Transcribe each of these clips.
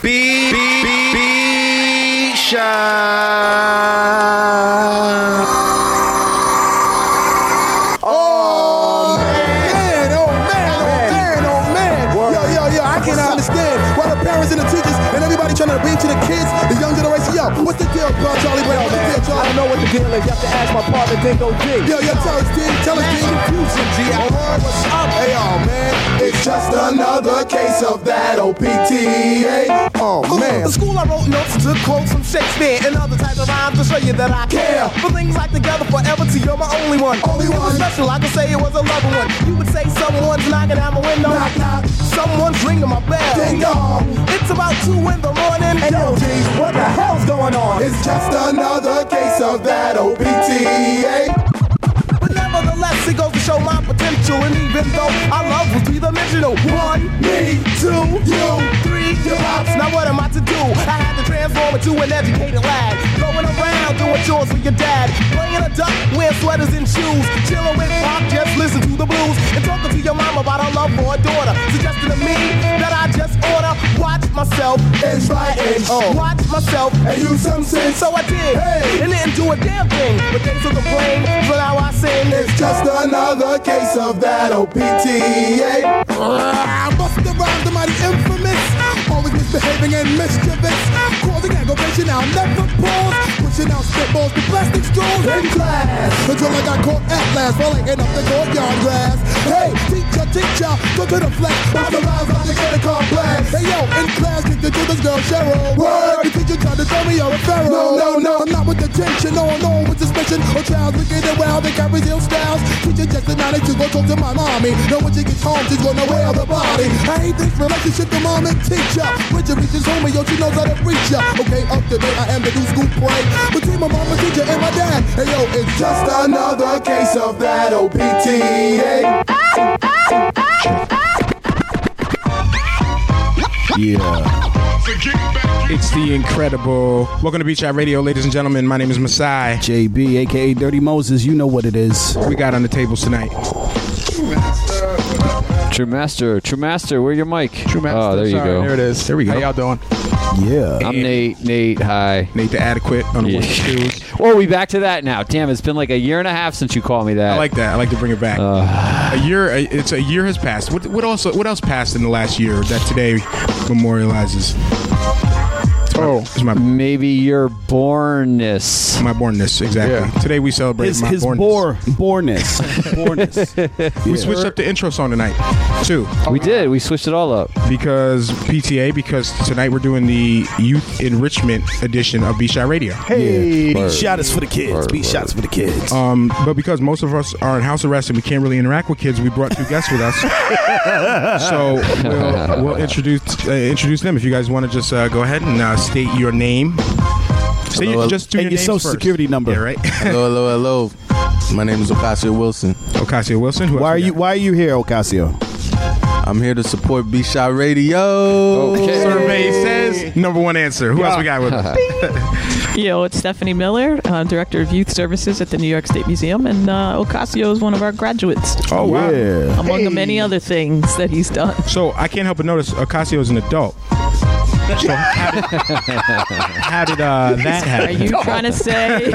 B B B B Shot. Oh man, oh man, oh man, oh man. Yo, yo, yo, I cannot understand why the parents and the teachers and everybody trying to bring to the kids, the young generation. Yo, what's the deal, Charlie Brown? What's the deal, I Charlie? don't know what the deal is. You have to ask my partner Dinco D. Yo, yo, tell us, D. Tell us, D. Confusion, G. What's up? Hey, oh man, it's just another case of that OPTA. Oh man. The school I wrote notes to quote from Shakespeare and other types of rhymes to show you that I care. For things like together forever to you're my only one. Only It was one. special, I could say it was a loving one. You would say someone's knocking at my window. Knock, knock. Someone's ringing my bell. Ding dong. It's about two in the morning. Hey, yo, G. What the hell's going on? It's just another case of that OPTA. But nevertheless, it goes to show my potential. And even though our love was three-dimensional, one, Me, two, you, three, your pops. Now what am I to do? I had to transform into an educated lad. Going around doing chores for your dad. Playing a duck, wearing sweaters and shoes. Chilling with pop, just listen to the blues. And talking to your mom about our love for a daughter. Suggesting to me that I just oughta watch myself. Inch by inch. Oh. Watch myself. And use some sense. So I did. Hey. And didn't do a damn thing. But they still complain. So now I sing. It's just another case of that OPTA. Ah, mighty infamous. Misbehaving and mischievous. Causing aggravation, I'll never pause. Pushing out spitballs to plastic straws in class. Until I got caught at last, falling up the courtyard grass. Hey, teacher, teacher, go to the flex. Busta Rhymes, I'm the kid of complex. Hey, yo, in class, kicked to this girl, Cheryl. Word, the teacher tried to tell me you're a pharaoh. No, no, no, I'm not with attention. No, no, with suspicion. Or child wicked and wild, they carry ill styles. Teacher now they to go talk to my mommy. Know when she gets home, she's gonna wear the body. I hate this relationship, the mom and teacher. When she reaches home, yo, she knows how to reach ya. Okay, up to date, I am the new school prey. Between my mom and teacher and my dad. Hey, yo, it's just another case of that OPTA. It's the incredible. Welcome to B Shot Radio, ladies and gentlemen. My name is Masai. JB, aka Dirty Moses, you know what it is. We got on the tables tonight. True Master, True Master, where your mic? True Master. Oh, there you Sorry, go. There it is. There we go. How y'all doing? Yeah. I'm Nate. Nate, hi. Nate the Adequate on the Yeah. ones and. Oh, we back to that now. Damn, it's been like a year and a half since you called me that. I like that. I like to bring it back. Uh. a year. It's a year has passed. What, what also? What else passed in the last year that today memorializes? Oh, it's my Maybe your bornness. my bornness. Exactly. Today we celebrate His, my his bornness. bore, borness. borness. We switched up the intro song tonight too. We did. We switched it all up. because PTA because tonight we're doing the youth enrichment edition of B Shot Radio. Hey, Word. beat shots for the kids. B Shot's for the kids. Um, but because most of us are in house arrest and we can't really interact with kids, we brought two guests with us. so we'll, we'll introduce uh, introduce them. If you guys want to just uh, go ahead and uh, state your name. Say your, Hello. just do And your, your social first. security number. Yeah, right. Hello, hello, hello. My name is Ocasio Wilson. Ocasio Wilson. Who why are you? Why are you here, Ocasio? I'm here to support B Shot Radio. Okay. Survey says number one answer. Who else we got with us? Yo, it's Stephanie Miller, uh, Director of Youth Services at the New York State Museum, and uh, Ocasio is one of our graduates, Oh wow. Yeah. among the many other things that he's done. So I can't help but notice Ocasio is an adult. So how did, how did uh, that happen? Are you trying to say?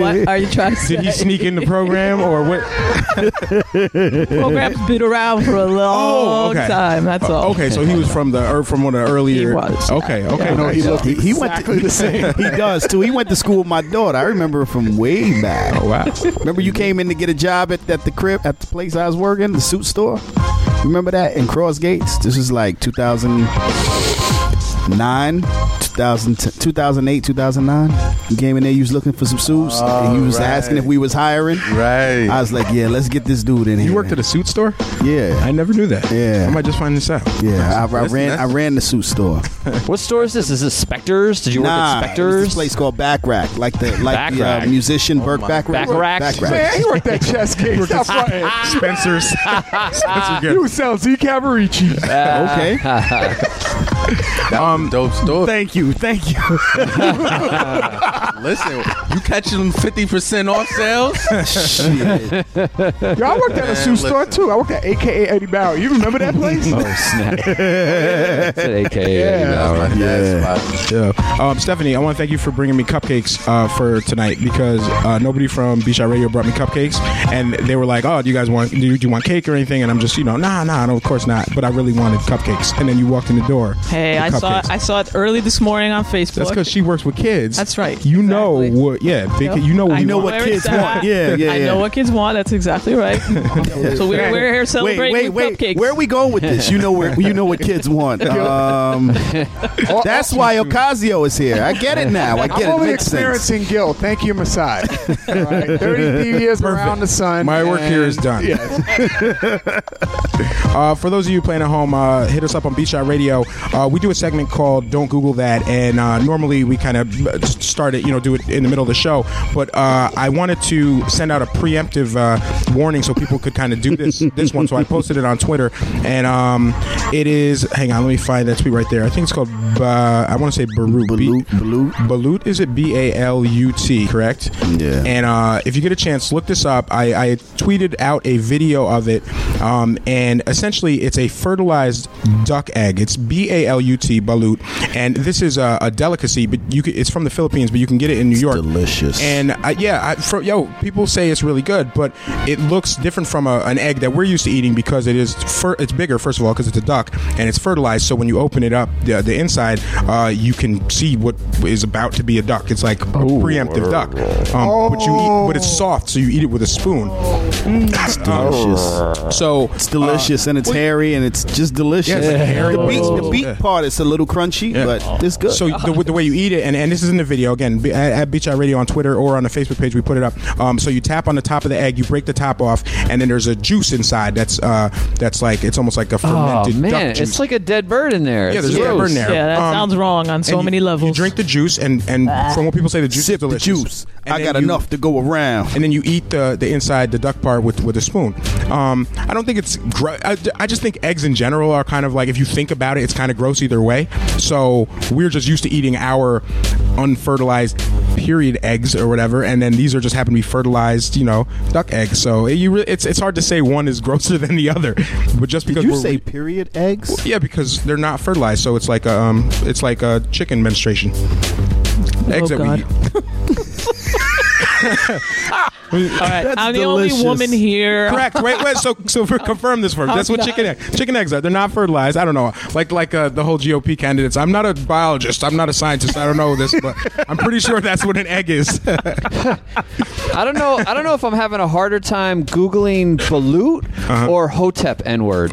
what are you trying to say? Did he sneak in the program or what? Program's been around for a long okay. time. That's all. Okay, so he was from the or from one of the earlier. He was. Okay, okay. Yeah. no, He, looked, he, he went to, the same. He does too. He went to school with my daughter. I remember from way back. Oh wow. Remember you came in to get a job at, at the crib at the place I was working, the suit store. Remember that in Crossgates? This is like 2009, 2000, 2008, 2009. You came in there. You was looking for some suits, and you was right. asking if we was hiring. Right. I was like, yeah, let's get this dude in here. You worked at a suit store? yeah, I never knew that. Yeah. I might just find this out. yeah. I, I That's- ran. I that's- ran the suit store. What store is this? Is this Specters? Did you work nah, at it's Specters? this place called Bachrach, like the like the uh, Bachrach. musician Burt my Bacharach. Bachrach? Bachrach. Man, he worked at Chess King. Stop fronting. Spencer's. Spencer You good. sell Z Cavaricci. Okay. That was a dope story. Thank you, thank you. Listen, you catching them fifty percent off sales? Shit. Yo, I worked at a shoe store too. I worked at AKA Eddie Bauer. You remember that place? Oh snap! It's an AKA Yeah. Bauer. Yeah. Yeah. Um, Stephanie, I want to thank you for bringing me cupcakes uh, for tonight because uh, nobody from B Radio brought me cupcakes, and they were like, "Oh, do you guys want? Do you, do you want cake or anything?" And I'm just, you know, nah, nah, no, of course not. But I really wanted cupcakes, and then you walked in the door. Hey, with I saw cupcakes. I saw it early this morning on Facebook. That's because she works with kids. That's right. You know what? Yeah, big, Yep. you know what I know want. what kids it's want. Yeah, yeah, I yeah. know what kids want. That's exactly right. so we're, we're here Wait, celebrating wait, with wait. cupcakes. Where are we going with this? You know where you know what kids want. Um, that's why Ocasio is here. I get it now. I get I'm it. only Makes sense. experiencing guilt. Thank you, Masai. All right. 33 years around the sun. My work here is done. Yes. Uh, for those of you playing at home, uh, hit us up on B Shot Radio. Uh, we do a segment called "Don't Google That," and uh, normally we kind of start it, you know, do it in the middle of the show. But uh, I wanted to send out a preemptive uh, warning so people could kind of do this this one. So I posted it on Twitter, and um, it is. Hang on, let me find that tweet right there. I think it's called. Uh, I want to say Balut. Balut, Balut. Balut is it B A L U T? Correct. Yeah. And uh, if you get a chance, look this up. I, I tweeted out a video of it, um, and essentially it's a fertilized duck egg. It's B A L U T balut, and this is a, a delicacy. But you can, it's from the Philippines, but you can get it in New York. delicious. And uh, yeah, I, for, yo, people say it's really good, but it looks different from a, an egg that we're used to eating because it is fer- it's bigger first of all because it's a duck and it's fertilized. So when you open it up, the, the inside, uh, you can see what is about to be a duck. It's like a preemptive duck, um, but you eat, but it's soft, so you eat it with a spoon. It's delicious. So It's delicious and it's hairy and it's just delicious. Yeah, it's like hairy. The beak, the beak Yeah. Part it's a little crunchy, Yeah. but it's good. So the, the way you eat it, and, and this is in the video again be- at, at B Shot Radio on Twitter or on the Facebook page, we put it up. Um, so you tap on the top of the egg, you break the top off, and then there's a juice inside that's uh, that's like it's almost like a Oh fermented man, duck juice. it's like a dead bird in there. yeah, It's there's a gross. bird in there. Yeah, that Um, sounds wrong on so many you, levels. You drink the juice, and and from what people say, the juice Sip is the delicious. juice. And I got you- enough to go around. and then you eat the the inside the duck part with with a spoon. Um, I don't think it's. Gr- I, I just think eggs in general are kind of like if you think about it, it's kind of gross either way. So we're just used to eating our unfertilized period eggs or whatever, and then these are just happen to be fertilized, you know, duck eggs. So it, you re- it's it's hard to say one is grosser than the other, but just Did because you we're, say period eggs? yeah, because they're not fertilized, so it's like a, um, it's like a chicken menstruation. Eggs Oh, that God. we eat. All right, That's I'm the delicious. only woman here. Correct. Wait, wait. So, so for, confirm this for I'm That's what chicken eggs. Chicken eggs are. They're not fertilized. I don't know. Like, like uh, the whole GOP candidates. I'm not a biologist. I'm not a scientist. I don't know this, but I'm pretty sure that's what an egg is. I don't know. I don't know if I'm having a harder time googling balut Uh-huh. or hotep n word.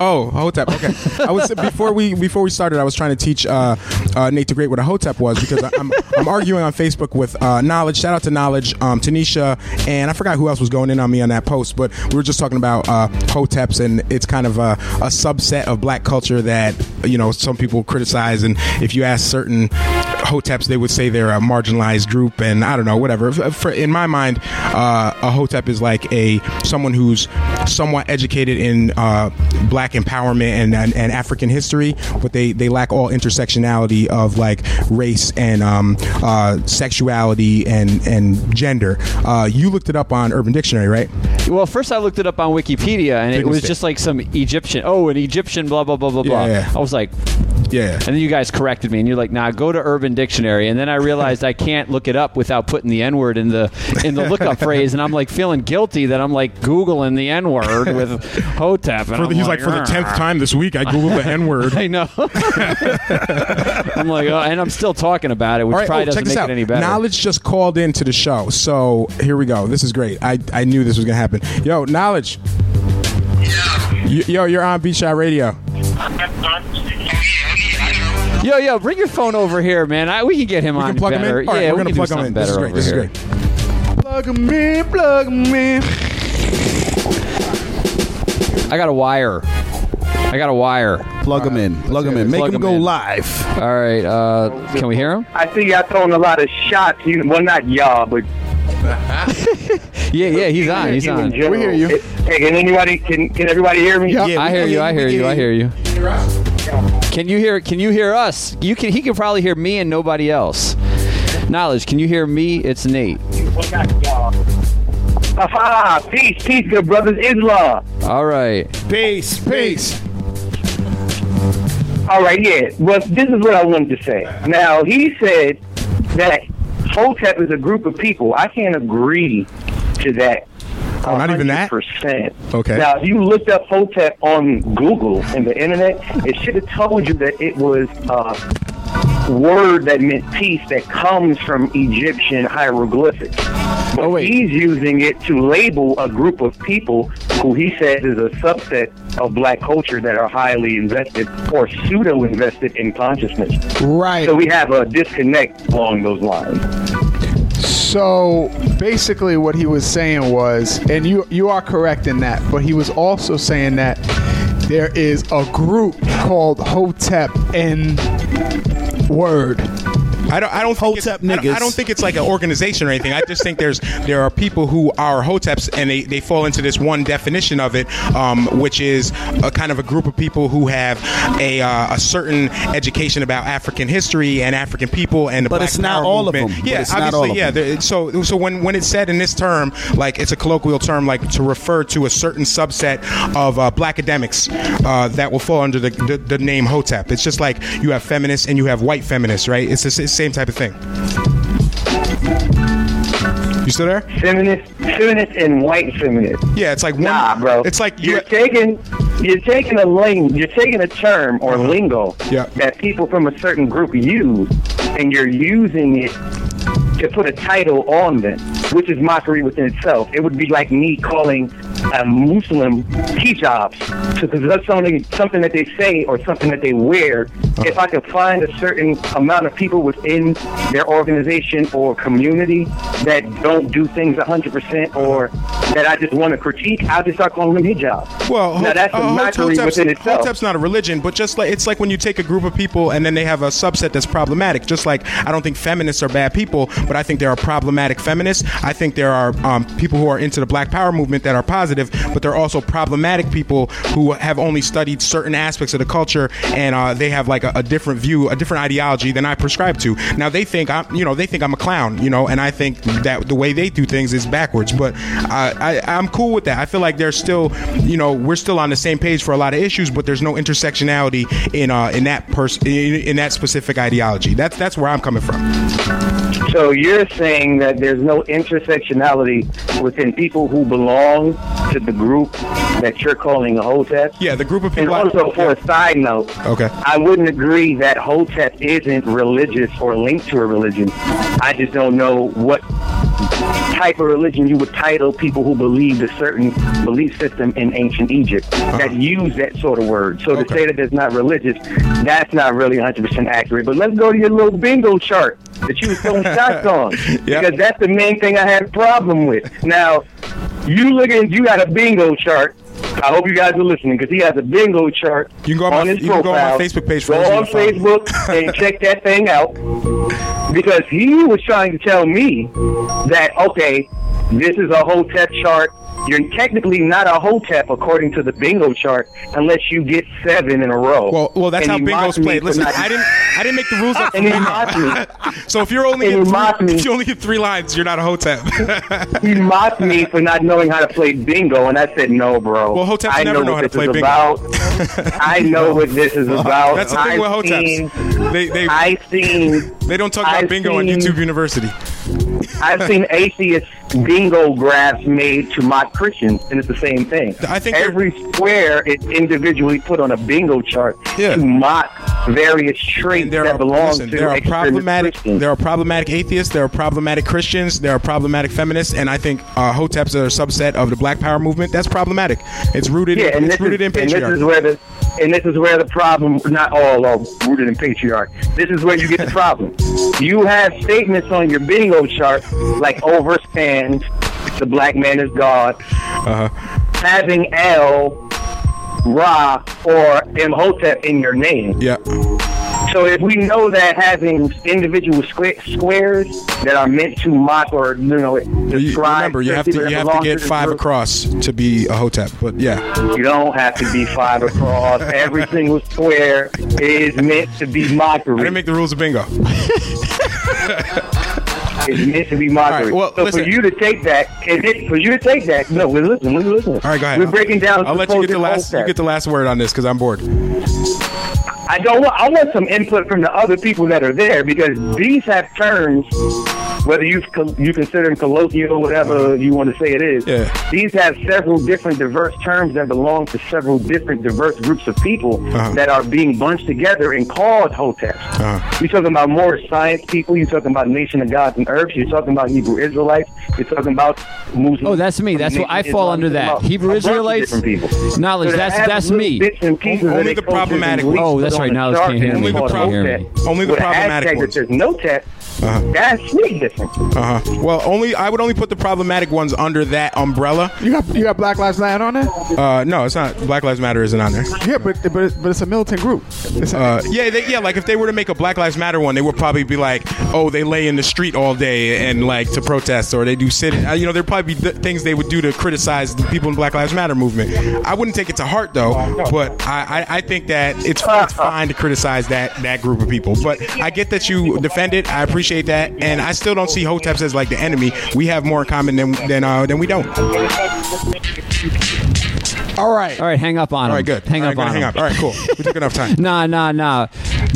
oh, hotep. Okay. I was before we before we started. I was trying to teach uh, uh, Nate the Great what a hotep was because I'm I'm arguing on Facebook with uh, Knowledge. Shout out to Knowledge, um, Tanisha, and I forgot who else was going in on me on that post. But we were just talking about uh, hoteps, and it's kind of a, a subset of black culture that you know some people criticize. And if you ask certain hoteps, they would say they're a marginalized group, and I don't know, whatever. For- in my mind, uh, a hotep is like a someone who's somewhat educated in uh, black empowerment and, and, and African history, but they, they lack all intersectionality of like race and um, uh, sexuality and and gender. Uh, you looked it up on Urban Dictionary, right? Well, first I looked it up on Wikipedia, and it was mistake. just like some Egyptian. Oh, an Egyptian, blah blah blah blah blah. Yeah, yeah. I was like, Yeah. and then you guys corrected me, and you're like, "Nah, go to Urban Dictionary." And then I realized I can't look it up without putting the N word in the in the lookup phrase, and I'm like feeling guilty that I'm like googling the N word with hotep. And For the, he's like, for the tenth time this week, I googled the N word. I know. I'm like, oh, and I'm still talking about it, which All right, probably oh, doesn't make out. it any better. Knowledge just called into the show, so here we go. This is great. I, I knew this was gonna happen. Yo, knowledge. Y- Yo, you're on B Shot Radio. Yo, yo, bring your phone over here, man. I, we can get him We on can plug better. him in. All right, yeah, we're we gonna plug him in. This is great. This over is here. great. Plug 'em in, plug 'em in. I got a wire. I got a wire. Plug them in. Plug them in. Make Plug them 'em go in. live. All right. Uh, can we hear him? I see y'all throwing a lot of shots. You, well, not y'all, but Yeah, yeah, he's on. He's on. We hear you. Hey, can anybody? Can, can everybody hear me? Yeah. Yeah, I we hear you. I hear you. I hear you. Can you hear? Can you hear us? You can. He can probably hear me and nobody else. Knowledge. Can you hear me? It's Nate. Aha, peace, peace, good brothers. Islam. All right. Peace, peace. All right, yeah. Well, this is what I wanted to say. Now, he said that Hotep is a group of people. I can't agree to that. Oh, not even that? Percent. Okay. Now, if you looked up Hotep on Google and the internet, it should have told you that it was a word that meant peace that comes from Egyptian hieroglyphics. Oh, but Oh, he's using it to label a group of people who he says is a subset of black culture that are highly invested or pseudo invested in consciousness. Right. So we have a disconnect along those lines. So basically, what he was saying was, and you you are correct in that, but he was also saying that there is a group called Hotep in Word. I don't. I don't think it's, Hotep I don't, I don't think it's like an organization or anything. I just think there's there are people who are hoteps and they, they fall into this one definition of it, um, which is a kind of a group of people who have a uh, a certain education about African history and African people and the But Black it's not Power all of movement. them. But Yeah, it's not obviously, all of yeah. them. there- So so when when it's said in this term, like it's a colloquial term, like to refer to a certain subset of uh, black academics uh, that will fall under the, the the name hotep. It's just like you have feminists and you have white feminists, right? It's the s- same type of thing. You still there? Feminist, feminist, and white feminist. Yeah, it's like one, Nah, bro. It's like you. you're taking you're taking a ling you're taking a term or lingo Uh-huh. Yeah. that people from a certain group use, and you're using it to put a title on them, which is mockery within itself. It would be like me calling a Muslim hijabs because that's something something that they say or something that they wear. Uh-huh. If I could find a certain amount of people within their organization or community that don't do things 100% or that I just want to critique, I'll just start calling them hijab. Well, now that's a uh, mockery Hotep's, within itself. Hotep's not a religion, but just like it's like when you take a group of people and then they have a subset that's problematic. Just like I don't think feminists are bad people, but I think there are problematic feminists. I think there are um, people who are into the Black Power movement that are positive, but they're also problematic people who have only studied certain aspects of the culture and uh, they have like a, a different view, a different ideology than I prescribe to. Now they think I'm, you know, they think I'm a clown, you know, and I think that the way they do things is backwards. But I, I, I'm cool with that. I feel like there's still, you know, we're still on the same page for a lot of issues, but there's no intersectionality in uh, in that person in, in that specific ideology. That's that's where I'm coming from. So you're saying that there's no intersectionality within people who belong to the group that you're calling a Hotep? Yeah, the group of people. And also, for a side note, Okay. I wouldn't agree that Hotep isn't religious or linked to a religion. I just don't know what type of religion you would title people who believed a certain belief system in ancient Egypt that use that sort of word. So Uh-huh. Okay. to say that it's not religious, that's not really 100% accurate. But let's go to your little bingo chart that you was throwing shots on. Yeah. Because that's the main thing I had a problem with. Now, you looking, you got a bingo chart. I hope you guys are listening because he has a bingo chart You can go on on my- his you can go on my profile. Facebook page for Go on you who follow. Facebook and check that thing out because he was trying to tell me that okay, this is a Hotep chart. You're technically not a Hotep according to the bingo chart unless you get seven in a row. Well, well, that's And how bingo's played. Listen, I didn't, I didn't make the rules up. for And bingo. me. So if you're only And get he mocked three, me. if you only get three lines, you're not a hotep. he mocked me for not knowing how to play bingo, and I said, "No, bro. Well, Hoteps I never know what how to play bingo. About. I know what this is about. That's the thing with I've hoteps. seen- They, they, I've seen they don't talk about I've bingo on YouTube University. I've seen atheist bingo graphs made to mock Christians, and it's the same thing. I think every square is individually put on a bingo chart Yeah. to mock various traits there that are belong listen, to there are problematic Christians. there are problematic atheists, there are problematic Christians, there are problematic feminists, and I think uh, hoteps are a subset of the Black Power movement. That's problematic. It's rooted. yeah, and it's rooted is, in and this is patriarchy. where the and this is where the problem not all are rooted in patriarchy. This is where you get the problem. You have statements on your bingo chart like overstands, the black man is God, Uh-huh. having El, Ra, or Imhotep in your name. Yeah. So if we know that having individual squa- squares that are meant to mock or you know You, describe remember, you have to you have to get five group, across to be a hotep. But yeah, You don't have to be five across. Every single square is meant to be I mockery. didn't make the rules of bingo. It's meant to be mockery. Right, well, so listen. for you to take that, it, for you to take that, no, we're listening, we're listening. All right, go ahead. We're breaking down. I'll let you get the last. You get the last word on this because I'm bored. I don't want. I want some input from the other people that are there because these have terms. Whether you you consider them colloquial, or whatever you want to say it is, Yeah. these have several different diverse terms that belong to several different diverse groups of people Uh-huh. that are being bunched together and called hoteps. Uh-huh. You're talking about Moorish Science people. You're talking about Nation of Gods and Earths. You're talking about Hebrew Israelites. You're talking about Muslims. Oh, that's me. That's what I fall Islam. under that. Hebrew a bunch of Israelites? Knowledge, So that's- that's me. Bits and pieces Only the problematic beliefs Oh, that's right. Knowledge chart can't hear me. Only the called only the problematic hashtag ones. That no tech. Uh-huh. That's way different. Uh huh. Well, only I would only put the problematic ones under that umbrella. You got you got Black Lives Matter on there? Uh, no, it's not. Black Lives Matter isn't on there. Yeah, but but it's, but it's a militant group. It's Uh, yeah, they, yeah. Like if they were to make a Black Lives Matter one, they would probably be like, "Oh, they lay in the street all day and like to protest, or they do sit." Uh, you know, there'd probably be th- things they would do to criticize the people in Black Lives Matter movement. I wouldn't take it to heart though, but I, I, I think that it's, it's fine to criticize that that group of people. But I get that you defend it. I appreciate that, and I still don't see Hoteps as like the enemy. We have more in common than than uh, than we don't. all right. All right, hang up on him. All right, good. Hang All up right, on good. him. Hang up. All right, cool. We took enough time. Nah, nah, nah.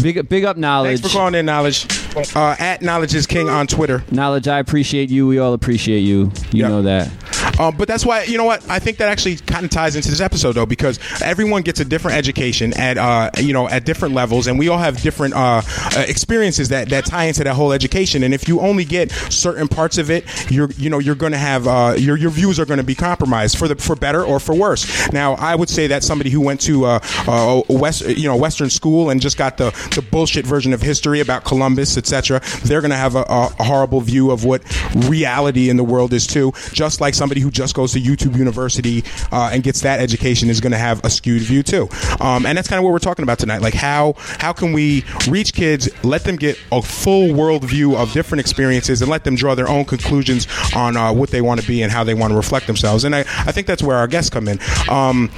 Big, big up knowledge. Thanks for calling in, knowledge. Uh, at knowledge is king on Twitter. Knowledge, I appreciate you. We all appreciate you. You Yeah. know that. Um, but that's why you know what I think that actually kind of ties into this episode though because everyone gets a different education at uh, you know at different levels and we all have different uh, uh, experiences that, that tie into that whole education and if you only get certain parts of it you're you know you're going to have uh, your your views are going to be compromised for the for better or for worse. Now I would say that somebody who went to uh, uh, west you know Western school and just got the the bullshit version of history about Columbus etc. They're going to have a, a, horrible view of what reality in the world is too. Just like somebody who just goes to YouTube University uh, and gets that education is going to have a skewed view too. Um, and that's kind of what we're talking about tonight. Like how how can we reach kids, let them get a full world view of different experiences, and let them draw their own conclusions on uh, what they want to be and how they want to reflect themselves. And I, I think that's where our guests come in. Um,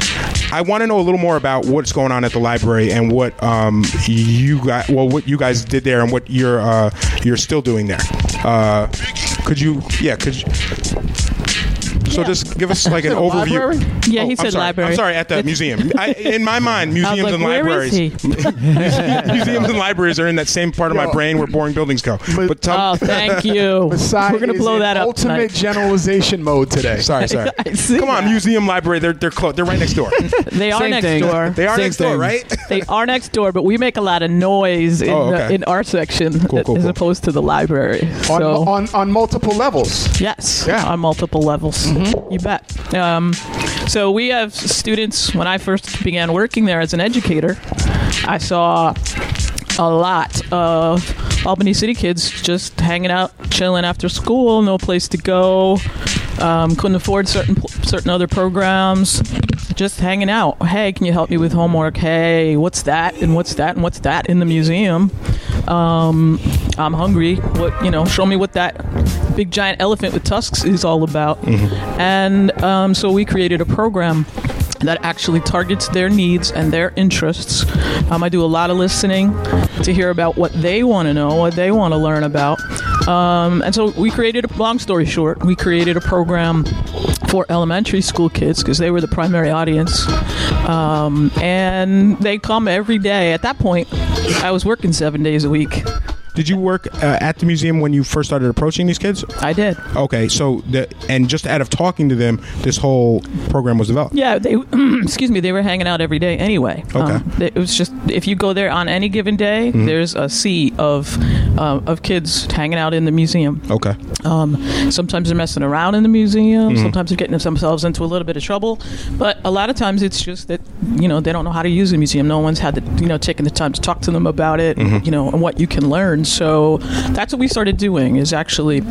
I want to know a little more about what's going on at the library and what um, you guys well what you guys did there and what you're uh, you're still doing there. Uh, could you yeah could you, so just give us like an overview. library? Oh, yeah, he I'm said sorry. library. I'm sorry, at the museum. I, in my mind, I was museums like, and where libraries. is he? museums and libraries are in that same part of my Yo. brain where boring buildings go. But- But tell, Oh, thank you. Masai We're gonna is blow in that up. Ultimate tonight. generalization mode today. sorry, sorry. I see Come on, that. museum, library. They're they're close. They're right next door. They are Same next thing. door. They are Same next door, thing. right? They are next door, but we make a lot of noise in, Oh, the- in our section Cool, cool, as cool. opposed to the library. On, so on on multiple levels. yes, Yeah. on multiple levels. Mm-hmm. You bet. Um, so we have students. When I first began working there as an educator, I saw a lot of Albany City kids just hanging out, chilling after school, no place to go, um, couldn't afford certain certain other programs, just hanging out. Hey, can you help me with homework? Hey, what's that and what's that and what's that in the museum? Um, I'm hungry. What you know? Show me what that big giant elephant with tusks is all about. And um, so we created a program that actually targets their needs and their interests. Um, I do a lot of listening to hear about what they want to know, what they want to learn about. Um, and so we created, a long story short, we created a program for elementary school kids because they were the primary audience. Um, and they come every day. At that point, I was working seven days a week. Did you work uh, at the museum when you first started approaching these kids? I did. Okay, so the, and just out of talking to them, this whole program was developed. Yeah, they excuse me, they were hanging out every day anyway. Okay. Um, it was just if you go there on any given day, Mm-hmm. there's a sea of uh, of kids hanging out in the museum. Okay. Um, sometimes they're messing around in the museum. Mm-hmm. Sometimes they're getting themselves into a little bit of trouble. But a lot of times it's just that you know they don't know how to use the museum. No one's had the you know taken the time to talk to them about it. Mm-hmm. You know and what you can learn. So that's what we started doing is actually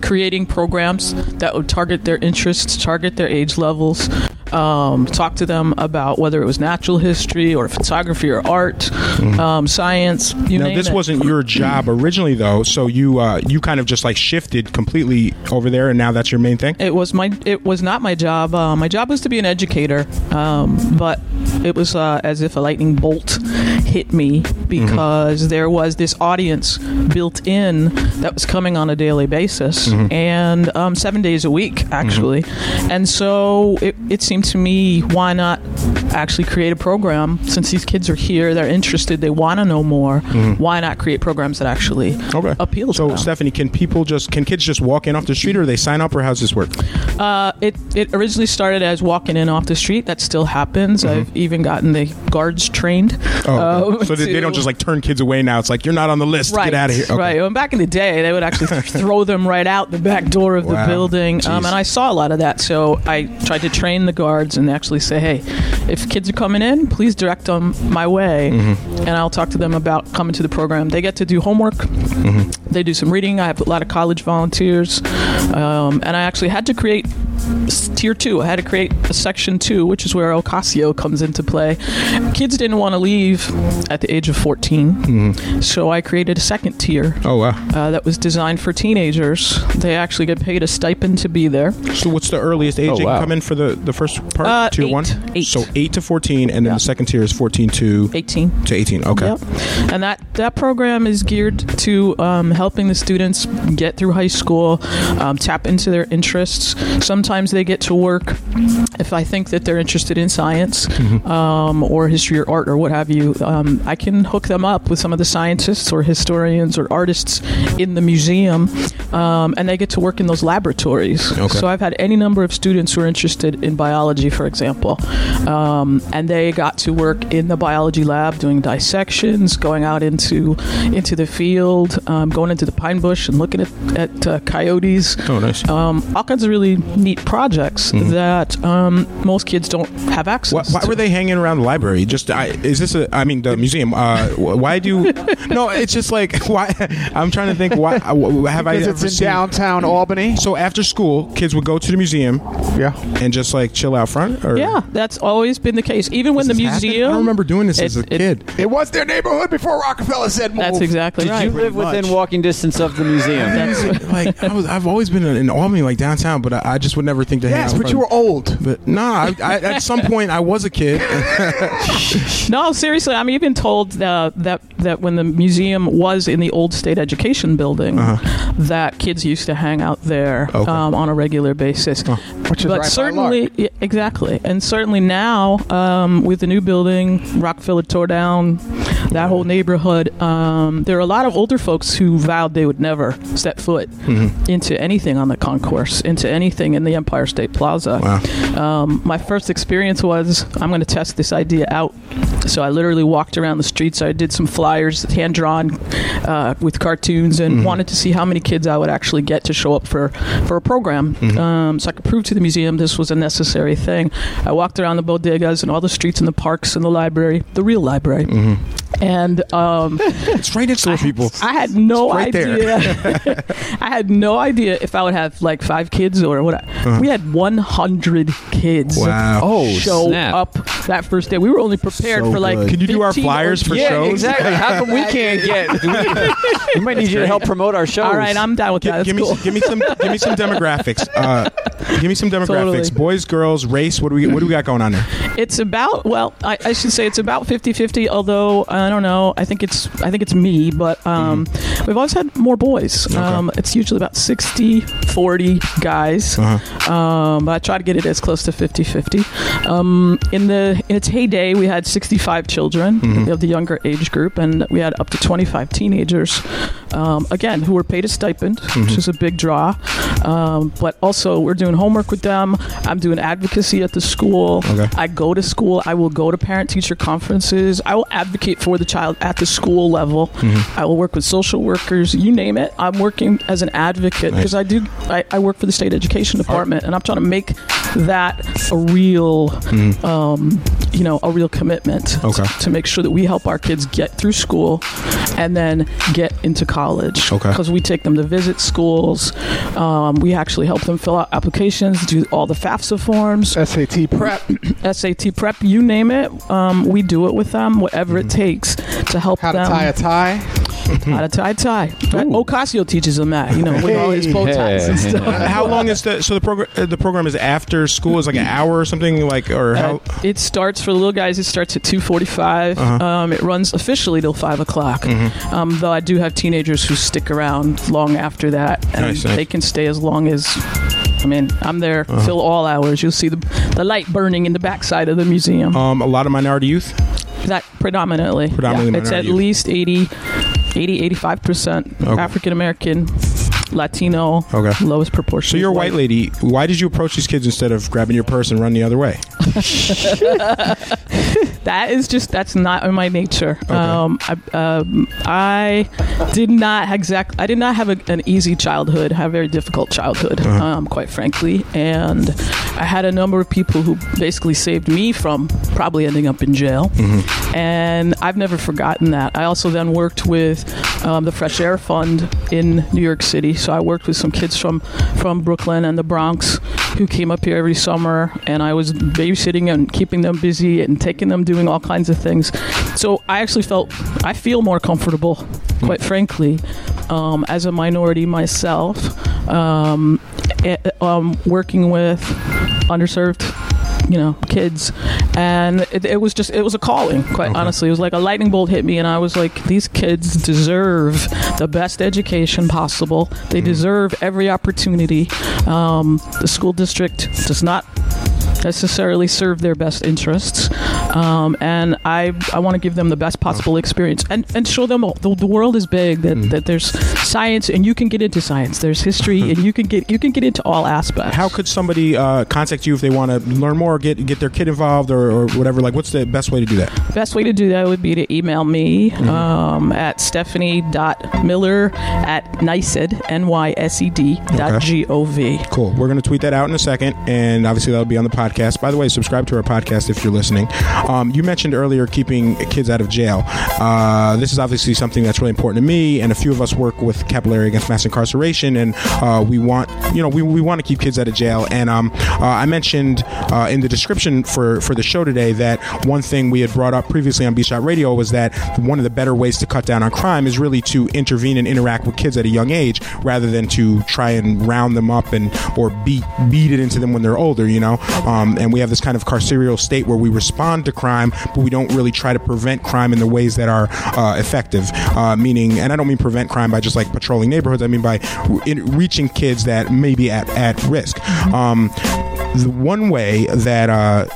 creating programs that would target their interests, target their age levels. Um, talk to them about whether it was natural history or photography or art, um, science. You Mm-hmm. now this it. wasn't your job originally though so you uh, you kind of just like shifted completely over there and now that's your main thing It was my. It was not my job. Uh, my job was to be an educator, um, but it was uh, as if a lightning bolt hit me because there was this audience built in that was coming on a daily basis and um, seven days a week actually, and so it, it seemed to me why not actually create a program since these kids are here, they're interested, they want to know more. Why not create programs that actually okay appeal to them? so them? stephanie can people just can kids just walk in off the street or they sign up or how's this work Uh, it it originally started as walking in off the street. That still happens. I've even gotten the guards trained. Mm-hmm. oh okay. so they, they don't just like turn kids away now it's like you're not on the list Right, get out of here Okay. right. Well, back in the day, they would actually throw them right out the back door of Wow. the building, um, and I saw a lot of that. So I tried to train the guards and actually say, "Hey, if kids are coming in, please direct them my way, Mm-hmm. and I'll talk to them about coming to the program. They get to do homework. Mm-hmm. They do some reading. I have a lot of college volunteers, um, and I actually had to create tier two. I had to create a section two, which is where Ocasio comes into play. Kids didn't want to leave at the age of 14, so I created a second tier oh wow uh, that was designed for teenagers. They actually get paid a stipend to be there. so what's the earliest age Oh, they can come in for the the first part Uh, tier eight. one Eight. so 8 to 14 and then Yeah. the second tier is 14 to 18. to 18 okay Yep. And that, that program is geared to um, helping the students get through high school, um, tap into their interests. Sometimes they get to work if I think that they're interested in science Mm-hmm. um, or history or art or what have you. Um, I can hook them up with some of the scientists or historians or artists in the museum, um, and they get to work in those laboratories. Okay. So I've had any number of students who are interested in biology, for example, um, and they got to work in the biology lab doing dissections, going out into into the field, um, going into the pine bush and looking at at uh, coyotes. oh nice Um, all kinds of really neat projects that um, most kids don't have access. Why, why to. were they hanging around the library? Just, I, is this a? I mean, the museum. Uh, why do? you... no, it's just like why. I'm trying to think. Why uh, wh- have I Because ever it's in seen? downtown Albany. So after school, kids would go to the museum Yeah. and just like chill out front. Or Yeah, that's always been the case. Even when the this happen? museum, I don't remember doing this as a it- it- kid. It was their neighborhood before Rockefeller said move. That's exactly Did right. you live within much. Walking distance of the museum? That's like I was, I've always been in Albany, like downtown, but I, I just would never think to hang Yes, out but front. you were old. But nah, I, I, at some point I was a kid. No, seriously, I'm even told uh, that that when the museum was in the old state education building, that kids used to hang out there Okay. um, on a regular basis. Which is but right by certainly, yeah, exactly, and certainly now um, with the new building, Rockefeller tore down that whole neighborhood. Um, there are a lot of older folks who vowed they would never step foot into anything on the concourse, into anything in the Empire State Plaza. Wow. Um, my first experience was I'm going to test this idea out. So I literally walked around the streets. I did some flyers, hand drawn, uh, with cartoons, and wanted to see how many kids I would actually get to show up for for a program. Um, so I could prove to the museum this was a necessary thing. I walked around the bodegas and all the streets and the parks and the library, the real library, and um, it's right next door, people. I had no right there. idea. I had no idea if I would have like five kids or what. We had 100 kids. Uh-huh. Wow. Oh, show snap. up that first day. We were only prepared So for like. good. Can you do our flyers or- for yeah, shows? exactly. How come we can't get? do we, we might need you to help promote our shows. All right, I'm down with Gi- that. That's give me, cool. give me some, give me some demographics. Uh, give me some demographics. Totally. Boys, girls, race. What do we, what do we got going on there? It's about well, I, I should say it's about 50-50, Although I don't know, I think it's I think it's me, but um, we've always had more boys. Um, it's usually about 60, 40 guys. Uh-huh. Um, but I try to get it as close to 50-50. Um, in the in its heyday, we had sixty five children of the younger age group, and we had up to twenty five teenagers. Um, again, who were paid a stipend, which is a big draw. Um, but also, we're doing homework with them. I'm doing advocacy at the school. Okay. I go to school. I will go to parent teacher conferences. I will advocate for the child at the school level. Mm-hmm. I will work with social workers. You name it. I'm working as an advocate Nice. because I do. I, I work for the state education department, and I'm trying to make that a real Mm-hmm. um, you know, a real commitment Okay. to make sure that we help our kids get through school and then get into college. Okay. Because we take them to visit schools. Um, we actually help them fill out applications, do all the FAFSA forms, SAT prep. SAT prep, you name it. Um, we do it with them, whatever it takes to help them. How to tie a tie. How to tie a tie. Ocasio teaches them that, you know, with all his bow ties and stuff. Uh, how long is the so the program? Uh, the program is after school is like an hour or something like or how? Uh, it starts for the little guys. It starts at two forty-five. Uh-huh. Um, it runs officially till five o'clock. Mm-hmm. Um, though I do have teenagers who stick around long after that, and Nice, nice. they can stay as long as. I mean, I'm there Uh-huh. till all hours. You'll see the the light burning in the backside of the museum. um, a lot of minority youth. that predominantly, Predominantly yeah, it's at youth. least 80, 80 85 percent Okay. African American, Latino, Okay. lowest proportion. So you're a white lady. Why did you approach these kids instead of grabbing your purse and run the other way? That is just that's not in my nature. Um, I, um, I did not exact. I did not have a, an easy childhood. I had a very difficult childhood, Uh-huh. um, quite frankly. And I had a number of people who basically saved me from probably ending up in jail. Mm-hmm. And I've never forgotten that. I also then worked with um, the Fresh Air Fund in New York City. So I worked with some kids from from Brooklyn and the Bronx who came up here every summer, and I was babysitting and keeping them busy and taking them doing all kinds of things. So I actually felt I feel more comfortable, quite frankly, um, as a minority myself, um, eh, um, working with underserved you know kids. And it, it was just it was a calling quite honestly. It was like a lightning bolt hit me and i was like these kids deserve the best education possible. They deserve every opportunity. Um, the school district does not necessarily serve their best interests um, and I, I want to give them the best possible experience and, and show them the, the world is big that, that there's science and you can get into science there's history and you can get you can get into all aspects How could somebody uh, contact you if they want to learn more, get get their kid involved, or, or whatever? Like, what's the best way to do that? Best way to do that would be to email me Mm-hmm. um, at stephanie.miller at NYSED, N-Y-S-E-D dot G-O-V. Cool. We're going to tweet that out in a second, and obviously that'll be on the podcast. By the way, subscribe to our podcast if you're listening. Um, you mentioned earlier keeping kids out of jail. Uh, this is obviously something that's really important to me, and a few of us work with Capital Area Against Mass Incarceration, and uh, we want, you know, we, we want to keep kids out of jail. And um, uh, I mentioned uh, in the description for for the show today that one thing we had brought up previously on B Shot Radio was that one of the better ways to cut down on crime is really to intervene and interact with kids at a young age rather than to try and round them up and or beat beat it into them when they're older. You know, um, and we have this kind of carceral state where we respond crime, but we don't really try to prevent crime in the ways that are uh, effective. Uh, meaning, and I don't mean prevent crime by just like patrolling neighborhoods. I mean by in, reaching kids that may be at at risk. Um, the one way that uh,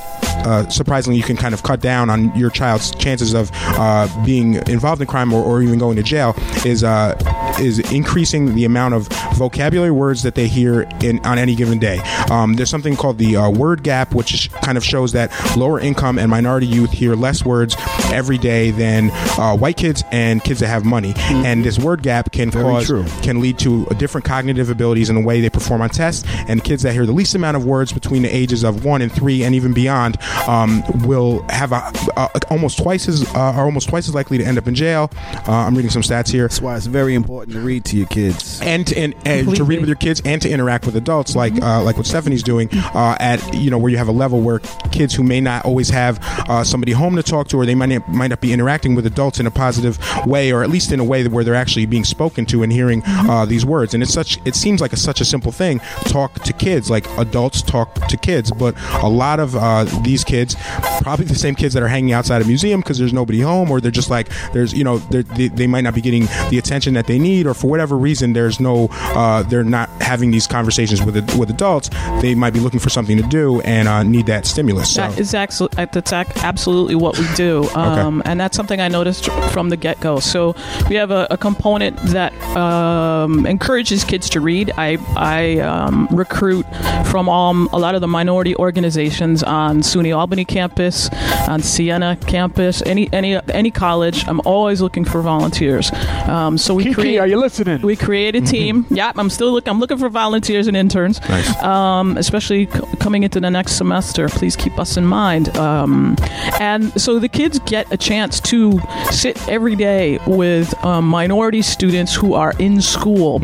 uh, surprisingly you can kind of cut down on your child's chances of uh, being involved in crime or, or even going to jail is uh, is increasing the amount of vocabulary words that they hear in on any given day. Um, there's something called the uh, word gap, which is- kind of shows that lower income and minority youth hear less words every day than uh, white kids and kids that have money. And this word gap can cause true. can lead to different cognitive abilities in the way they perform on tests. And kids that hear the least amount of words between the ages of one and three, and even beyond, um, will have a, a, almost twice as uh, are almost twice as likely to end up in jail. Uh, I'm reading some stats here. That's why it's very important to read to your kids. And to, and, and to read with your kids and to interact with adults, like uh, like what Stephanie's doing, uh, at you know where you have a level where kids who may not always have uh, somebody home to talk to, or they might not, might not be interacting with adults in a positive way, or at least in a way that where they're actually being spoken to and hearing uh, these words. And it's such it seems like a, such a simple thing. Talk to kids, like adults talk to kids, but a lot of uh, these kids, probably the same kids that are hanging outside a museum because there's nobody home, or they're just like there's you know they they might not be getting the attention that they need, or for whatever reason there's no uh, they're not having these conversations with with adults. They might be looking for something to do and uh, need that stimulus. So. That is actually that's ac- absolutely what we do, um, and that's something I noticed from the get go. So we have a, a component that um, encourages kids to read. I I um, recruit from um, a lot of the minority organizations on SUNY Albany campus, on Siena campus, any any any college. I'm always looking for volunteers. Um, so we Kiki, create. are you listening? We create a team. yep, I'm still looking. I'm looking for volunteers and interns. Nice. Um, especially c- coming into the next semester. Please keep us in mind. Um, and so the kids get a chance to sit every day with um, minority students who are in school.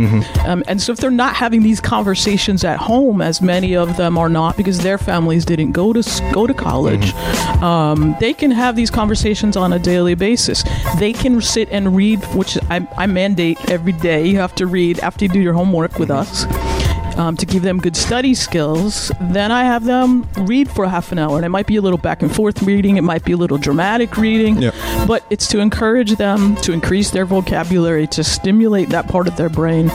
Um, and so if they're not having these conversations at home, as many of them are not because their families didn't go to s- go to college, um, they can have these conversations on a daily basis. They can sit and read, which I, I mandate every day. You have to read after you do your homework with us. Um, to give them good study skills, then I have them read for half an hour. And it might be a little back and forth reading, it might be a little dramatic reading, Yep. but it's to encourage them to increase their vocabulary, to stimulate that part of their brain,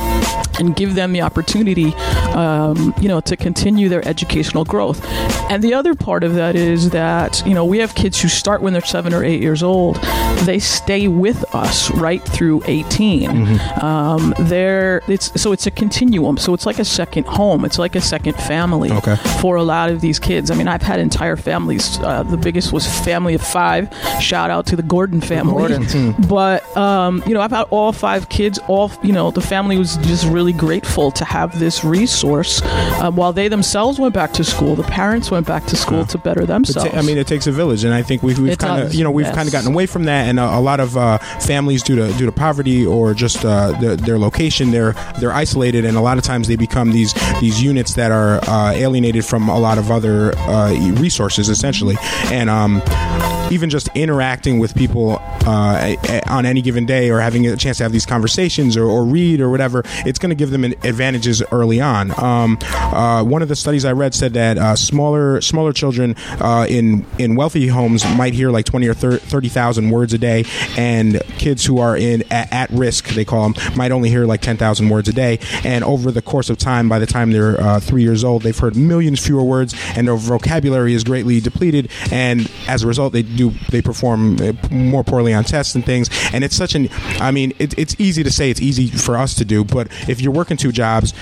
and give them the opportunity, um, you know, to continue their educational growth. And the other part of that is that you know we have kids who start when they're seven or eight years old. They stay with us right through 18. Um, they're it's so it's a continuum. So it's like a second home. It's like a second family Okay. for a lot of these kids. I mean, I've had entire families. Uh, the biggest was family of five. Shout out to the Gordon family. Gordon, But um, you know, I've had all five kids. All you know, the family was just really grateful to have this resource. Um, while they themselves went back to school, the parents went back to school to better themselves. ta- I mean, it takes a village, and I think we've, we've kind of, you know, we've yes. kind of gotten away from that, and a, a lot of uh, families due to due to poverty or just uh, their, their location, they're they're isolated, and a lot of times they become these these units that are uh, alienated from a lot of other uh, resources, essentially, and um, even just interacting with people uh, on any given day or having a chance to have these conversations or, or read or whatever, it's going to give them an advantages early on. Um, uh, one of the studies I read said that uh, smaller smaller children uh, in in wealthy homes might hear like twenty or thirty thousand words a day, and kids who are in at, at risk, they call them, might only hear like ten thousand words a day. And over the course of time, by the time they're uh, three years old, they've heard millions fewer words, and their vocabulary is greatly depleted. And as a result, they do they perform uh, more poorly on tests and things. And it's such an I mean, it, it's easy to say it's easy for us to do, but if you're working two jobs,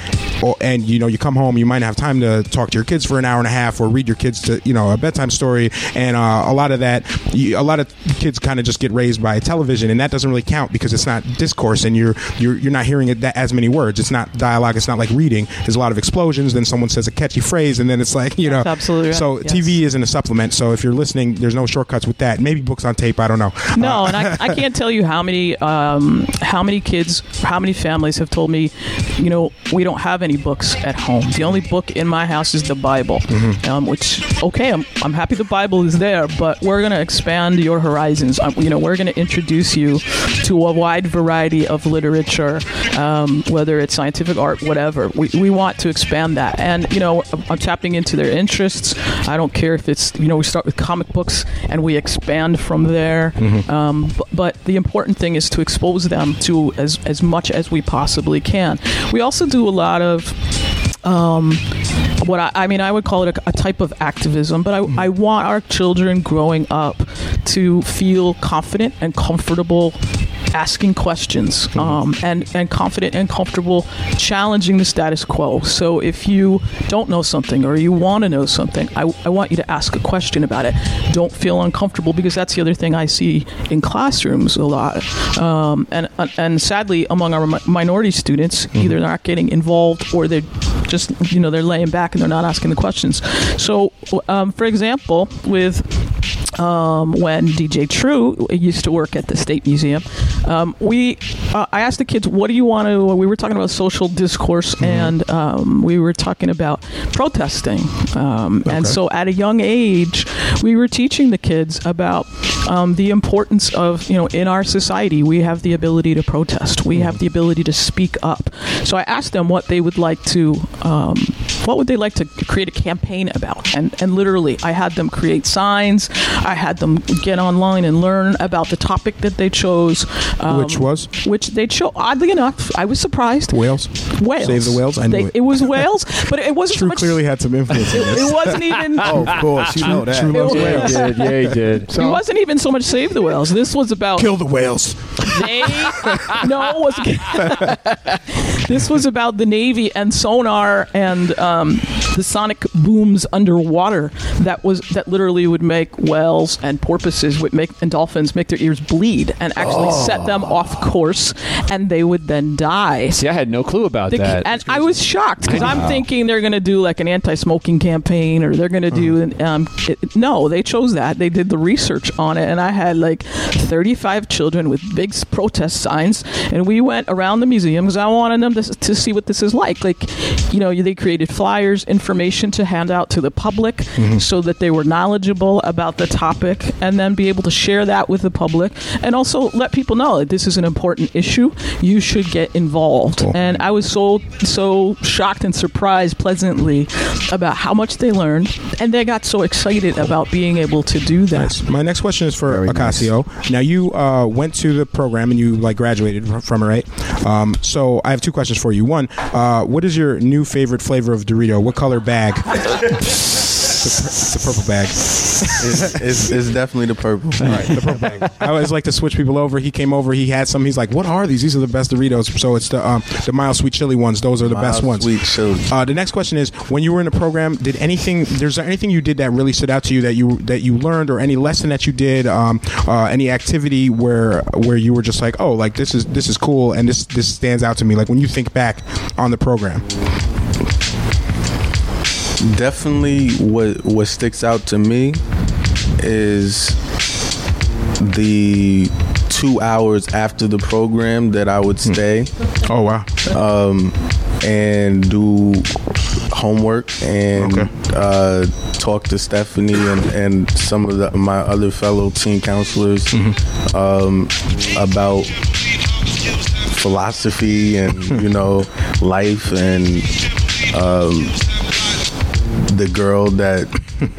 or, and you know you come home, you might not have time to talk to your kids for an hour and a half, or read your kids to you know a bedtime story, and uh, a lot of that, you, a lot of kids kind of just get raised by television, and that doesn't really count because it's not discourse, and you're you're you're not hearing it that as many words. It's not dialogue. It's not like reading. There's a lot of explosions. Then someone says a catchy phrase, and then it's like you know. That's absolutely right, So yes. TV isn't a supplement. So if you're listening, there's no shortcuts with that. Maybe books on tape. I don't know. No, and I, I can't tell you how many um, how many kids, how many families have told me, you know, we don't have any books at home. The only book in my house is the Bible, um, which okay, I'm, I'm happy the Bible is there, but we're going to expand your horizons. Um, you know, we're going to introduce you to a wide variety of literature, um, whether it's scientific art, whatever. We, we want to expand that, and you know, I'm tapping into their interests. I don't care if it's you know we start with comic books and we expand from there. Um, b- but the important thing is to expose them to as as much as we possibly can. We also do a lot of um, what I, I mean, I would call it a, a type of activism, but I, I want our children growing up to feel confident and comfortable asking questions um, and, and confident and comfortable challenging the status quo. So if you don't know something or you want to know something, I, I want you to ask a question about it. Don't feel uncomfortable because that's the other thing I see in classrooms a lot. Um, and, and sadly, among our mi- minority students, either they're not getting involved or they're just, you know, they're laying back and they're not asking the questions. So, um, for example, with um, when DJ True used to work at the State Museum, um, we uh, I asked the kids, "What do you want to?" We were talking about social discourse, and um, we were talking about protesting. Um, And so, at a young age, we were teaching the kids about um, the importance of you know in our society we have the ability to protest, we have the ability to speak up. So I asked them what they would like to. What would they like to create a campaign about? And and literally, I had them create signs. I had them get online and learn about the topic that they chose. um, Which was? Which they chose. Oddly enough, I was surprised. Whales. Whales. Save the whales. I knew They- it. It was whales, but it wasn't so True much. clearly had some influence. in it, this. it wasn't even. Oh, of course, you know that. True loves It whales. was- did. Yeah, he did. It wasn't even so much save the whales. This was about Kill the whales. they no it was this was about the Navy and sonar and um, the sonic booms underwater that was that literally would make whales and porpoises would make and dolphins make their ears bleed and actually set them off course, and they would then die. See, I had no clue about The- that. and I was shocked because I'm thinking they're going to do like an anti-smoking campaign or they're going to do. An, Um, it, no, they chose that. They did the research on it, and I had like 35 children with big protest signs, and we went around the museum because I wanted them to, to see what this is like. Like, you know, they created flyers, information to hand out to the public, Mm-hmm. so that they were knowledgeable about the topic, and then be able to share that with the public, and also let people know that this is an important issue. You should get involved. And I was so so shocked and surprised pleasantly about how much they learned, and they got so excited about being able to do that. Nice. My next question is for Ocasio. Now you uh, went to the program and you like graduated from it, right? Um, so I have two questions for you. One, uh, what is your new favorite flavor of Dorito? What color bag? the, pur- the purple bag. It's, it's, it's definitely the purple. All right, the purple bag. I always like to switch people over. He came over. He had some. He's like, "What are these? These are the best Doritos." So it's the um, the mild sweet chili ones. Those are the best Mild ones. sweet chili. Uh, the next question is: When you were in the program, did anything? There's anything you did that really stood out to you that you that you learned, or any lesson that you did, um, uh, any activity where where you were just like, "Oh, like this is this is cool," and this this stands out to me. Like when you think back on the program. Definitely, what what sticks out to me is the two hours after the program that I would stay. Oh wow! Um, and do homework and Okay. uh, talk to Stephanie and, and some of the, my other fellow teen counselors um, about philosophy and you know life and um, the girl that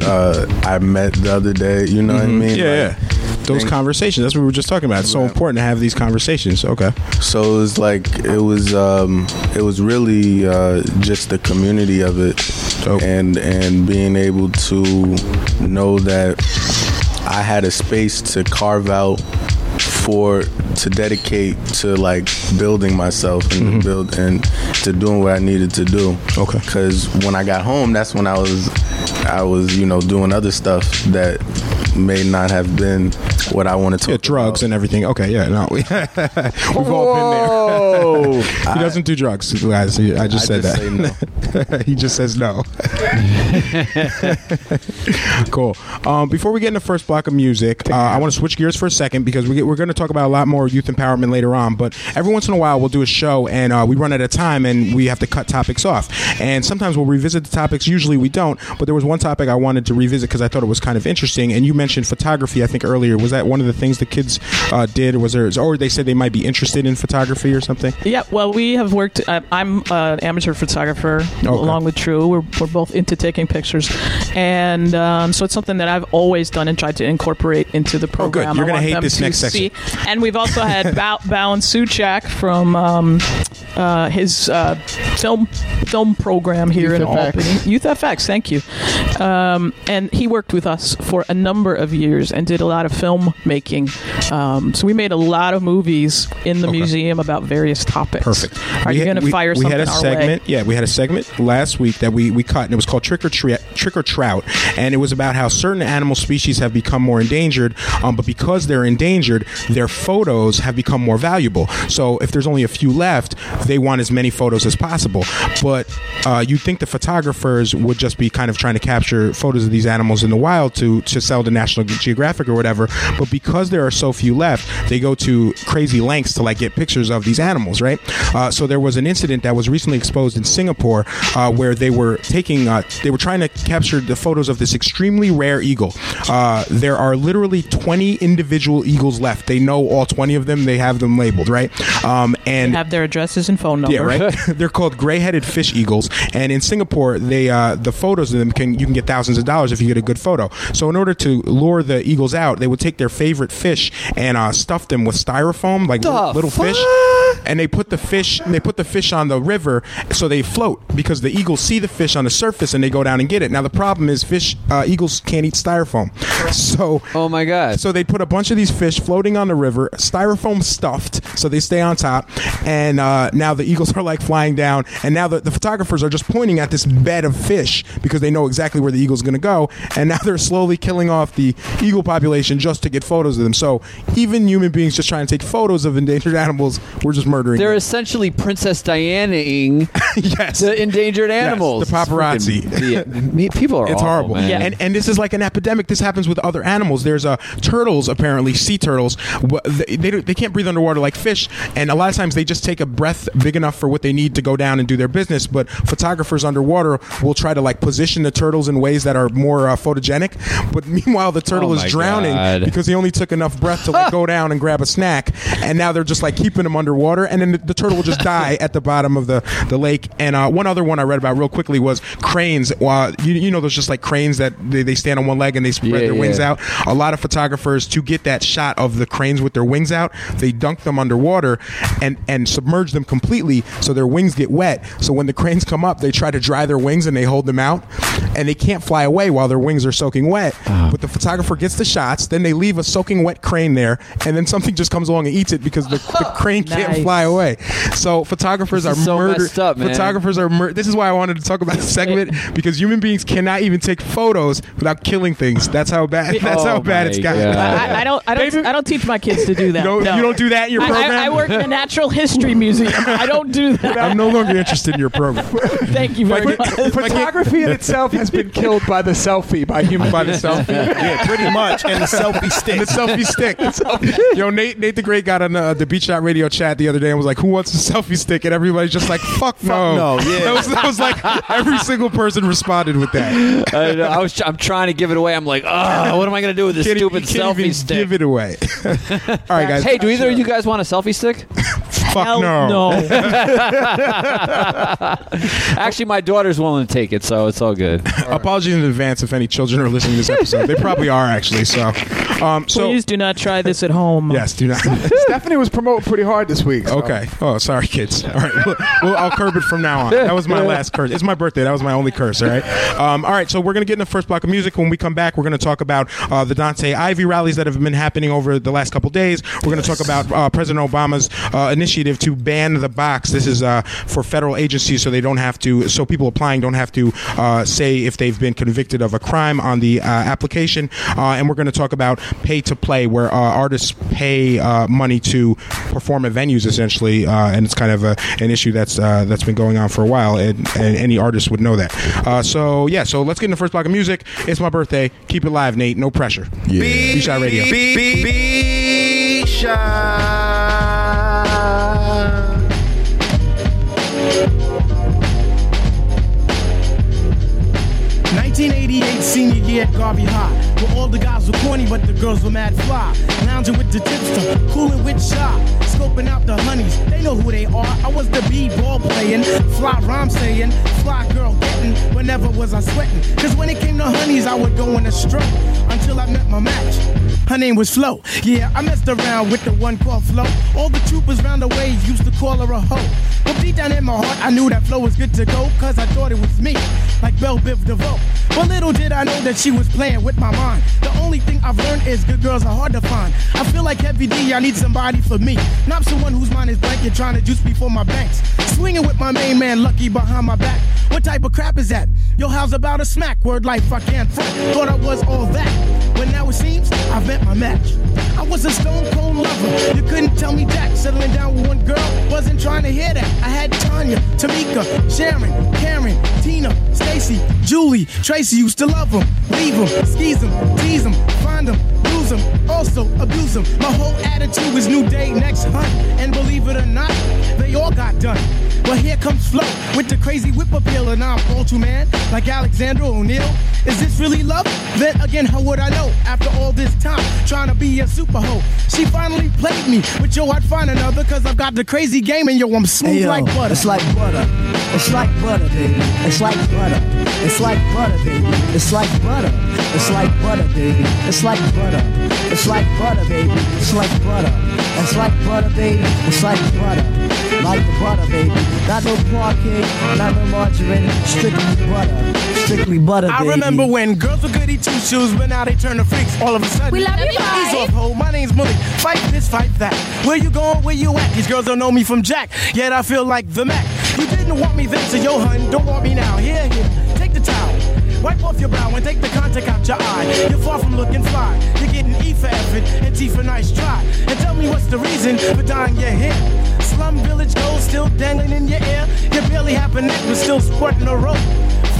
uh, I met the other day. You know what I mean? Mm-hmm. Yeah, Like, yeah. Those conversations. That's what we were just talking about. It's so important to have these conversations. Okay. So it was like it was um, it was really uh, just the community of it, and and being able to know that I had a space to carve out for to dedicate to like building myself and to build and to doing what I needed to do. Okay. Because when I got home, that's when I was I was you know doing other stuff that may not have been what I wanted to. Yeah, drugs and everything. Okay, yeah, no, we, we've all been there. he doesn't do drugs, guys. He- I just I said just that. he just says no. cool. Um, before we get in the first block of music, uh, I want to switch gears for a second because we get, we're going to talk about a lot more youth empowerment later on. But every once in a while, we'll do a show and uh, we run out of time and we have to cut topics off. And sometimes we'll revisit the topics. Usually we don't. But there was one topic I wanted to revisit because I thought it was kind of interesting. And you mentioned photography. I think earlier was that one of the things the kids uh, did? Was there, or they said they might be interested in photography or something? Yeah, well, we have worked. Uh, I'm uh, an amateur photographer along with True. We're, we're both into taking pictures, and um, so it's something that I've always done and tried to incorporate into the Oh, good. program. You're gonna hate this to next section. And we've also had Bao, Bao and Suchak from um, uh, his uh, film film program here Youth in FX. Albany. Youth FX, thank you. Um, and he worked with us for a number of years and did a lot of film making. Um, so we made a lot of movies in the museum about various topics. Perfect. Are We you going to fire we had a segment. way? Yeah, we had a segment last week that we, we cut, and it was called Trick or Tre- Trick or Trout, and it was about how certain animal species have become more endangered, um, but because they're endangered, their photos have become more valuable. So if there's only a few left, they want as many photos as possible. But uh, you'd think the photographers would just be kind of trying to capture photos of these animals in the wild to to sell to National Geographic or whatever. But because there are so few left, they go to crazy lengths to like get pictures of these animals, right? Uh, so there was an incident that was recently exposed in Singapore uh, where they were taking, uh, they were trying to capture the photos of this extremely rare eagle. Uh, there are literally 20 individual eagles left. They know all 20 of them. They have them labeled, right? Um, and Have their addresses and phone numbers. yeah, right. They're called gray-headed fish eagles, and in Singapore, they uh, the photos of them can you can get thousands of dollars if you get a good photo. So in order to lure the eagles out, they would take their favorite fish and uh, stuff them with styrofoam, like The little, fish, fuck? And they put the fish they put the fish on the river so they float because the eagles see the fish on the surface and they go down and get it. Now the problem is fish uh, eagles can't eat styrofoam, so Oh my god. so they put a bunch of these fish floating on the river, styrofoam stuffed, so they stay on top. And uh, now the eagles are like flying down, and now the, the photographers are just pointing at this bed of fish because they know exactly where the eagle's going to go. And now they're slowly killing off the eagle population just to get photos of them. So even human beings just trying to take photos of endangered animals, we're just murdering. They're them. essentially Princess Diana-ing yes. the endangered Yes, animals. the paparazzi. Yeah, people are It's awful, horrible, man. and and this is like an epidemic. This happens with other animals. There's uh, turtles, apparently sea turtles. They they, they can't breathe underwater like fish, and a lot of times they just take a breath big enough for what they need to go down and do their business. But photographers underwater will try to like position the turtles in ways that are more uh, photogenic. But meanwhile, the turtle Oh is drowning God. because he only took enough breath to like go down and grab a snack, and now they're just like keeping him underwater, and then the, the turtle will just die at the bottom of the the lake. And uh, one other one I read about real quickly was cranes. Uh, you, you know, those just like cranes that they, they stand on one leg and they spread Yeah, their wings yeah. out. A lot of photographers to get that shot of the cranes with their wings out, they dunk them underwater and and submerge them completely so their wings get wet. So when the cranes come up, they try to dry their wings and they hold them out, and they can't fly away while their wings are soaking wet. Ah. But the photographer gets the shots, then they leave a soaking wet crane there, and then something just comes along and eats it because the, the crane can't Nice. fly away. So photographers This are is so murdered. up, man. Photographers are mur- This is why I wanted to talk about the segment because human beings cannot even take photos without killing things. That's how bad. That's Oh how bad it's gotten. God. I, I don't. I don't. I don't teach my kids to do that. You don't, no. you don't do that in your I- program. I, I work in a natural history museum. I don't do that. I'm no longer interested in your program. Thank you very Like, much. Photography in itself has been killed by the selfie by human By the selfie. Yeah, pretty much. And the selfie stick. And the selfie stick. Yo, Nate, Nate the Great got on uh, the B Shot Radio chat the other day and was like, "Who wants a selfie stick?" And everybody's just like, "Fuck no!" no, yeah. That was, that was like every single person responded with that. I, know, I was. I'm trying to give it away. I'm like, oh, what am I going to do with this Can't, stupid can't selfie even stick? Give it away. All right, guys. Hey, do either of you guys want a selfie stick? Fuck Hell no. no. Actually, my daughter's willing to take it, so it's all good. Apologies in advance if any children are listening to this episode. They probably are actually. So, um, so Please do not try this at home. yes, do not. Stephanie was promoted pretty hard this week. so- Okay. Oh, sorry, kids. All right. Well, well, I'll curb it from now on. That was my last curse. It's my birthday. That was my only curse. All right. Um, all right. So we're gonna get in the first block of music. When we come back, we're gonna talk about uh, the Dontay Ivy rallies that have been happening over the last couple days. We're gonna talk about uh, President Obama's uh, initiative to ban the box. This is uh, for federal agencies, so they don't have to. So people applying don't have to uh, say if they've been convicted of a crime on the uh, application. Uh, and we're gonna talk about pay to play, where uh, artists pay uh, money to perform at venues, essentially, uh, and it's kind of a, an issue that's uh, that's been going on for a while, and, and any artist would know that. Uh, so yeah, so let's get in the first block of music. It's my birthday. Keep it live, Nate. No pressure. Yeah. B-Shot Radio. B shot. 1988 senior year at Garvey High, where all the guys were corny, but the girls were mad fly. Lounging with the tipster, cooling with shy, scoping out the honeys. They know who they are. I was the b-ball playing, fly rhyme saying, fly girl getting. Whenever was I sweating? Cause when it came to honeys, I would go in a stroke until I met my match. Her name was Flo. Yeah, I messed around with the one called Flo. All the troopers round the way used to call her a hoe. But deep down in my heart, I knew that flow was good to go, cause I thought it was me, like Bell Biv DeVoe. But little did I know that she was playing with my mind. The only thing I've learned is good girls are hard to find. I feel like Heavy D, I need somebody for me. Not someone whose mind is blank and trying to juice before my banks. Swinging with my main man, Lucky, behind my back. What type of crap is that? Yo, how's about a smack? Word life, I can't front. Thought I was all that. But now it seems I've met my match. I was a stone cold lover. You couldn't tell me that. Settling down with one girl, wasn't trying to hear that. I had Tanya, Tamika, Sharon, Karen, Tina, Stacy, Julie, Tracy used to love them, leave them, skeeze them, tease them, find them, them, also abuse them. My whole attitude was new day, next hunt. And believe it or not, they all got done. But here comes Flo with the crazy whip appeal, and I'm all too man, like Alexander O'Neal. Is this really love? Then again, how would I know? After all this time, trying to be a super hoe. She finally played me, but yo, I'd find another, cause I've got the crazy game, and yo, I'm smooth Hey, yo, like butter. It's like butter. It's like butter, baby. It's like butter. It's like butter, baby. It's like butter. It's like butter, baby. It's like butter. It's like butter, baby. It's like butter. It's like butter, baby. It's like butter. Like the butter, baby. Not no parquet, not no margarine. Strictly butter. Strictly butter, baby. I remember when girls were goody two shoes, but now they turn to freaks all of a sudden. We love you, bye. Ease off, ho. My name's Malik. Fight this, fight that. Where you going? Where you at? These girls don't know me from Jack, yet I feel like the Mac. You didn't want me then, so yo, hun, don't want me now. Here, here, take the towel. Wipe off your brow and take the contact out your eye. You're far from looking fly. You're getting E for effort and T for nice try. And tell me what's the reason for dying your hair. Slum village gold still dangling in your ear. You barely have a neck, but still sporting a rope.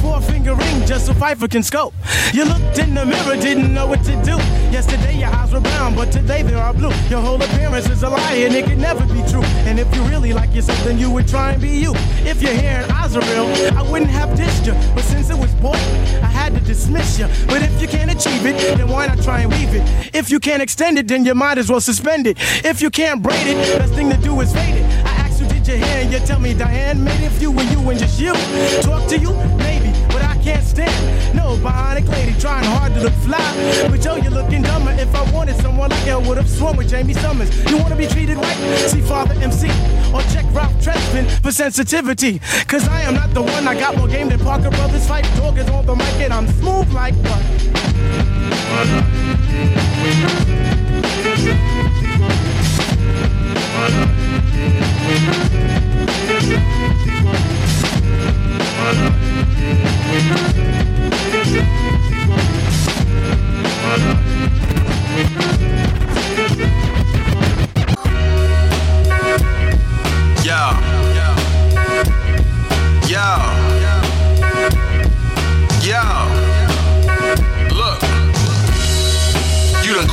Four finger ring just so Pfeiffer can scope. You looked in the mirror, didn't know what to do. Yesterday your eyes were brown, but today they are all blue. Your whole appearance is a lie and it could never be true. And if you really like yourself, then you would try and be you. If your hair and eyes are real, I wouldn't have dissed you. But since it was boy, I had to dismiss you. But if you can't achieve it, then why not try and weave it? If you can't extend it, then you might as well suspend it. If you can't braid it, best thing to do is fade it. I asked you, did you hear? And you tell me, Diane, maybe if you and you and just you talk to you, maybe. But I can't stand no bionic lady trying hard to look fly. But yo, you're looking dumber. If I wanted someone like you, I would have swum with Jaime Sommers. You wanna be treated right? See Father MC or check Ralph Tresvant for sensitivity. Cause I am not the one. I got more game than Parker Brothers. Fight dog is on the mic and I'm smooth like what?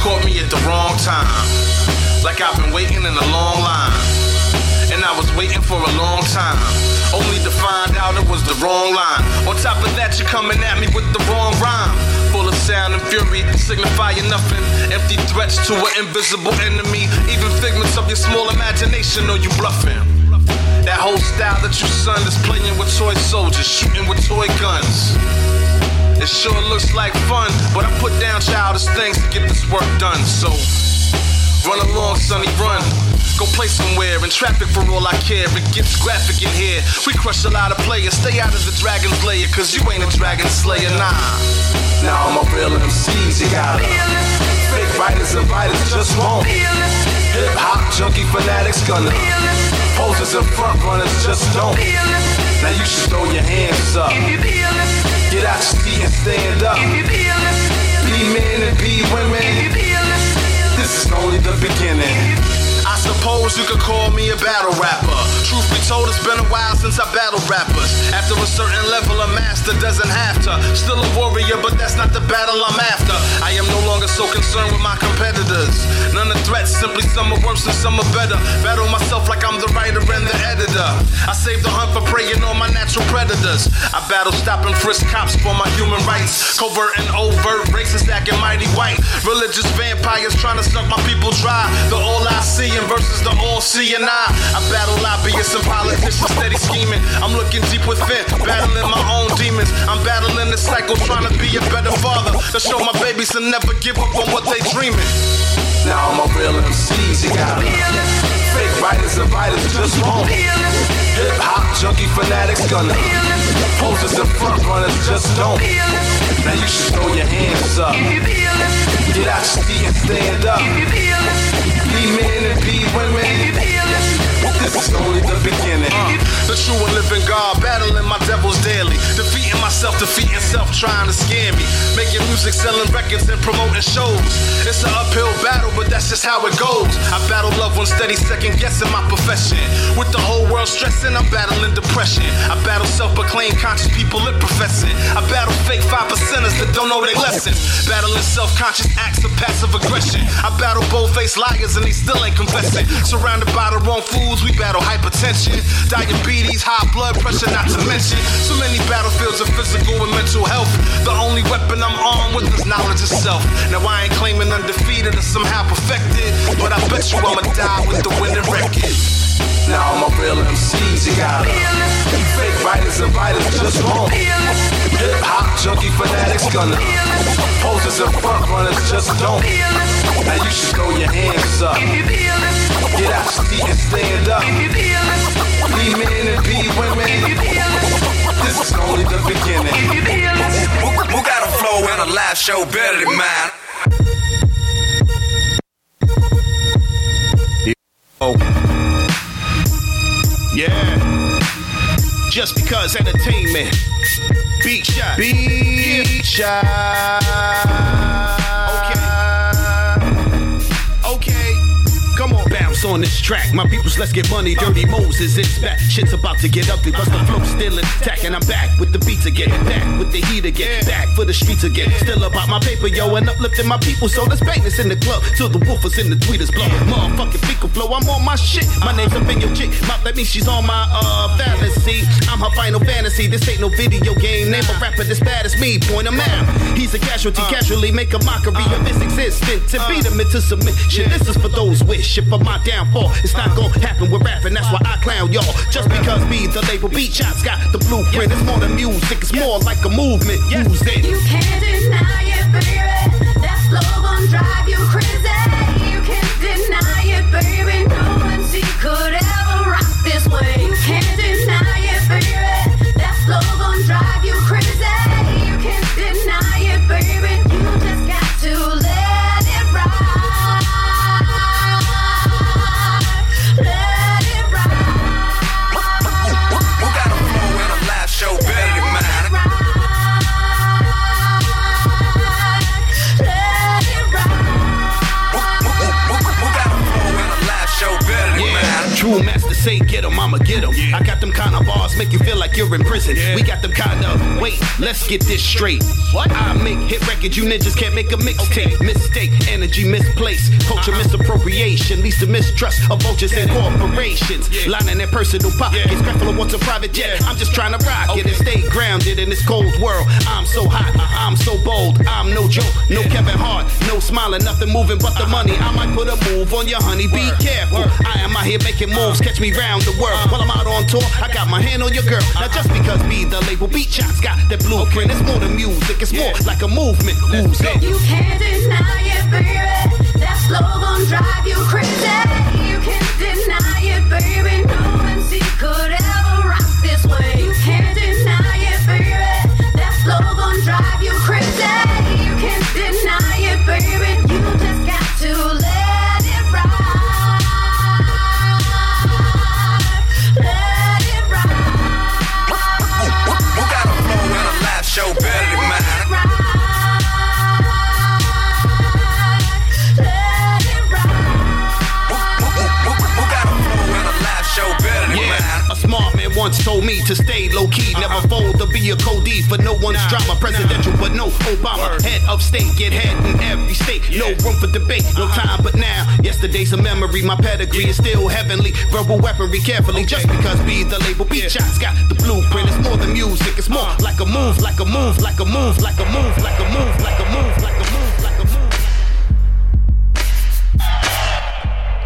Caught me at the wrong time. Like I've been waiting in a long line. I was waiting for a long time. Only to find out it was the wrong line. On top of that, you're coming at me with the wrong rhyme. Full of sound and fury, signifying nothing. Empty threats to an invisible enemy. Even figments of your small imagination know you bluffing. That whole style that you son is playing with toy soldiers, shooting with toy guns. It sure looks like fun, but I put down childish things to get this work done. So run along, sonny, run. Go play somewhere in traffic for all I care. It gets graphic in here. We crush a lot of players. Stay out of the dragon's lair, cause you ain't a dragon slayer, nah. Now I'm a real MCs, you gotta. Fake writers and writers just won't. Hip hop junkie fanatics gonna. Posters and front runners just don't. Now you should throw your hands up. Get out your seat and stand up. Be men and be women. This is only the beginning. Suppose you could call me a battle rapper. Truth be told, it's been a while since I battled rappers. After a certain level, a master doesn't have to. Still a warrior, but that's not the battle I'm after. I am no longer so concerned with my competitors. None of threats, simply some are worse and some are better. Battle myself like I'm the writer and the editor. I save the hunt for preying on my natural predators. I battle stopping frisk cops for my human rights. Covert and overt, racist acting mighty white. Religious vampires trying to suck my people dry. The all I see versus the all seeing eye. I I battle lobbyists and politicians steady scheming. I'm looking deep within, battling my own demons. I'm battling the cycle, trying to be a better father. To show my babies to never give up on what they dreaming. Now I'm a real MCs, you gotta. Fake writers and writers just won't. Hip hop junkie fanatics gonna. Posters and front runners just don't. Now you should throw your hands up. Get out your seat and stand up. Be men and be women. This is only the beginning. Uh. the true and living God, battling my devils daily. Defeating myself, defeating self, trying to scare me. Making music, selling records, and promoting shows. It's an uphill battle, but that's just how it goes. I battle love one steady second guessing my profession. With the whole world stressing, I'm battling depression. I battle self-proclaimed conscious people lip professing. I battle fake five percenters that don't know their lessons. Battling self-conscious acts of passive aggression. I battle bold-faced liars and they still ain't confessing. Surrounded by the wrong fools, we battle hypertension, diabetes, high blood pressure, not to mention so many battlefields of physical and mental health. The only weapon I'm armed with is knowledge itself. Now I ain't claiming undefeated or somehow perfected, but I bet you I'ma die with the winning record. Now I'm a real MCs, you gotta. Fake just won't. Hip hop junkie fanatics gonna Posers and front runners just don't. Now you should throw your hands up. Get out your seat and stand up. Be men and be women. This is only the beginning. Who, who got a flow and a live show better than mine? Oh. Yeah. Just because entertainment. Beat shot. Beat shot. Come on, this track. My peoples, let's get money. Dirty Moses, it's back. Shit's about to get ugly, but the flow still intact. And I'm back with the beats again. Back with the heat again. Back for the streets again. Still about my paper, yo, and uplifting my people. So let's bang this in the club till the woofers in the tweeters blow. Motherfucking fecal flow, I'm on my shit. My name's up in your chick. Mouth, that means she's on my uh fantasy. I'm her final fantasy. This ain't no video game. Name a rapper this bad as me. Point him out. He's a casualty. Casually make a mockery of his existence. To beat him into submission. This is for those wish. If for my downfall, it's not gonna happen with rapping. That's why I clown y'all. Just because me, the label beat shots got the blueprint. It's more than music. It's more like a movement. Who's it? You can't deny it, baby. That flow gon' drive you crazy. You can't deny it, baby. No one see could get 'em, I'ma get get 'em. I got them kind of bars make you feel like you're in prison. We got them kind of wait, let's get this straight. What? I make hit records, you ninjas can't make a mixtape. Mistake, energy misplaced, culture uh-huh. misappropriation, leads to mistrust of vultures and corporations. Lining their personal pockets, Creflo wants a private jet. I'm just trying to rock it and stay grounded in this cold world. I'm so hot, I'm so bold, I'm no joke, no Kevin Hart, no smiling, nothing moving but the uh-huh. money. I might put a move on your honey, be careful. I am out here making moves, catch me round the world. While I'm out on tour, I got my hand on your girl. Now just because be the label beat shots got that blueprint, it's more than music, it's more like a movement. Who's it? You can't deny it, baby. That flow gon' drive you crazy. To stay low key, never fold to be a Cody for no one's drama. Presidential, but no Obama. Head of state, get head in every state. No room for debate, no uh-huh. time but now. Yesterday's a memory, my pedigree is still heavenly. Verbal weaponry carefully, just because be the label. Beat shots got the blueprint. It's more than music, it's more uh-huh. like a move, like a move, like a move, like a move, like a move, like a move, like a move, like a move.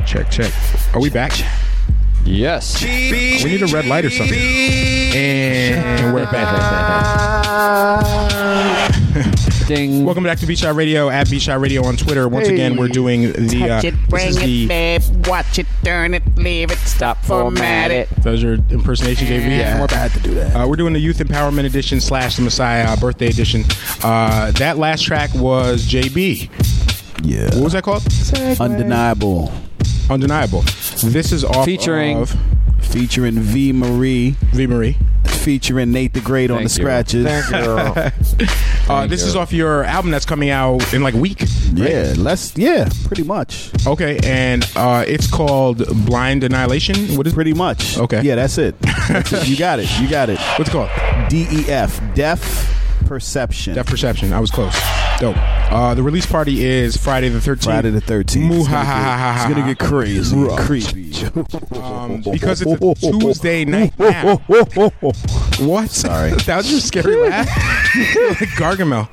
Check, check. Are we back? Yes. We need a red light or something. And we're back. Ding. Welcome back to B Shot Radio at B Shot Radio on Twitter. Once Hey. again, we're doing the. Uh, Touch it, this bring is it, the babe. Watch it, turn it, leave it, stop, format it. That was your impersonation, JV. Yeah, we're bad to do that. Uh, we're doing the Youth Empowerment Edition slash the Messiah Birthday Edition. Uh, that last track was JB. Yeah. What was that called? Undeniable. Undeniable. This is off Featuring- of Featuring V Marie. V Marie. Featuring Nate the Great on the Thank you. scratches. uh, this is off your album that's coming out in like a week. right? Yeah, let's yeah, pretty much. Okay, and uh, it's called Blind Annihilation. What is Pretty much. Okay. Yeah, that's it. That's it. You got it. You got it. What's it called? D E F. Deaf perception. Deaf Perception. I was close. Dope. Uh, the release party is Friday the 13th. Friday the 13th. It's gonna get- It's gonna get crazy, Rough. creepy. Um, because it's a Tuesday night. What? Sorry. that was your scary laugh. like Gargamel.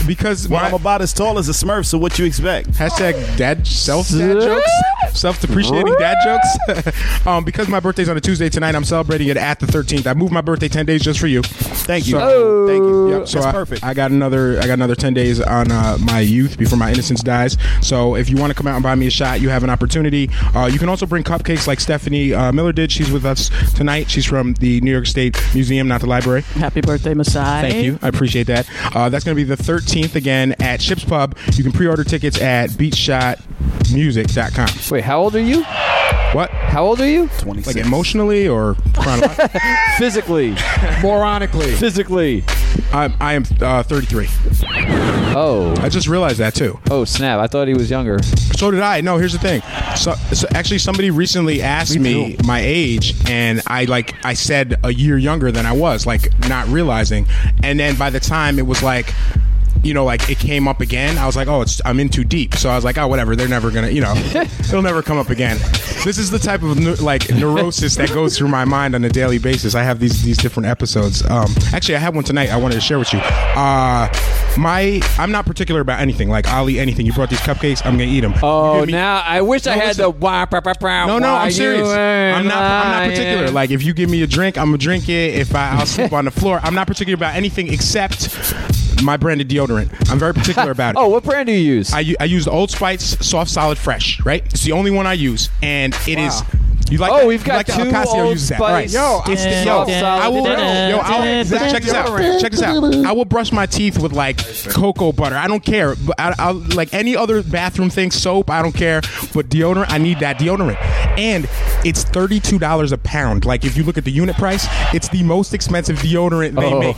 because Well, my I'm about as tall as a Smurf, so what you expect? hashtag dad self dad jokes, self depreciating dad jokes. um, because my birthday's on a Tuesday tonight, I'm celebrating it at the 13th. I moved my birthday 10 days just for you. Thank you. So- Thank you. Yep, so That's I, perfect. I got another. I got another ten days on uh, my youth before my innocence dies. So if you want to come out and buy me a shot, you have an opportunity. Uh, you can also bring cupcakes like Stephanie uh, Miller did. She's with us tonight. She's from the New York State Museum, not the library. Happy birthday, Masai. Thank you. I appreciate that. Uh, that's going to be the 13th again at Ships Pub. You can pre-order tickets at beatshotmusic.com. Wait, how old are you? What? How old are you? 26. Like emotionally or chronologically? Physically. Moronically. Physically. I, I am uh, 33. Oh. I just realized that too. Oh snap! I thought he was younger. So did I. No, here's the thing. So, so actually, somebody recently asked me, my age, and I like I said a year younger than I was, like not realizing. And then by the time it was like. You know, like it came up again. I was like, "Oh, it's I'm in too deep." So I was like, "Oh, whatever. They're never gonna, you know, it'll never come up again." This is the type of like neurosis that goes through my mind on a daily basis. I have these these different episodes. Um, actually, I have one tonight. I wanted to share with you. Uh, my I'm not particular about anything. Like I'll eat anything. You brought these cupcakes. I'm gonna eat them. Oh, now I wish I had listen. the wah, bah, bah, bah, No, no, I'm serious. I'm not. I'm not particular. Like, if you give me a drink, I'm gonna drink it. If I, I'll sleep on the floor, I'm not particular about anything except my branded deodorant. I'm very particular about it. Oh, what brand do you use? I, u- I use Old Spice Soft Solid Fresh. Right, it's the only one I use, and it is. You like? Oh, that? we've You got like two Ocasio Old uses that. Spice Right. Yo, it's the, and yo, soft I will. solid Yo, I'll, deodorant. check this out. Check this out. I will brush my teeth with like cocoa butter. I don't care. But I, I'll like any other bathroom thing, soap. I don't care. But deodorant, I need that deodorant, and it's thirty two dollars a pound. Like if you look at the unit price, it's the most expensive deodorant they Oh. make.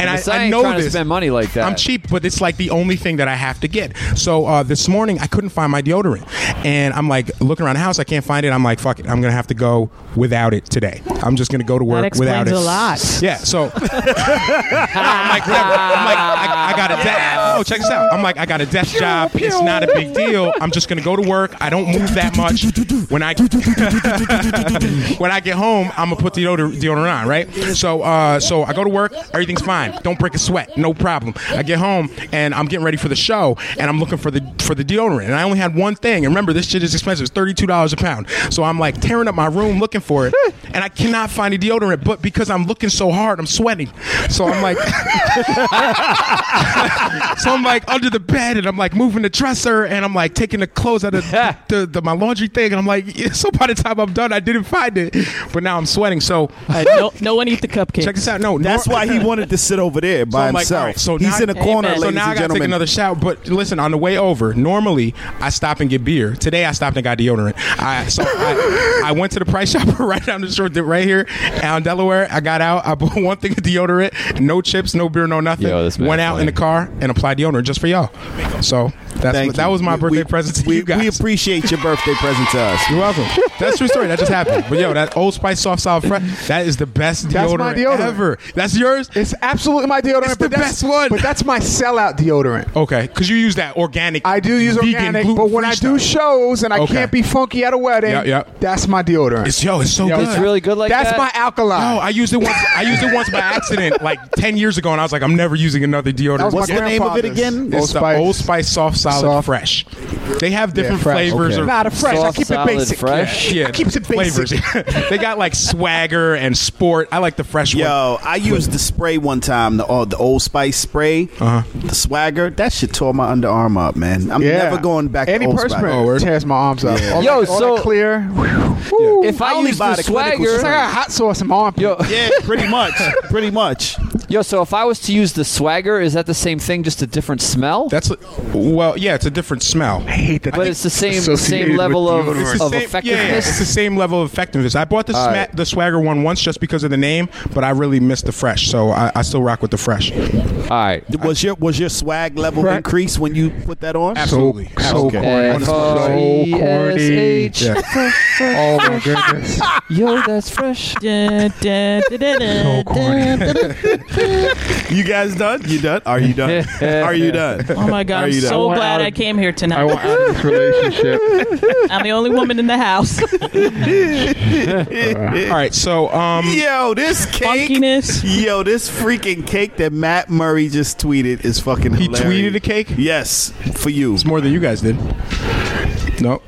And I, Because I I know this. spend money like that. I'm cheap, but it's like the only thing that I have to get. So uh, this morning I couldn't find my deodorant, and I'm like looking around the house. I can't find it. I'm like, fuck it. I'm gonna have to go without it today. I'm just gonna go to work That without explains it. a lot. Yeah. So I'm like, whatever. I'm like, I, I got a desk. Oh, check this out. I'm like, I got a desk job. It's not a big deal. I'm just gonna go to work. I don't move that much. When I when I get home, I'm gonna put the deodorant, deodorant on, right? So, uh, so I go to work. Everything's fine. Don't break a sweat. No problem. I get home and I'm getting ready for the show, and I'm looking for the for the deodorant, and I only had one thing. And remember, this shit is expensive. It's thirty two dollars a pound. So I'm like tearing up my room looking for it, and I cannot find a deodorant. But because I'm looking so hard, I'm sweating. So I'm like, so I'm like under the bed, and I'm like moving the dresser, and I'm like taking the clothes out of the, the, the my laundry thing, and I'm like, yeah, so by the time I'm done, I didn't find it, but now I'm sweating. So no, no one eat the cupcakes. check this out. No, That's nor- why he wanted to sit over there by so I'm like, himself. all right, so He's now- in a corner, Amen. So ladies now I and gotta take gentlemen. another shower. But listen, on the way over, normally I stop and get beer. Today I stopped and got deodorant. I so I, I went to the Price Chopper right down the street, right here on Delaware. I got out. I bought one thing of deodorant, no chips, no beer, no nothing. Yo, this went out in the car and applied deodorant just for y'all. So that's Thank what, that you. was my We- birthday we- present to we, you guys. we appreciate your birthday present to us. You're welcome. That's a true story. That just happened. But yo, that Old Spice soft solid fresh, that is the best That's deodorant, my deodorant. ever. That's yours. It's absolutely my deodorant. It's the but best one. But that's my sellout deodorant. Okay, because you use that organic. I do use vegan, organic, but when I do stuff. shows and I Okay. can't be funky at a wedding, Yeah, yeah. That's my deodorant. It's yo, it's so Yo, good. It's really good like that's that. my alkali. No, I used it once. I used it once by accident, like ten years ago, and I was like, I'm never using another deodorant. Was What's my the name of it grandfather's. again? It's Old the Spice. Old Spice Soft Solid Soft. Fresh. They have different fresh. flavors. Okay. Of, Nah, the fresh. Soft I keep it solid basic. fresh? yeah, I keeps it basic. flavors. they got like swagger and sport. I like the fresh one. Yo, I used the spray one time, the uh, the Old Spice spray, Uh-huh. the swagger. That shit tore my underarm up, man. I'm Yeah. never going back to Old Spice. Oh, Antiperspirant tears my arms up. All Yo, that, all so- that clear. If I, I only use buy the the clinical swagger, It's like I got hot sauce in my armpit. yo, Yeah, pretty much, pretty much. Yo, so if I was to use the swagger, is that the same thing, just a different smell? That's well, yeah, it's a different smell. I hate that. but it's the same same level of. It's the of same- effectiveness. Yeah, yeah, it's the same level of effectiveness. I bought the All sma- right. the Swagger one once just because of the name, but I really missed the fresh, so I, I still rock with the fresh. All right. Was your was your swag level Right. increased when you put that on? Absolutely, so absolutely. corny. So corny. F-R-E-S-H. Yeah. Oh my goodness. Yo, that's fresh. So corny. you guys done? You done? Are you done? Are you done? Oh my god! Are I'm you done? so glad I came here tonight. I want out of this relationship. I'm the only woman in the house. All right, so um, Yo, this cake. Yo, this freaking cake that Matt Murray just tweeted is fucking. He hilarious. tweeted a cake. Yes, for you. It's more than you guys did. No.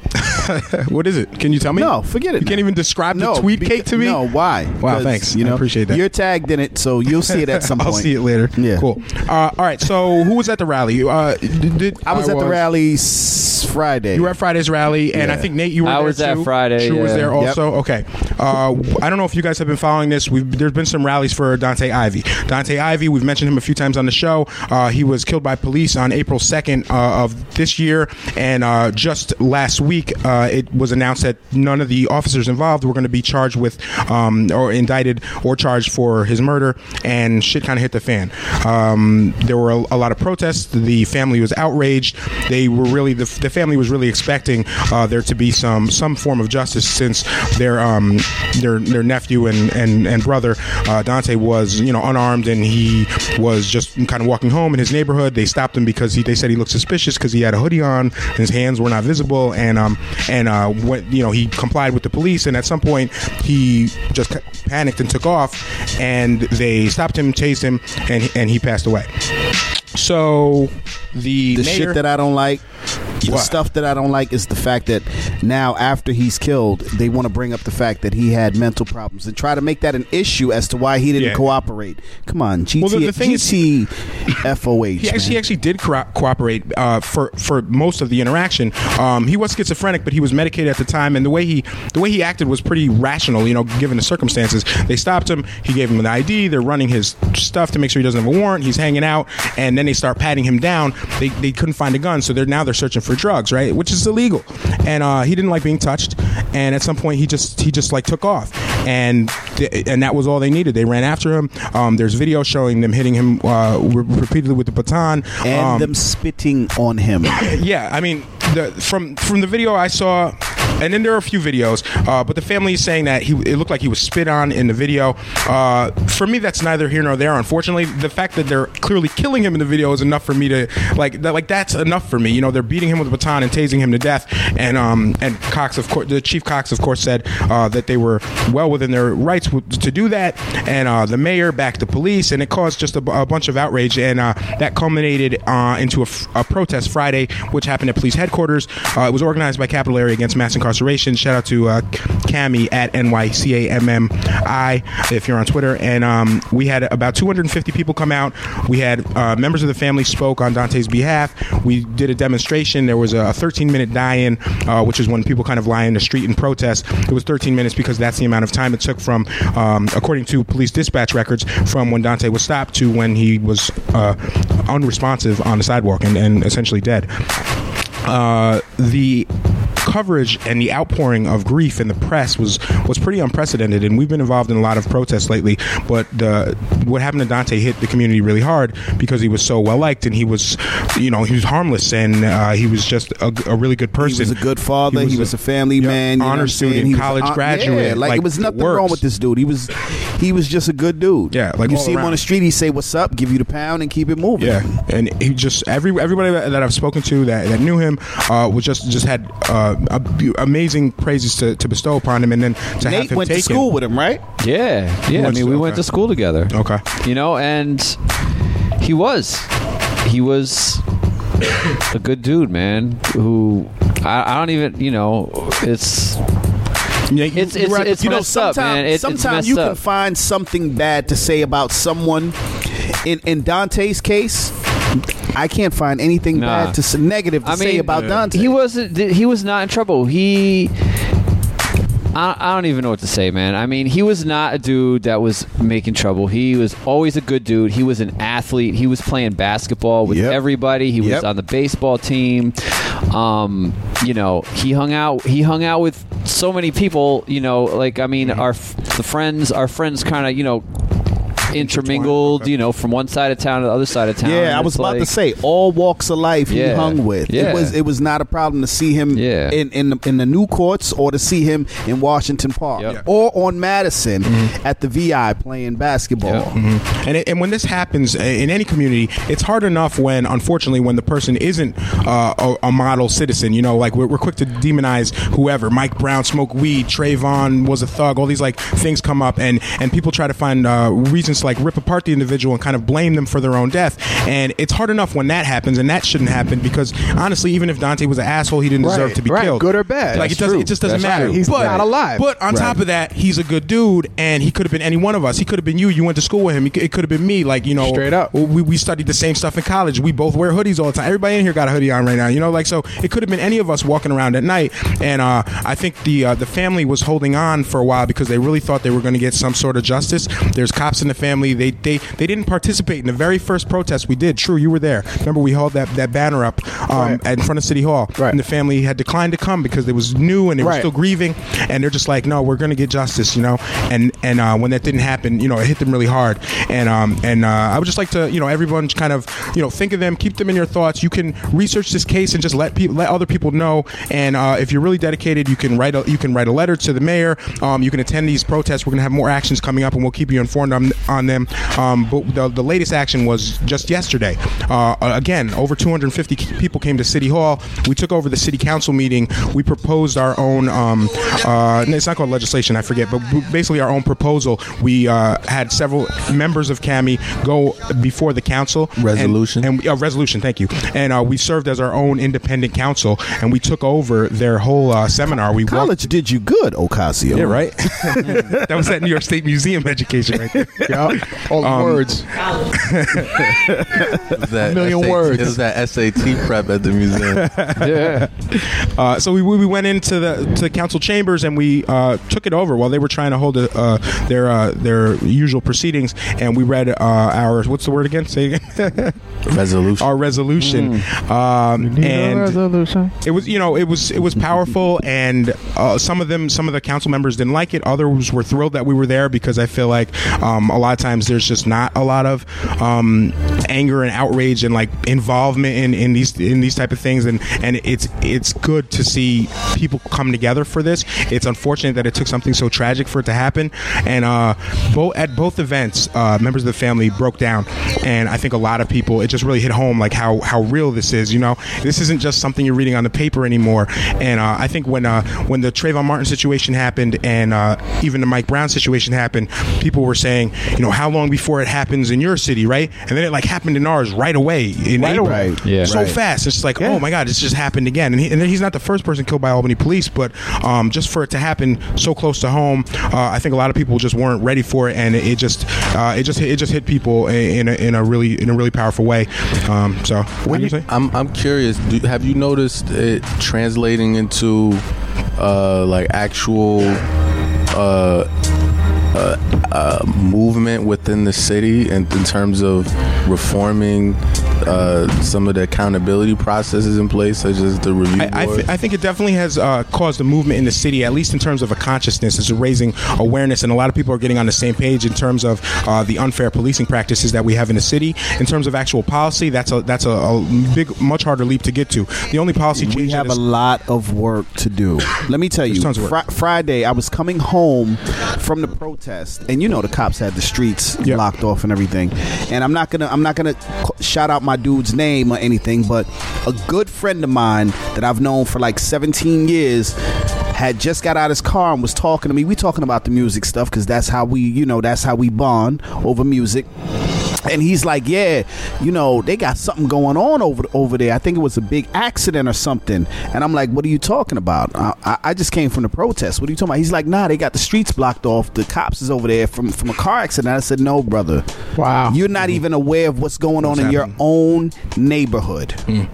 what is it? Can you tell me? No, forget it. You can't even describe No, the tweet beca- cake to me. No, why? Wow, thanks. You I appreciate that. You're tagged in it, so you'll see it at some point. I'll see it later. Yeah. Cool. Uh, all right. So who was at the rally? Uh, did, did- I was at the rally s- Friday. You were at Friday's rally, and I think Nate, you were I there was at too. Friday, True was yeah. there Yep. also. Okay. Uh, I don't know if you guys have been following this. We've, there's been some rallies for Dontay Ivy. Dontay Ivy, we've mentioned him a few times on the show. Uh, he was killed by police on April 2nd uh, of this year, and uh, just last week, uh, it was announced that none of the officers involved were going to be charged with um, or indicted or charged for his murder, and shit kind of hit the fan. Um, there were a, a lot of protests. The family was outraged. They were really the, the family was really expecting uh, there to be some some form of justice since their um, their their nephew and and, and brother uh, Dontay was you know unarmed and he was just kind of walking home in his neighborhood. They stopped him because he they said he looked suspicious because he had a hoodie on, his hands were not visible, and um and uh went you know he complied with the police, and at some point he just panicked and took off, and they stopped him, chased him, and he- and he passed away. So the the mayor, shit that I don't like, the stuff that I don't like is the fact that now after he's killed, they want to bring up the fact that he had mental problems and try to make that an issue as to why he didn't Yeah. cooperate. Come on, GT, Well, the- the thing is- FOH. He actually, he actually did co- cooperate uh, for for most of the interaction. Um, he was schizophrenic, but he was medicated at the time, and the way he the way he acted was pretty rational. You know, given the circumstances, they stopped him. He gave him an ID. They're running his stuff to make sure he doesn't have a warrant. He's hanging out, and then they start patting him down. They, they couldn't find a gun, so they're now they're searching for drugs, right? Which is illegal. And uh, he didn't like being touched. And at some point, he just he just like took off, and th- and that was all they needed. They ran after him. Um, there's video showing them hitting him uh, re- repeatedly with the baton and Um, them spitting on him. yeah, I mean, the, from from the video I saw, and then there are a few videos, uh, but the family is saying that he it looked like he was spit on in the video. Uh, for me, that's neither here nor there. Unfortunately, the fact that they're clearly killing him in the video is enough for me to like that, like that's enough for me. You know, they're beating him with a baton and tasing him to death, and um and Cox of course, the chief Cox of course said uh, that they were well within their rights to do that, and uh, the mayor backed the police, and it caused just a, bunch of outrage, and uh, that culminated uh, into a, protest Friday, which happened at police headquarters. It was organized by Capital Area Against Mass Incarceration. Shout out to uh, Cami at NYCAMMI if you're on Twitter. And um, we had about 250 people come out. We had uh, members of the family spoke on Dontay's behalf. We did a demonstration. There was a 13 minute die-in, uh, which is when people kind of lie in the street in protest. It was 13 minutes because that's the amount of time it took from, um, according to police dispatch records, from when Dontay was stopped to when he was uh, unresponsive on the sidewalk and, and essentially dead. Uh, the coverage and the outpouring of grief in the press was was pretty unprecedented and we've been involved in a lot of protests lately but the what happened to Dontay hit the community really hard because he was so well liked and he was you know he was harmless and uh, he was just a, a really good person He was a good father. He was, a family man. You know what honor student college graduate Yeah, like, like, it was nothing wrong with this dude. He was he was just a good dude. Yeah, like you all see him on the street, he say "What's up?" Give you the pound and keep it moving. Yeah, and he just every everybody that, that I've spoken to that, that knew him uh, was just just had uh, amazing praises to, to bestow upon him, and then to have Nate him went taken. to school with him, right? Yeah, yeah. I mean, to- we went to school together. Okay. You know, and he was, he was a good dude, man. Who I, I don't even, you know, it's. It's it's, Right, it's you know, messed up, sometime- man. It, it's Sometimes messed you up. can find something bad to say about someone. In in Dontay's case, I can't find anything Nah. bad to s- negative to I say mean, about Dontay. He wasn't. He was not in trouble. He. I, I don't even know what to say, man. I mean, he was not a dude that was making trouble. He was always a good dude. He was an athlete. He was playing basketball with Yep. everybody. He was Yep. on the baseball team. Um, you know, he hung out. He hung out with so many people. You know, like I mean, mm-hmm. our f- the friends, our friends, kind of, you know, intermingled, you know, from one side of town to the other side of town. Yeah, I was it's about to say all walks of life he hung with. Yeah. It was it was not a problem to see him Yeah. in in the, in the new courts or to see him in Washington Park or on Madison Mm-hmm. at the VI playing basketball. Mhm. And it, and when this happens uh, in any community, it's hard enough when, unfortunately, when the person isn't uh, a, a model citizen. You know, like we're, we're quick to demonize whoever. Mike Brown smoked weed. Trayvon was a thug. All these like things come up, and and people try to find uh, reasons to like rip apart the individual and kind of blame them for their own death. And it's hard enough when that happens, and that shouldn't happen because honestly, even if Dontay was an asshole, he didn't deserve Right, to be right, killed. good or bad. Like That's it doesn't. true. It just doesn't That's matter. true. He's but, not alive. But on Right. top of that, he's a good dude, and he could have been any one of us. He could have been you. You went to school with him. It could have been me. Like you know, straight up. We, we studied the same stuff in college. We both wear hoodies all the time. Everybody in here got a hoodie on right now. You know, like so. It could have been any of us walking around at night. And uh, I think the uh, the family was holding on for a while because they really thought they were going to get some sort of justice. There's cops in the family. They they they didn't participate in the very first protest we did. True, you were there. Remember, we held that that banner up um, in front of City Hall. Right. And the family had declined to come because it was new and they were Right. still grieving. And they're just like, no, we're going to get justice, you know. And and uh, when that didn't happen, you know, it hit them really hard. And um and uh, I would just like to, you know, everyone kind of, you know, think of them, keep them in your thoughts. You can research this case and just let people let other people know. And uh, if you're really dedicated, you can write a you can write a letter to the mayor. Um, you can attend these protests. We're going to have more actions coming up, and we'll keep you informed on, on them. Um, but the, the latest action was just yesterday. Uh, again, over 250 people came to City Hall. We took over the city council meeting. We proposed our own. Um, uh, it's not called legislation. I forget, but basically our own proposal. We uh, had several members of CAMI go before the council. Resolution. And, and uh, resolution. Thank you. And uh, we served as our own independent council, and we took over their whole uh, seminar. We College did you good, Ocasio. Yeah, right. that was that New York State Museum education right there. Yeah, all the words. that million SAT words. It was that SAT prep at the museum. yeah. Uh, so we, we went into the to the council chambers and we uh, took it over while they were trying to hold a, uh, their uh, their usual proceedings, and we read uh, our what's the word again? Say again. resolution. Our resolution. Um, and resolution. it was you know it was it was powerful, and uh, some of them some of the council members didn't like it. Others were thrilled that we were there because I feel like um, a lot of times there's just not a lot of um, anger and outrage and like involvement in, in these in these type of things, and and it's it's good to see people come together for this. It's unfortunate that it took something so tragic for it to happen, and uh, both at both events, uh, members of the family broke down, and I think a lot of people it just really hit home like how how real this is. You know, this isn't just something you're reading on the paper anymore. And uh, I think when uh, when the Trayvon Martin situation happened, and uh, even the Mike Brown situation happened, people were saying, you know, how long before it happens in your city, right? And then it like happened in ours right away in Right April. away. Yeah. so Right. fast. It's like, oh my God, this just happened again. And, he, and then he's not the first person killed by Albany police, but um, just for it to happen so close to home, uh, I think a lot of people just weren't ready for it, and it, it just uh, it just hit, it just hit people in a, in a really in a really powerful way. Um, so, what do you say? I'm I'm curious. Do, have you noticed it translating into uh, like actual uh, uh, uh, movement within the city, in terms of reforming uh, some of the accountability processes in place, such as the review I, I, board? th- I think it definitely has uh, caused a movement in the city, at least in terms of a consciousness. It's raising awareness, and a lot of people are getting on the same page in terms of uh, the unfair policing practices that we have in the city. In terms of actual policy, that's a that's a, a big, much harder leap to get to. The only policy We that have a lot of work to do. Let me tell you, tons of work. Fri- Friday I was coming home from the protest, and you know the cops had the streets locked off and everything. And I'm not gonna I'm not gonna shout out my dude's name or anything, but a good friend of mine that I've known for like 17 years had just got out of his car and was talking to me. We talking about the music stuff because that's how we, you know, that's how we bond over music. And he's like, "Yeah, you know, they got something going on over over there. I think it was a big accident or something." And I'm like, "What are you talking about? I, I, I just came from the protest. What are you talking about?" He's like, "Nah, they got the streets blocked off. The cops is over there from from a car accident." I said, "No, brother. Wow, you're not even aware of what's going on What's in your own neighborhood." Hmm.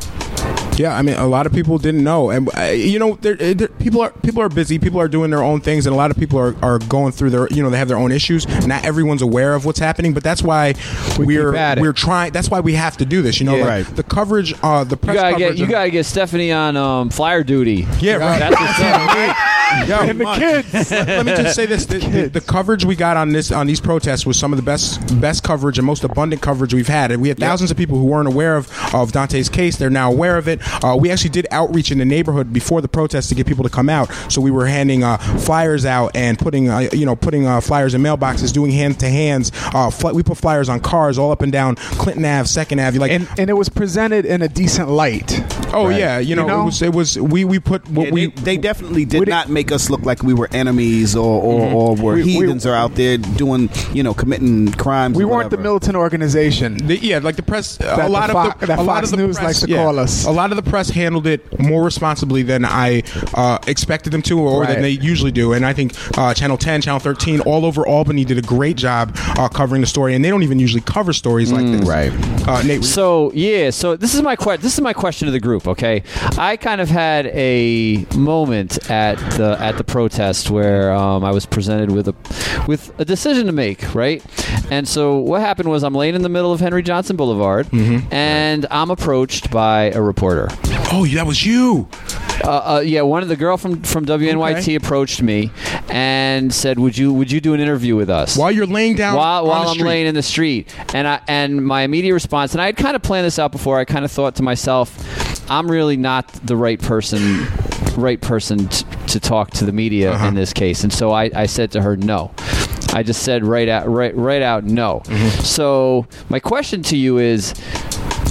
Yeah, I mean, a lot of people didn't know, and uh, you know, there, uh, there, people are people are busy. People are doing their own things, and a lot of people are, are going through their, you know, they have their own issues. Not everyone's aware of what's happening, but that's why we are keep at we're trying. That's why we have to do this. You know, Yeah. like the coverage, uh, the You press gotta coverage. get you of- gotta get Stephanie on um, flyer duty. Yeah, right. That's what's up. Yo, And the kids. Let, let me just say this: the, the, the coverage we got on this on these protests was some of the best best coverage and most abundant coverage we've had. And we had thousands of people who weren't aware of of Dontay's case. They're now aware of it. Uh, we actually did outreach in the neighborhood before the protest to get people to come out. So we were handing uh, flyers out and putting uh, you know putting uh, flyers in mailboxes, doing hand to hands. Uh, fl- we put flyers on cars all up and down Clinton Ave, Second Ave. Like and and it was presented in a decent light. Oh Right. yeah, you know, You know? it was it was we we put what Yeah, we they, they definitely did we didn't- not make us look like we were enemies or, or, or were We- we- heathens or out there doing, you know, committing crimes. We weren't the militant organization. The, yeah, like the press. That a lot the of Fo- the that a lot Fox of the News press, likes to yeah, call us. A lot of the press handled it more responsibly than I uh, expected them to, or Right. than they usually do. And I think uh, Channel 10, Channel 13, all over Albany did a great job uh, covering the story. And they don't even usually cover stories like this. right. Uh, Nate, So yeah, so this is my que- this is my question to the group. Okay, I kind of had a moment at the at the protest where um, I was presented with a with a decision to make, right? And so what happened was I'm laying in the middle of Henry Johnson Boulevard, and I'm approached by a reporter. Oh, that was you. Uh, uh, yeah, one of the girl from from WNYT Okay. approached me and said, "Would you would you do an interview with us?" While you're laying down while, on while the I'm street. laying in the street. And I and my immediate response, and I had kind of planned this out before. I kind of thought to myself, I'm really not the right person, right person t- to talk to the media Uh-huh. in this case. And so I, I said to her, no. I just said right out, right, right out, no. Mm-hmm. So my question to you is.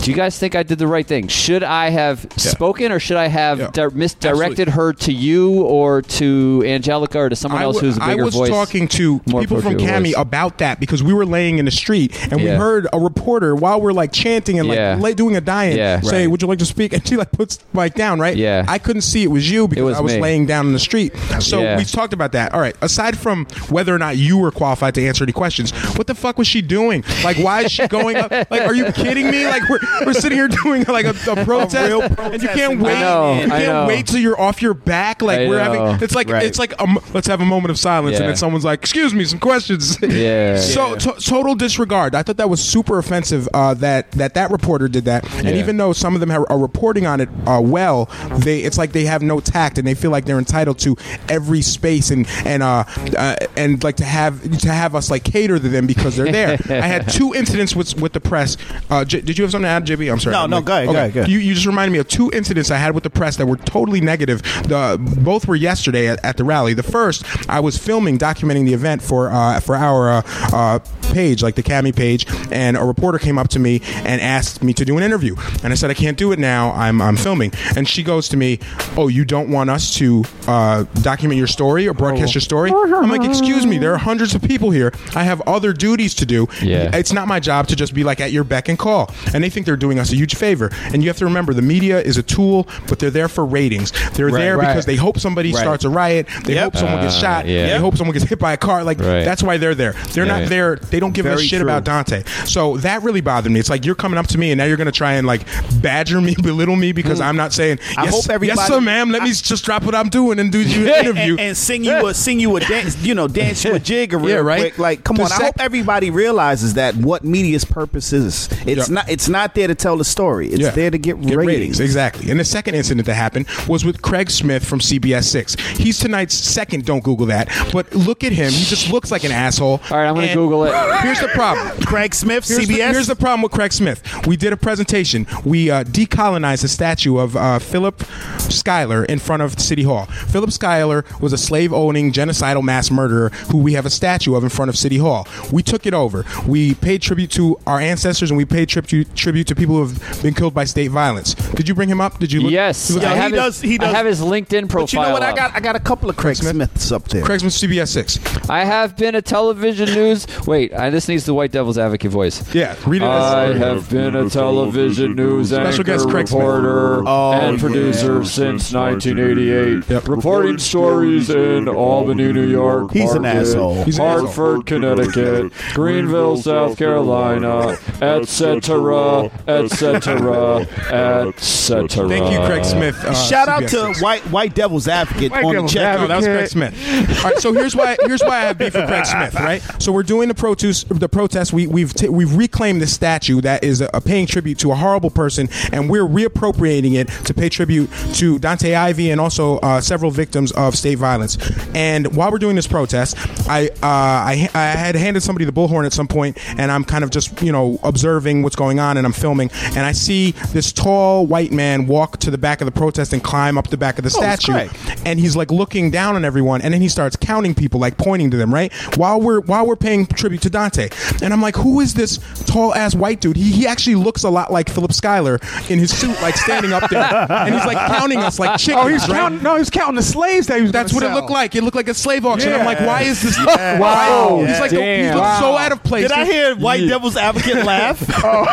Do you guys think I did the right thing? Should I have spoken, or should I have Yeah. di- misdirected her to you, or to Angelica, or to someone I else who's a bigger I was voice? talking to people from Cami about that because we were laying in the street and we heard a reporter while we're like chanting and like Yeah. lay, doing a Yeah. say, Right. "Would you like to speak?" And she like puts the mic down, right? Yeah. I couldn't see it was you because was I was me. laying down in the street. So Yeah. we talked about that. All right. Aside from whether or not you were qualified to answer any questions, what the fuck was she doing? Like, why is she going up? Like, are you kidding me? Like, we're, we're sitting here doing like a, a protest, real and you can't wait. I know, you I can't know. wait till you're off your back. Like I we're know. having. It's like Right. it's like um, let's have a moment of silence, and then someone's like, "Excuse me, some questions." Yeah. So to- total disregard. I thought that was super offensive. Uh, that that that reporter did that, and Yeah. even though some of them are, are reporting on it uh, well, they it's like they have no tact, and they feel like they're entitled to every space and and uh, uh and like to have to have us like cater to them because they're there. I had two incidents with with the press. Uh, J- did you have something to add, JB? I'm sorry. No, I'm no, like- go ahead, go ahead, go ahead. You, you just reminded me of two incidents I had with the press that were totally negative. The both were yesterday at, at the rally. The first, I was filming, documenting the event for uh, for our uh, uh, page, like the Cami page, and a reporter came up to me and asked me to do an interview, and I said I can't do it now. I'm I'm filming, and she goes to me, "Oh, you don't want us to uh, document your story or broadcast your story?" I'm like, "Excuse me, there are hundreds of people here. I have other duties to do. Yeah. It's not my job to just be like at your beck and call." And they think they're doing us a huge favor. And you have to remember, the media is a tool, but they're there for ratings. They're Right, there right. because they hope somebody Right. starts a riot. They Yep. hope someone gets Uh, shot. yeah. They hope someone gets hit by a car. Like Right. that's why they're there. They're Right. not there. They don't give a shit true. about Dontay. So that really bothered me. It's like you're coming up to me and now you're going to try and like badger me, belittle me because I'm not saying. I yes, hope everybody- Yes, sir, ma'am. Let me just drop what I'm doing and do your interview. and, and sing you a sing you a dance, you know, dance you a jig real Yeah, right. quick. Like, come The on! I hope everybody realizes that what media's purpose is. It's Yeah. not. It's not there to tell the story. It's Yeah. there to get, Get ratings. Exactly. And the second incident that happened was with Craig Smith from CBS 6. He's tonight's second, don't Google that. But look at him. He just looks like an asshole. All right, I'm going to And Google it. Here's the problem. Craig Smith, Here's CBS. The, here's the problem with Craig Smith. We did a presentation. We uh, decolonized a statue of uh, Philip Schuyler in front of City Hall. Philip Schuyler was a slave-owning, genocidal mass murderer who we have a statue of in front of City Hall. We took it over. We paid tribute to our ancestors and we paid tribute tribute to people who have been killed by state violence. Did you bring him up? Did you? Look, Yes, look I he have does- His, he does. I have his LinkedIn profile. but you know what? I got I got a couple of Craig Smith? Smiths up there. Craig Smith, CBS Six. I have been a television news. Wait, I, this needs the white devil's advocate voice. Yeah, read it. I as- have been a television news Special anchor, guest Craig Smith. reporter, Oh, and yeah. producer since 1988. Yep. Reporting stories in Albany, New York. He's an asshole. He's an Hartford, Connecticut, Greenville, South Carolina, etc., etc., etc. Thank you, Craig Smith. uh, Shout out CBS to six. White White Devil's Advocate White on Devil's the check. Advocate. Oh, that was Craig Smith. All right, so here's why here's why I have beef with Craig Smith, right? So we're doing the protest. The protest. We, we've t- we've reclaimed the statue that is a, a paying tribute to a horrible person, and we're reappropriating it to pay tribute to Dontay Ivy and also uh, several victims of state violence. And while we're doing this protest, I uh, I, I had handed somebody the bullhorn at some point, and I'm kind of just you know observing what's going on, and I'm filming, and I see this tall white man walk to the back of the protest and climb up the back of the Oh, it's statue Craig. and he's like looking down on everyone and then he starts counting people like pointing to them right while we're while we're paying tribute to dontay and i'm like who is this tall ass white dude he, he actually looks a lot like philip schuyler in his suit like standing up there and he's like counting us like chickens Oh, he's right? counting. No, he was counting the slaves that he was. that's what gonna it looked like. It looked like a slave auction. I'm like, why is this? Yeah. Why? Wow. He's like, he Damn. looks so out of place. Did I hear White Devil's Advocate laugh? Oh.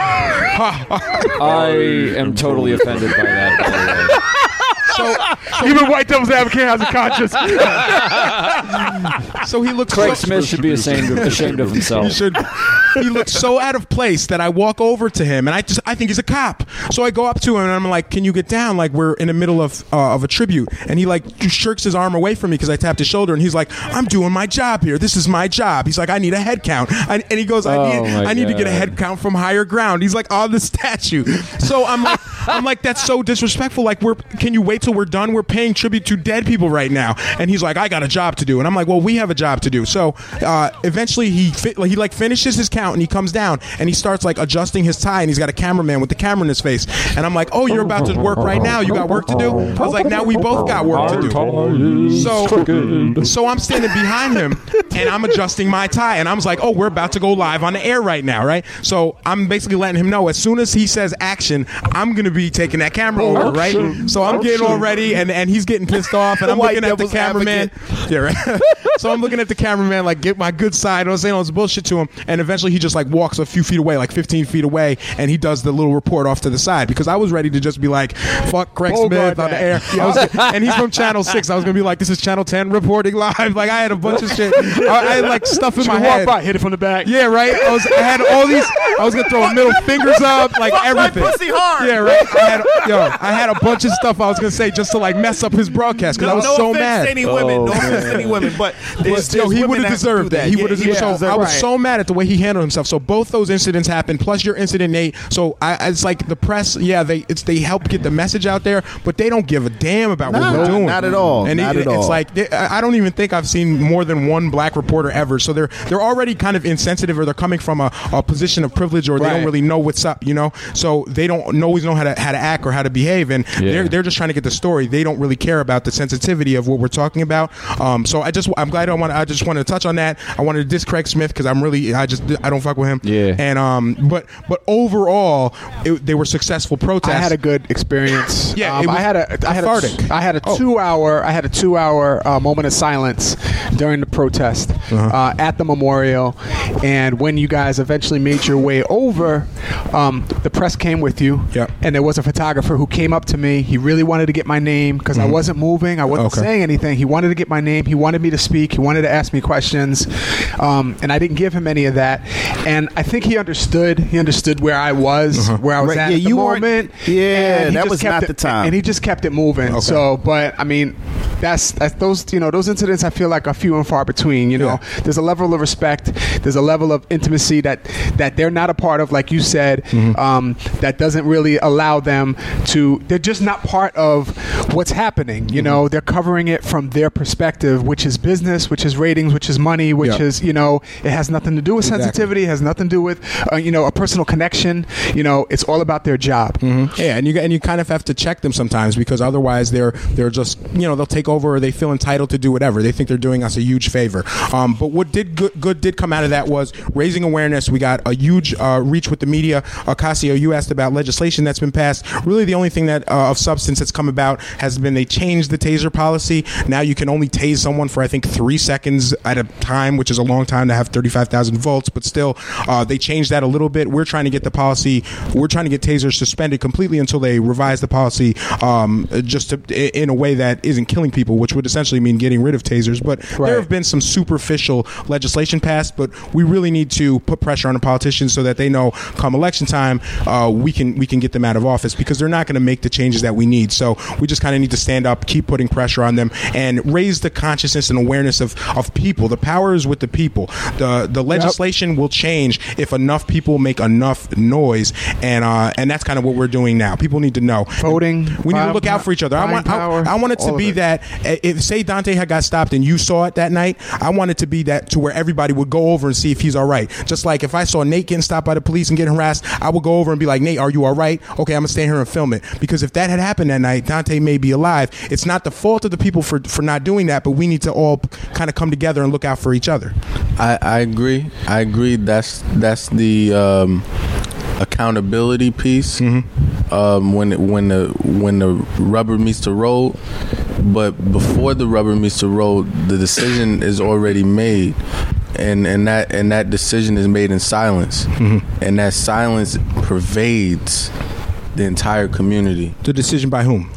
I am totally offended by that. By the way. So, Even White Devil's Advocate has a conscience. so he looks. Craig so, Smith should be ashamed of, ashamed of He himself. should. He looks so out of place that I walk over to him and I just I think he's a cop. So I go up to him and I'm like, "Can you get down? Like we're in the middle of uh, of a tribute." And he like just shirks his arm away from me because I tapped his shoulder and he's like, "I'm doing my job here. This is my job." He's like, "I need a head count." I, and he goes, "I Oh, need my I need to get a God. head count from higher ground." He's like on the statue. So I'm like I'm like that's so disrespectful. Like we're can you wait we're done? We're paying tribute to dead people right now. And he's like, "I got a job to do." And I'm like, "Well, we have a job to do." So uh, eventually he fi- he like finishes his count and he comes down and he starts like adjusting his tie and he's got a cameraman with the camera in his face and I'm like, "Oh, you're about to work right now. You got work to do." I was like, "Now we both got work to do." So so I'm standing behind him and I'm adjusting my tie and I was like, "Oh, we're about to go live on the air right now, right?" So I'm basically letting him know as soon as he says action, I'm to be taking that camera over, right? So I'm getting all ready and and he's getting pissed off and I'm White looking at the devil's cameraman. Yeah, right. so I'm looking at the cameraman like get my good side. I was saying all this bullshit to him, and eventually he just like walks a few feet away, like 15 feet away, and he does the little report off to the side because I was ready to just be like, "Fuck Craig Oh, Smith on the that. air," I was, and he's from Channel Six. I was gonna be like, "This is Channel 10 reporting live." Like I had a bunch of shit. I, I had like stuff in Should my walk head. by, hit it from the back. Yeah, right. I was. I had all these. I was gonna throw middle fingers up, like Fuck my everything. pussy hard. Yeah, right. I had, yo, I had a bunch of stuff I was gonna say just to like mess up his broadcast because I was no so mad. to any women. no offense to any oh, women, but there's, But, yo, there's he would that have have to do deserved that. He Yeah, would have. yeah, so deserved I was right. so mad at the way he handled himself. So both those incidents happened, plus your incident, Nate. So I, it's like the press. Yeah, they it's they help get the message out there, but they don't give a damn about Nah, what we're doing. not at all. And Not it- at all. it's like they- I I don't even think I've seen more than one black reporter ever. So they're they're already kind of insensitive, or they're coming from a, a position of privilege, or they don't really know what's up. You know, so they don't always know how to how to act or how to behave, and Yeah. they're they're just trying to get the story. They don't really care about the sensitivity of what we're talking about. Um, so I just I'm glad I want to I just wanted to touch on that. I wanted to diss Craig Smith because I'm really I just I don't fuck with him. Yeah. And um, but but overall, it, they were successful protests. I had a good experience. Yeah, Um, was I had a I had a, cathartic. I had a Oh. two hour I had a two hour uh, moment of silence during the protest Uh-huh. uh, at the memorial, and when you guys eventually made your way over, um, the press came with you. Yep. And there was a photographer who came up to me. He really wanted to get my name because I wasn't moving. I wasn't Mm-hmm. Okay. saying anything. He wanted to get my name. He wanted me to speak. He wanted to ask me questions, um, and I didn't give him any of that. And I think he understood. He understood where I was, where I was Right, at yeah, at the moment. yeah, that was not it- the time. And he just kept it moving. Okay. So, but I mean, that's, that's those you know those incidents. I feel like are few and far between. You know, Yeah. there's a level of respect. There's a level of intimacy that that they're not a part of, like you said. Mm-hmm. Um, that doesn't really allow them to. They're just not part of what's happening. Mm-hmm. You know, they're covering it from their perspective, which is business, which is ratings, which is money, which Yeah. is you know, it has nothing to do with Exactly. sensitivity. It has nothing to do with uh, you know a personal connection. You know, it's all about their job. Yeah, and you and you kind of have to check them sometimes because otherwise they're they're just you know they'll take over or they feel entitled to do whatever they think they're doing us a huge favor. Um, but what did good, good did come out of that was raising awareness. We got a huge uh, reach with the media. Ocasio, you asked about legislation that's been passed. Really, the only thing that uh, of substance that's come about has been they changed the taser policy. Now you can only tase someone for I think three seconds at a time, which is a long time to have thirty five thousand volts, but still. Uh, they changed that a little bit. We're trying to get the policy. We're trying to get tasers suspended completely until they revise the policy, um, just to, in a way that isn't killing people, which would essentially mean getting rid of tasers. But there have been some superficial legislation passed, but we really need to put pressure on the politicians so that they know come election time uh, we can we can get them out of office because they're not going to make the changes that we need. So we just kind of need to stand up, keep putting pressure on them, and raise the consciousness and awareness of, of people. The power is with the people. The the legislation will change if enough people make enough noise, and uh, and that's kind of what we're doing now. People need to know voting. We need to look out for each other. I want I, power, I want it to be it. that uh, if say Dontay had got stopped and you saw it that night, I want it to be that to where everybody would go over and see if he's all right. Just like if I saw Nate getting stopped by the police and getting harassed, I would go over and be like, Nate, are you all right? Okay, I'm gonna stay here and film it because if that had happened that night, Dontay may be alive. It's not the fault of the people for for not doing that, but we need to all kind of come together and look out for each other. I, I agree. I agree. That's that's the um, accountability piece. Um, when it, when the when the rubber meets the road, but before the rubber meets the road, the decision is already made, and and that and that decision is made in silence, and that silence pervades the entire community. The decision by whom?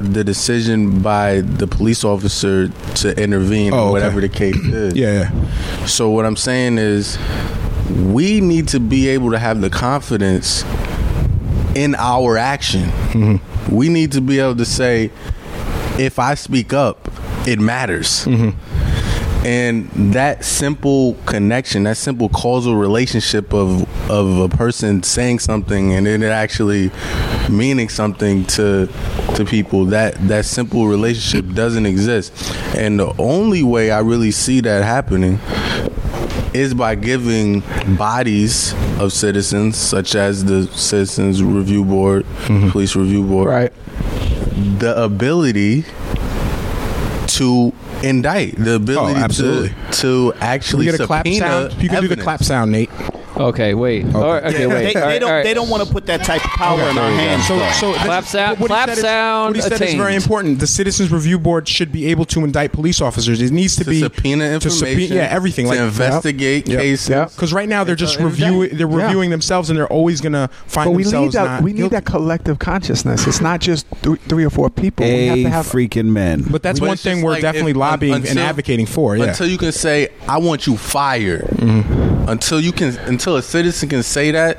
The decision by the police officer to intervene, Oh, okay. whatever the case is. Yeah, So what I'm saying is, we need to be able to have the confidence in our action. Mm-hmm. We need to be able to say, if I speak up, it matters. Mm-hmm. And that simple connection, that simple causal relationship of of a person saying something and it actually meaning something to to people, that that simple relationship doesn't exist. And the only way I really see that happening is by giving bodies of citizens, such as the Citizens Review Board, mm-hmm. Police Review Board, right. the ability to indict, the ability Oh, absolutely. to, to actually we get a clap sound? You can do the clap sound, Nate. Okay, wait. Okay, okay wait. They, they right, don't. all right. They don't want to put that type of power in our hands. So, though. so Clap this- sound- what clap said is- sound What he said is very important. The Citizens Review Board should be able to indict police officers. It needs to, To be subpoena to information, yeah, everything to like investigate cases. Because right now they're just reviewing. They're Yeah. reviewing themselves, and they're always gonna find But we need that. not. We need guilty. that collective consciousness. It's not just th- three or four people. we have a to have. freaking man. But that's But one thing we're like definitely if- un- lobbying and advocating for. Yeah. Until you can say, "I want you fired," mm-hmm. until you can, until a citizen can say that,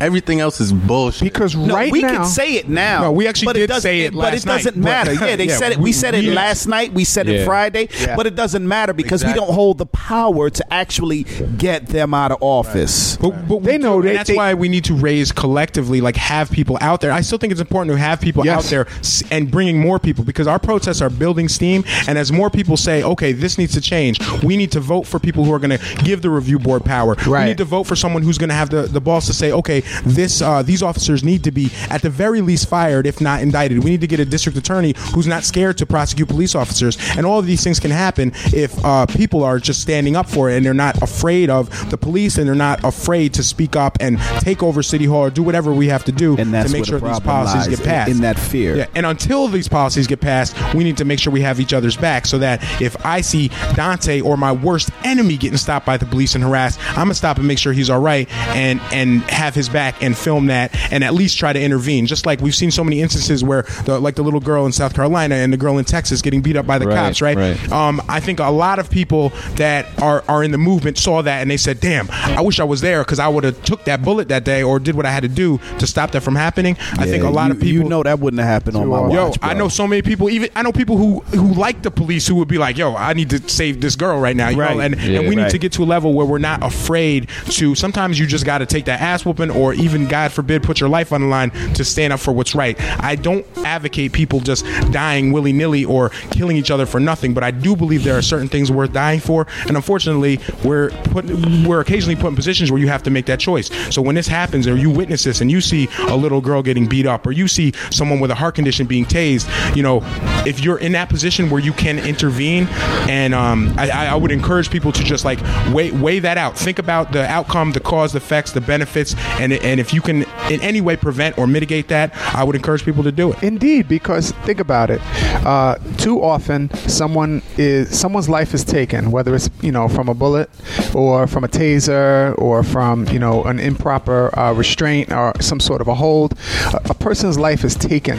everything else is bullshit. because No, right we now, can say it now. No, we actually but did it doesn't, say it But last it doesn't night, matter. Yeah, they Yeah, said it. We, we- said it we- last night. We said Yeah. it Friday. Yeah. But it doesn't matter because we don't hold the power to actually get them out of office. But, but They know do, they- that's they- why we need to raise collectively, like have people out there. I still think it's important to have people Yes. out there and bringing more people because our protests are building steam. And as more people say, okay, this needs to change, we need to vote for people who are going to give the review board power. We need to vote for someone who's going to have the, the balls to say, okay, this uh, these officers need to be at the very least fired, if not indicted. We need to get a district attorney who's not scared to prosecute police officers. And all of these things can happen if uh, people are just standing up for it and they're not afraid of the police and they're not afraid to speak up and take over City Hall or do whatever we have to do And that's to make sure the these policies get passed. in that fear. Yeah, and until these policies get passed, we need to make sure we have each other's back so that if I see Dontay or my worst enemy getting stopped by the police and harassed, I'm gonna stop and make sure he's all right and and have his back and film that and at least try to intervene. Just like we've seen so many instances where the like the little girl in South Carolina and the girl in Texas getting beat up by the Right, cops, right? right. Um, I think a lot of people that are are in the movement saw that and they said, "Damn, I wish I was there because I would have took that bullet that day or did what I had to do to stop that from happening." I think a lot you, of people You know that wouldn't have happened on my watch. Yo, bro. I know so many people. Even I know people who who like the police who would be like, "Yo, I need to save this girl right now." You Right. know, and, Yeah. and we need to get to a level where we're not afraid to. Sometimes you just got to take that ass whooping, or even God forbid, put your life on the line to stand up for what's right. I don't advocate people just dying willy nilly or killing each other for nothing, but I do believe there are certain things worth dying for, and unfortunately, we're put we're occasionally put in positions where you have to make that choice. So when this happens, or you witness this, and you see a little girl getting beat up, or you see someone with a heart condition being tased, you know, if you're in that position where you can intervene, and um, I, I I would encourage people to just like weigh weigh that out. Think about the outcome, the cause, the effects, the benefits, and and if you can in any way prevent or mitigate that, I would encourage people to do it. Indeed, because think about it. Uh, too often, someone is someone's life is taken, whether it's you know from a bullet, or from a taser, or from you know an improper uh, restraint or some sort of a hold. A, a person's life is taken,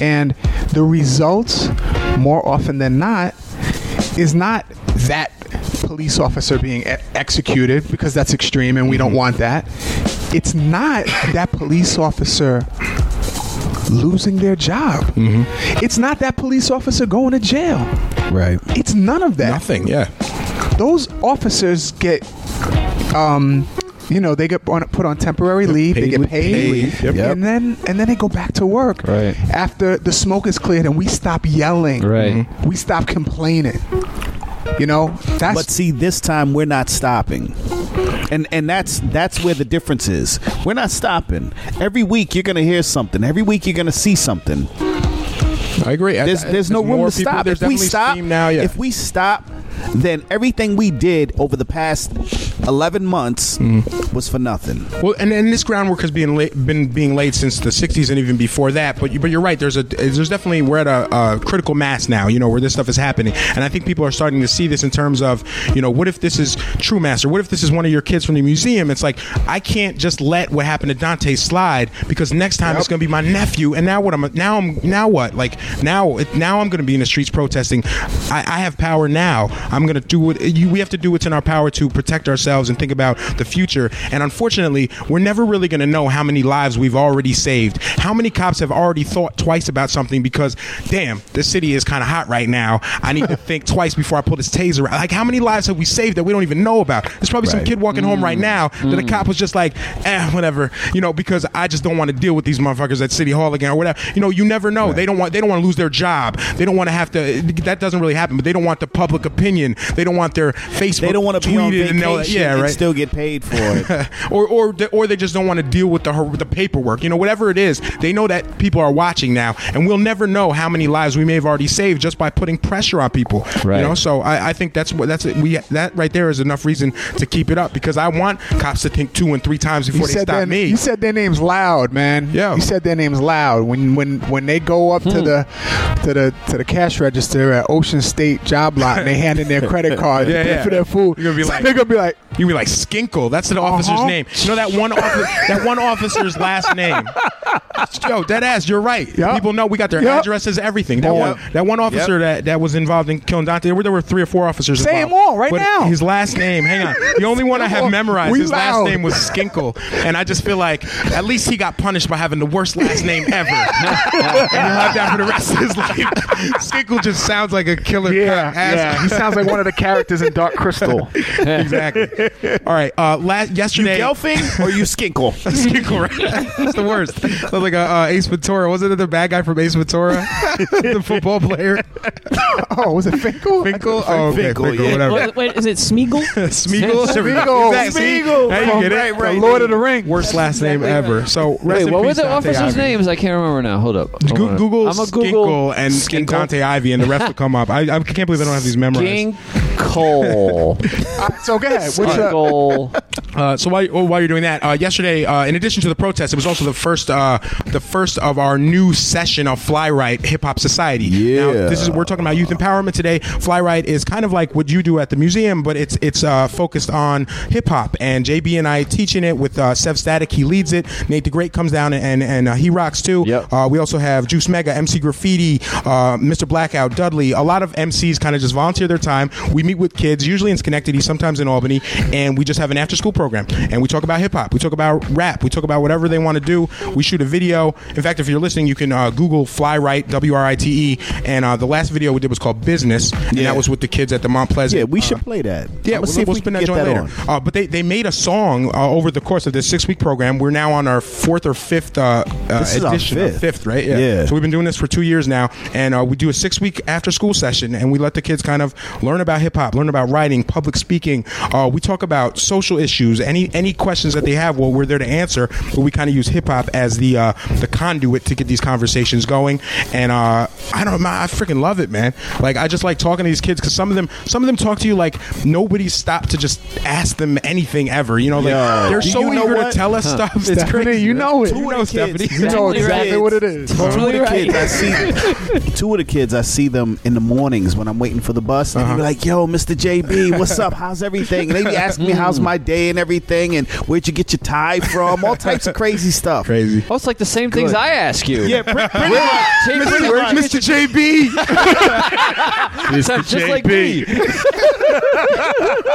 and the results, more often than not, is not that police officer being e- executed because that's extreme and we don't want that. It's not that police officer losing their job. It's not that police officer going to jail. Right. It's none of that. Nothing. Yeah. Those officers get, um, you know, they get on, put on temporary leave. they get paid, paid leave. Yep. and then and then they go back to work. Right. After the smoke is cleared and we stop yelling. Right. Mm-hmm. We stop complaining. You know, that's but see, this time we're not stopping. And and that's that's where the difference is. We're not stopping. Every week you're gonna hear something. Every week you're gonna see something. I agree. I- There's I- there's no room to people- stop. If we stop now, yeah. if we stop, then everything we did over the past eleven months Mm. was for nothing. Well, and, and this groundwork has been la- been being laid since the '60s and even before that. But you, but you're right. There's a there's definitely we're at a, a critical mass now. You know where this stuff is happening, and I think people are starting to see this in terms of you know what if this is true master? What if this is one of your kids from the museum? It's like I can't just let what happened to Dontay slide because next time it's going to be my nephew, and now what? I'm now I'm now what? Like now now I'm going to be in the streets protesting. I, I have power now. I'm going to do what you, we have to do what's in our power to protect ourselves and think about the future. And unfortunately, we're never really going to know how many lives we've already saved. How many cops have already thought twice about something because, damn, the city is kind of hot right now. I need to think twice before I pull this taser out. Like, how many lives have we saved that we don't even know about? There's probably some kid walking home right Mm. now that a cop was just like, eh, whatever, you know, because I just don't want to deal with these motherfuckers at City Hall again or whatever. You know, you never know. They don't want they don't want to lose their job. They don't want to have to. That doesn't really happen. But they don't want the public opinion. They don't want their Facebook. They don't want to be on vacation and that- yeah, and right. still get paid for it. or or they, or they just don't want to deal with the her- the paperwork. You know, whatever it is, they know that people are watching now, and we'll never know how many lives we may have already saved just by putting pressure on people. Right. You know, so I, I think that's what that's we that right there is enough reason to keep it up because I want cops to think two and three times before you they said stop their, me. You said their names loud, man. Yeah. You said their names loud when when when they go up Hmm. to the to the to the cash register at Ocean State Job Lot and they hand in their credit card Yeah, yeah. for their food. You're gonna be So they're gonna be like, You be like Skinkle. That's the officer's Uh-huh. name. You know that one officer, that one officer's last name. Yo, that ass. You're right. Yep. People know we got their Yep. addresses, everything. That Yep. one, that one officer that, that was involved in killing Dontay. There were, there were three or four officers. Say involved. all right now. His last name. Hang on. The only one I have memorized. We his last name was Skinkle, and I just feel like at least he got punished by having the worst last name ever, and he'll have that for the rest of his life. Skinkle just sounds like a killer. yeah, ass. yeah. He sounds like one of the characters in Dark Crystal. exactly. All right. Uh, last you yesterday. Gelfling or you Skinkle? Skinkle, right? That's the worst. Sounds like a uh, Ace Ventura. Wasn't it the bad guy from Ace Ventura, the football player? oh, was it Finkel? Finkel. Oh, okay. Finkel, Finkel, yeah. whatever. Wait, wait, is it Smeagol? Smeagol. Smeagol. Exactly. See? Smeagol. Now you get it. right, right. The Lord of the Rings. Worst last name ever. So rest Wait, what were the Dontay officers' Ivey. names? I can't remember now. Hold up. Hold Go- Google I'm a Google and, and Skinkle. Dontay Ivy, and the rest will come up. I, I can't believe I don't have these memorized. Ginkle. So go ahead. What's your, Uh, so while, oh, while you're doing that, uh, yesterday, uh, in addition to the protest, it was also the first, uh, the first of our new session of Fly Right Hip Hop Society. Yeah. Now, this is we're talking about youth empowerment today. Fly Right is kind of like what you do at the museum, but it's it's uh, focused on hip hop. And JB and I teaching it with uh, Sev Static. He leads it. Nate the Great comes down and and uh, he rocks too. Yep. Uh, we also have Juice Mega, MC Graffiti, uh, Mr. Blackout, Dudley. A lot of MCs kind of just volunteer their time. We meet with kids, usually in Schenectady, sometimes in Albany, and we just have an after school program. And we talk about hip hop. We talk about rap. We talk about whatever they want to do. We shoot a video. In fact, if you're listening, you can uh, Google Fly Right, W R I T E. And uh, the last video we did was called Business, and Yeah. that was with the kids at the Mount Pleasant. Yeah, we uh, should play that. yeah, we'll, see if we'll we spin that joint later. Uh, but they, they made a song uh, over the course of this six week program. We're now on our fourth or fifth This is our edition. fifth. fifth, right? Yeah. So we've been doing this for two years now, and uh, we do a six week after school session, and we let the kids kind of learn about hip hop, learn about writing, public speaking. Uh, we talk about social issues, any any questions that they have. Well, we're there to answer, but we kind of use hip hop as the uh, the the conduit to get these conversations going. And uh, I don't I freaking love it, man. Like I just like talking to these kids because some of them some of them talk to you like nobody stopped to just ask them anything ever. You know, like Yo. they're Do so you know eager what? to tell us Huh. stuff. It's Stephanie, crazy. you know it. Two You of know, the Stephanie. kids. You know Exactly exactly right. what it is. Two of the kids, I see. Two of the kids, I see them in the mornings when I'm waiting for the bus. And they be like, "Yo, Mr. JB, what's up? How's everything?" And they be asking me, "How's my day and everything?" And where'd you get your tie from? All types of crazy stuff. Crazy. Oh, it's like the same things I ask you. Yeah, pre- pretty Where- much. Jay, Pretty. Mr. JB. Sounds just like me.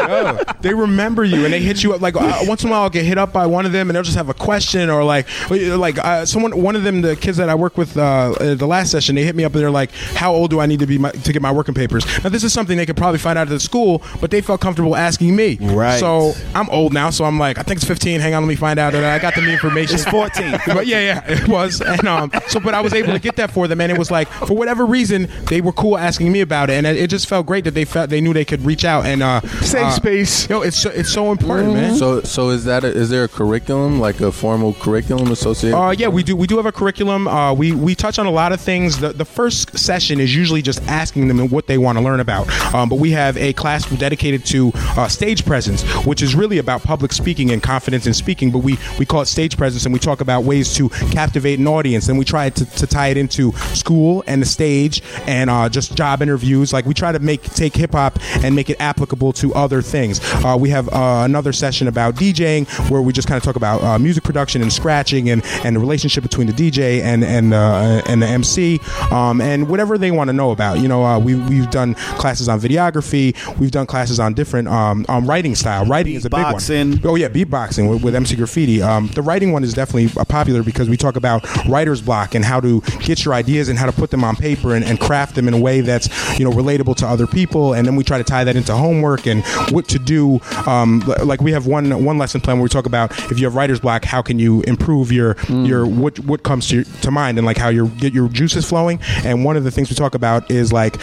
Yo, they remember you and they hit you up like uh, once in a while I'll get hit up by one of them and they'll just have a question or like like uh, someone one of them the kids that I work with uh, the last session they hit me up and they're like how old do I need to be my, to get my working papers now this is something they could probably find out at the school but they felt comfortable asking me Right. so I'm old now so I'm like I think it's 15 hang on let me find out and I got them the information It's 14. but yeah yeah it was and um so but I was able to get that for them and it was like for whatever reason they were cool asking me about it and it, it just felt great that they felt they knew they could reach out and uh Safe uh, space. Yo, it's so, it's so important, man. So so is that a, is there a curriculum like a formal curriculum associated? Uh, yeah, we do. We do have a curriculum. Uh, we we touch on a lot of things. The the first session is usually just asking them what they want to learn about. Um, but we have a class dedicated to uh, stage presence, which is really about public speaking and confidence in speaking. But we we call it stage presence, and we talk about ways to captivate an audience. And we try to, to tie it into school and the stage and uh, just job interviews. Like we try to make take hip hop and make it applicable to other things. Uh, we have uh, another session about DJing where we just kind of talk about uh, music production and scratching and, and the relationship between the DJ and and uh, and the MC um, and whatever they want to know about. You know, uh, we we've done classes on videography. We've done classes on different um, um, writing style. Writing is a big one. Beatboxing. Oh yeah, beatboxing with, with MC Graffiti. Um, the writing one is definitely uh, popular because we talk about writer's block and how to get your ideas and how to put them on paper and, and craft them in a way that's you know relatable to other people. And then we try to tie that into homework and what to do. Um, like we have one one lesson plan where we talk about if you have writer's block, how can you improve your your what what comes to your, to mind and like how you get your juices flowing. And one of the things we talk about is like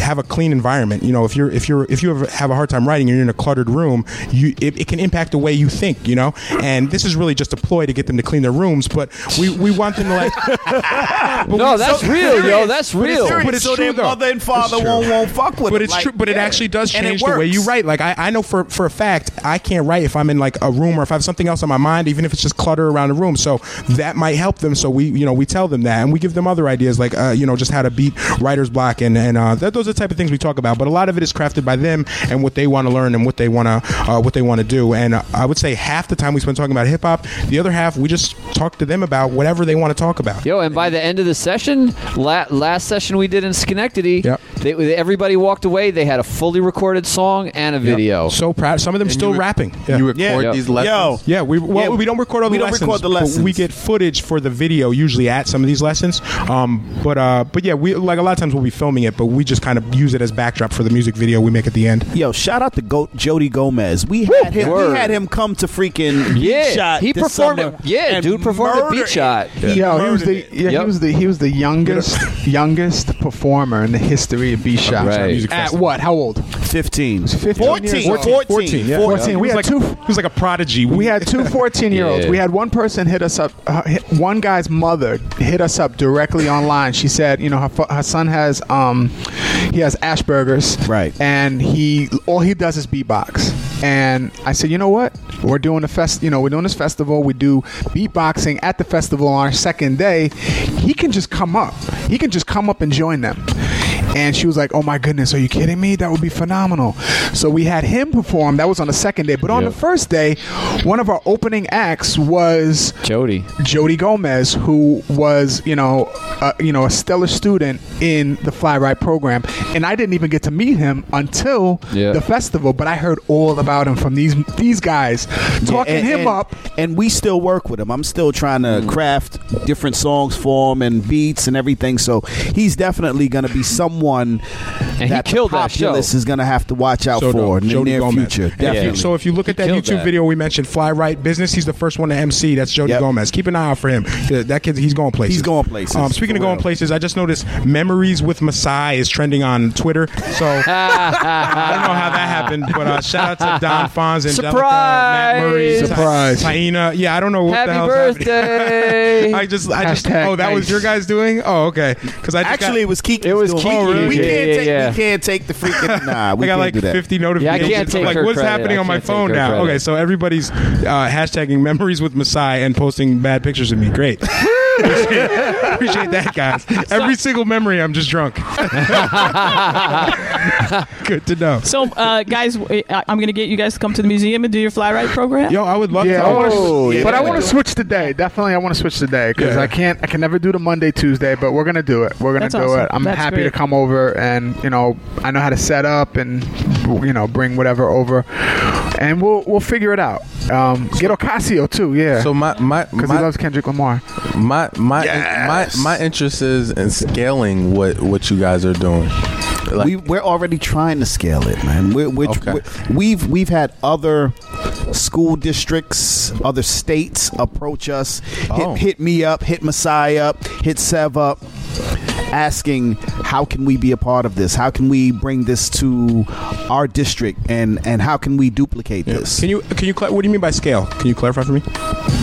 have a clean environment. You know, if you're if you're if you have, have a hard time writing and you're in a cluttered room, you it, it can impact the way you think. You know, and this is really just a ploy to get them to clean their rooms. But we we want them to like. But No, we- that's so- real, yo. That's But it's- real. But it's so true their though. mother and father It's true. won't won't fuck with But it's Like, true. But it yeah. actually does change the way you write. Like I, I know for for a fact I can't write if I'm in like a room or if I have something else on my mind, even if it's just clutter around the room. So that might help them. So we you know we tell them that and we give them other ideas like uh, you know just how to beat writer's block and and uh, that, those are the type of things we talk about. But a lot of it is crafted by them and what they want to learn and what they want to uh, what they want to do. And uh, I would say half the time we spend talking about hip hop, the other half we just talk to them about whatever they want to talk about. Yo, and by the end of the session, la- last session we did in Schenectady, Yep. They, everybody walked away. They had a fully recorded song and a video. So proud. Some of them still you re- rapping. You record Yeah. these Yo, lessons. Yeah, we well Yeah, we don't record all we the don't lessons. record the but lessons. We get footage for the video usually at some of these lessons. Um, but uh, but yeah, we like a lot of times we'll be filming it, but we just kind of use it as backdrop for the music video we make at the end. Yo, shout out to Go- Jody Gomez. We had him. Word. We had him come to freaking Beat Yeah, Shot. he this performed summer it. Yeah, and dude performed at murdered Beat Shot. it. Yo, he was murdered the it. yeah, Yep. he was the he was the youngest youngest performer in the history of B Shot. Right. Music At festival. what? How old? 15. 15 14. years 14. old. 14. yeah. 14. We had like two- he was like a prodigy. We had two 14 year olds. Yeah. We had one person hit us up. Uh, hit, one guy's mother hit us up directly online. She said, you know, her, fa- her son has um, he has Asperger's, Right. And he all he does is beatbox. And I said, you know what? We're doing a fest. You know, we're doing this festival. We do beatboxing at the festival on our second day. He can just come up. He can just come up and join them. And she was like, "Oh my goodness, are you kidding me? That would be phenomenal." So we had him perform. That was on the second day, but on Yep. the first day, one of our opening acts was Jody. Jody Gomez, who was, you know, uh, you know, a stellar student in the Fly Right program, and I didn't even get to meet him until Yeah. the festival. But I heard all about him from these these guys talking and, him and- up. And we still work with him. I'm still trying to craft different songs for him and beats and everything. So he's definitely going to be someone someone he that the killed that show. populace is going to have to watch out So for do in the near Gomez. future. And if you- so if you look at that YouTube that. video we mentioned, Fly Right Business, he's the first one to MC. That's Jody Yep. Gomez. Keep an eye out for him. That kid, he's going places. He's going places, Um, speaking of going places, I just noticed Memories with Masai is trending on Twitter. So I don't know how that happened, but uh, shout out to Don Fonz, Angelica, Matt Murray, Surprise! Surprise. Taina. Yeah, I don't know what Happy the hell's happening. I just, I just. Hashtag Oh, that was your guys doing. Oh, okay. Because I just Actually, it was Kiki. It was doing Kiki. it. Oh, really? We can't yeah, take. yeah. We can't take the freaking. Nah, we I got can't like do that. 50 notifications. Yeah, I can't take like, her what's credit. happening I on my can't take phone her now? credit. Okay, so everybody's uh, hashtagging memories with Masai and posting bad pictures of me. Great. appreciate, appreciate that, guys. Every single memory, I'm just drunk. Good to know. So, uh, guys, I- I'm going to get you guys to come to the museum and do your fly right program. Yo, I would love Yeah, to. I wanna, Oh, yeah, but I want to switch the day. Definitely, I want to switch the day because Yeah. I can't. I can never do the Monday, Tuesday, but we're gonna do it. We're gonna That's do awesome. it. I'm That's happy great. to come over, and you know, I know how to set up and you know bring whatever over, and we'll we'll figure it out. Um, get Ocasio too, yeah, So my my because he my, loves Kendrick Lamar. my my, Yes. My my interest is in scaling what what you guys are doing. Like, we, we're already trying to scale it, man. We're, we're, Okay. we're, we've we've had other school districts, other states approach us, Oh. hit, hit me up, hit Messiah up, hit Sev up, asking how can we be a part of this? How can we bring this to our district, and and how can we duplicate this? Can you can you cla- what do you mean by scale? Can you clarify for me?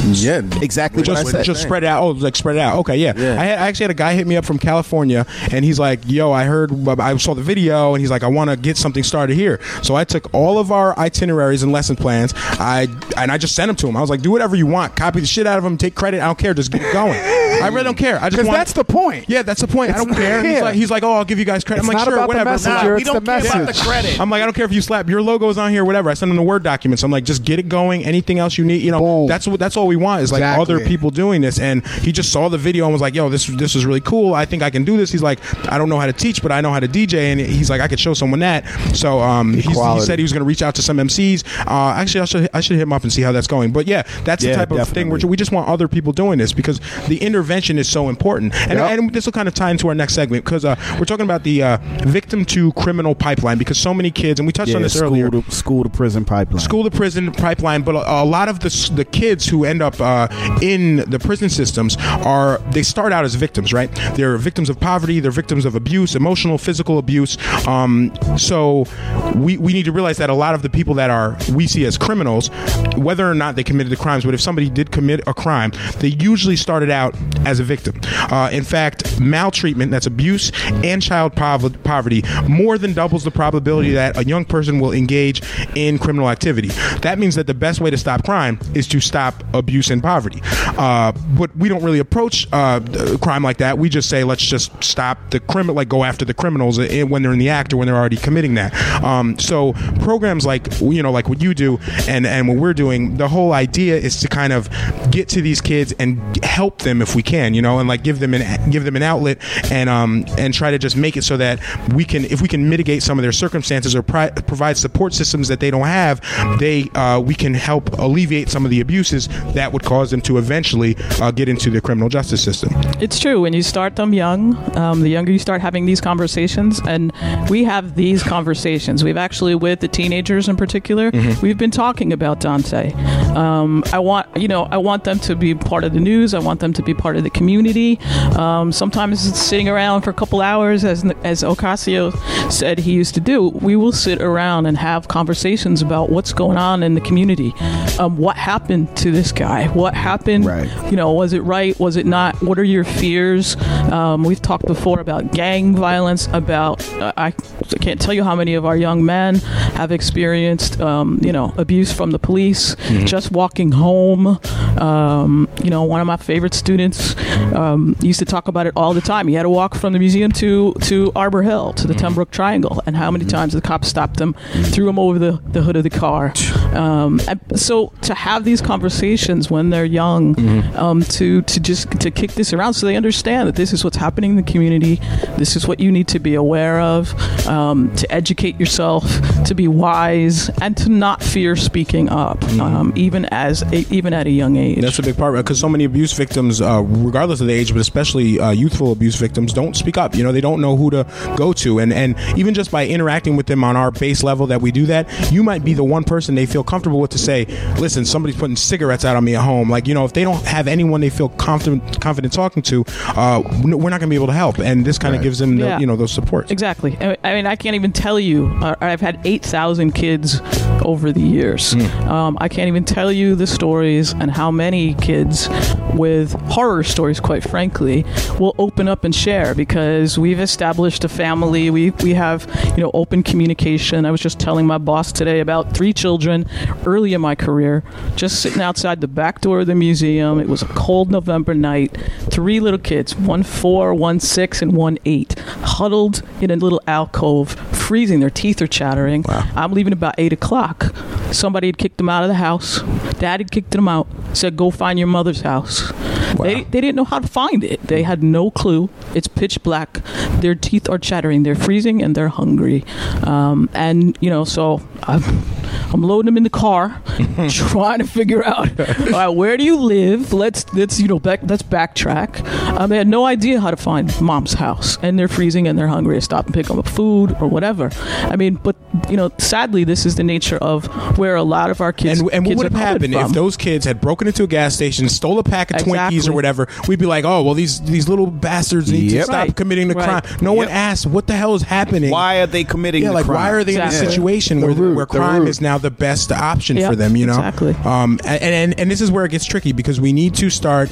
yeah, exactly what I Just said. just spread it out. Oh, like spread it out. Okay, yeah. Yeah. I, had, I actually had a guy hit me up from California, and he's like, "Yo, I heard, I saw the video, and he's like, I want to get something started here." So I took all of our itineraries and lesson plans. I and I just sent them to him. I was like, "Do whatever you want. Copy the shit out of them. Take credit. I don't care. Just get it going. I really don't care. I just want that's the point. Yeah, that's the point. I don't care. He's like, he's like, "Oh, I'll give you guys credit." It's I'm like, not "Sure, about the whatever." messenger, Nah, it's the message. I'm like, I don't care if you slap your logo's on here, whatever. I send them the word documents. I'm like, just get it going. Anything else you need, you know, Boom. that's what that's all we want is like Exactly. other people doing this. And he just saw the video and was like, Yo, this this is really cool. I think I can do this. He's like, I don't know how to teach, but I know how to DJ. And he's like, I could show someone that. So um, he's, he said he was going to reach out to some MCs. Uh, actually, I should I should hit him up and see how that's going. But yeah, that's the Yeah, type of thing where we just want other people doing this because the intervention is so important. And, Yep. and this will kind of tie into our next segment because uh, we're talking about the uh, victim to criminal pipeline because so many kids, and we touched yeah, on this school earlier to school to prison pipeline. school to prison pipeline, but a, a lot of the the kids who end up uh, in the prison systems are they start out as victims, right? They're victims of poverty, they're victims of abuse, emotional, physical abuse. Um, so we we need to realize that a lot of the people that are we see as criminals, whether or not they committed the crimes, but if somebody did commit a crime, they usually started out as a victim. Uh, in fact, maltreatment, that's abuse, and child pov- poverty more than doubles the probability that a young person will engage in criminal activity. That means that the best way to stop crime is to stop abuse and poverty. Uh, but we don't really approach uh, uh, crime like that. We just say let's just stop the criminal, like go after the criminals when they're in the act or when they're already committing that. Um, so programs like you know, like what you do and and what we're doing, the whole idea is to kind of get to these kids and help them if we can, you know, and like give them an give them an outlet and um and try to just make it so that we can if we can mitigate some of their circumstances or pri- provide support systems that they don't have, they uh, we can help alleviate some of the abuses that would cause them to eventually uh, get into the criminal justice system. It's true. When you start them young, um, the younger you start having these conversations, and we have these conversations. We've actually, with the teenagers in particular, Mm-hmm. we've been talking about Dontay. Um, I want, you know, I want them to be part of the news. I want them to be part of the community. Um, sometimes it's sitting around for a couple hours, as as Ocasio said he used to do. We will sit around and have conversations about what's going on in the community. Um, what happened to this guy? What happened? Right. you know, was it right? Was it not? What are your fears? Um, we've talked before about gang violence. About uh, I, I can't tell you how many of our young men have experienced, um, you know, abuse from the police. Just walking home. Um, you know, one of my favorite students um, used to talk about it all the time. He had to walk from the museum to to Arbor Hill to the Pembroke Triangle, and how many times the cops stopped him, threw him over the, the hood of the car. Um, so to have these conversations when they're young, um, to to just to kick this around so they understand that this is what's happening in the community, this is what you need to be aware of. Um, um, to educate yourself, to be wise, and to not fear speaking up, um, even as a, even at a young age. That's a big part because so many abuse victims, uh, regardless of the age, but especially uh, youthful abuse victims, don't speak up. You know, they don't know who to go to, and and even just by interacting with them on our base level that we do that, you might be the one person they feel comfortable with to say, "Listen, somebody's putting cigarettes out on me at home." Like you know, if they don't have anyone they feel confident confident talking to, uh, we're not going to be able to help. And this kind of gives them, the, Yeah. you know, those supports. Exactly. I mean, I can't even tell you. Uh, I've had 8,000 kids over the years. Um, I can't even tell you the stories and how many kids with horror stories, quite frankly, will open up and share because we've established a family. We, we have, you know, open communication. I was just telling my boss today about three children early in my career, just sitting outside the back door of the museum. It was a cold November night. Three little kids, one four, one six, and one eight, huddled in a little alcove, freezing. Their teeth are chattering. I'm leaving about eight o'clock. Somebody had kicked them out of the house. Dad had kicked them out. Said, "Go find your mother's house." They, they didn't know how to find it. They had no clue. It's pitch black. Their teeth are chattering. They're freezing and they're hungry. Um, and you know, so I'm, I'm loading them in the car, trying to figure out all right, where do you live. Let's let's you know back, let's backtrack. Um, they had no idea how to find mom's house, and they're freezing and they're hungry. to Stop and pick up food or whatever. I mean, but you know, sadly, this is the nature of where a lot of our kids And, and what would are have coming happened if those kids had broken into a gas station, stole a pack of Twinkies Exactly. or whatever? We'd be like, oh, well, these these little bastards need to stop Right. committing the Right. crime. No one asked what the hell is happening. Why are they committing Yeah, the like why are they in a situation The where root, where crime root. is now the best option Yep, for them? You know, exactly. Um, and, and and this is where it gets tricky because we need to start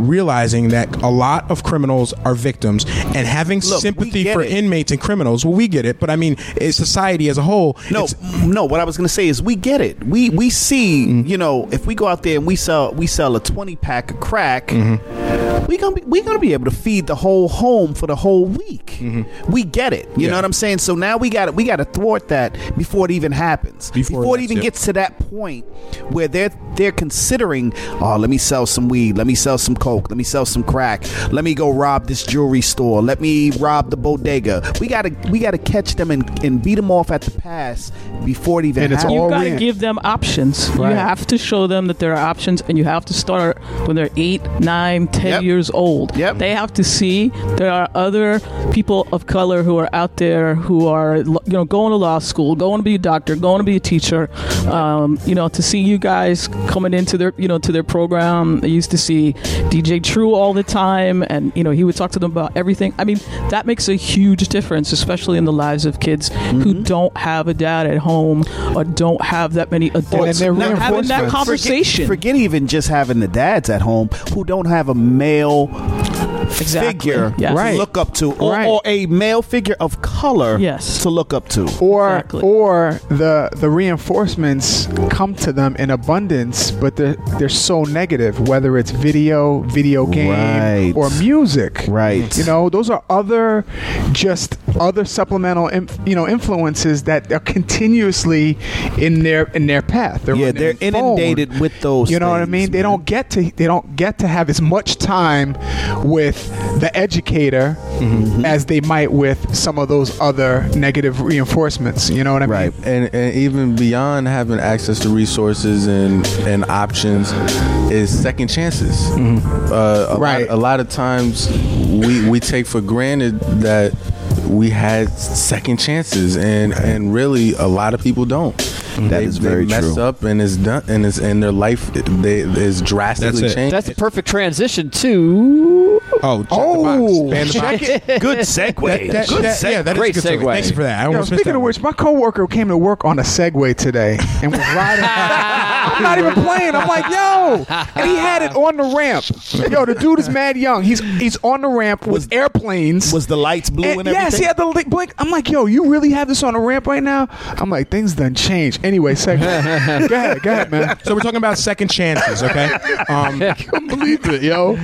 realizing that a lot of criminals are victims and having Look, sympathy for it. inmates and criminals. Well, we get it, but I mean, it's society as a whole. No, no. What I was gonna say is we get it. We we see. Mm-hmm. You know, if we go out there and we sell we sell a twenty pack of crack, Mm-hmm. we gonna be we gonna be able to feed the whole home for the whole week. Mm-hmm. We get it. You know what I'm saying? So now we got it. we got to thwart that before it even happens. Before, it even it. gets to that point where they're they're considering, oh, let me sell some weed, let me sell some coke, let me sell some crack, let me go rob this jewelry store, let me rob the bodega. We gotta we gotta catch them and, and beat them off at the pass before it even And it's happens. you got to give them options. Right. You have to show them that there are options, and you have to start when they're eight, nine, ten Yep. years old. Yep. They have to see there are other people of color who are out there who are, you know, going to law school, going to be a doctor, going to be a teacher. Um, you know, to see you guys coming into their, you know, to their program. I used to see DJ True all the time, and you know, he would talk to them about everything. I mean, that makes a huge difference, especially in the lives of kids Mm-hmm. who don't have a dad at home or don't have that many adults And they're having that conversation. Forget, forget even just having the dads at home who don't have a male Exactly. figure Yes. to Right. look up to, or, Right. or a male figure of color Yes. to look up to. or or the the reinforcements come to them in abundance, but they're they're so negative. Whether it's video, video game, Right. or music, Right. You know, those are other just other supplemental inf- you know influences that are continuously in their in their path. They're Yeah, they're their phone. inundated with those. You know what I mean? They man. don't get to they don't get to have as much time with the educator Mm-hmm. as they might with some of those other negative reinforcements. You know what I mean? Right. and, and even beyond having access to resources and, and options is second chances. Uh, a, Right. lot, a lot of times we, we take for granted that we had second chances, and, and really a lot of people don't. That they, is they very mess true. up and it's done and it's and their life they, is drastically That's changed. That's the perfect transition to. Oh, check Oh, the box. Ban the check box. Good segue. That- Good that- segue. yeah, that is Great a good segue. Thanks for that. I Yo, speaking that of one. which, my coworker came to work on a Segway today and was riding. I'm not even playing. I'm like, yo, and he had it on the ramp. Yo, the dude is mad young. He's he's on the ramp with airplanes. Was the lights blue and, And- everything? yes, he had the li- blink. I'm like, yo, you really have this on a ramp right now? I'm like, things done change. Anyway, second. go ahead, go ahead, man. So we're talking about second chances, okay? Um, I can't believe it, yo.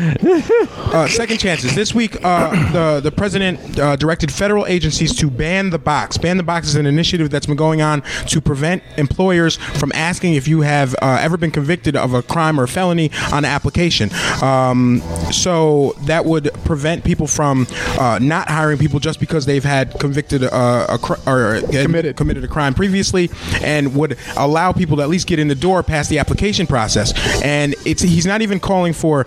uh, second chances. This week, uh, the the president uh, directed federal agencies to ban the box. Ban the box is an initiative that's been going on to prevent employers from asking if you have uh, ever been convicted of a crime or a felony on the application. Um, so that would prevent people from uh, not hiring people just because they've had convicted uh, a cr- or committed committed a crime previously, and would allow people to at least get in the door past the application process. And it's he's not even calling for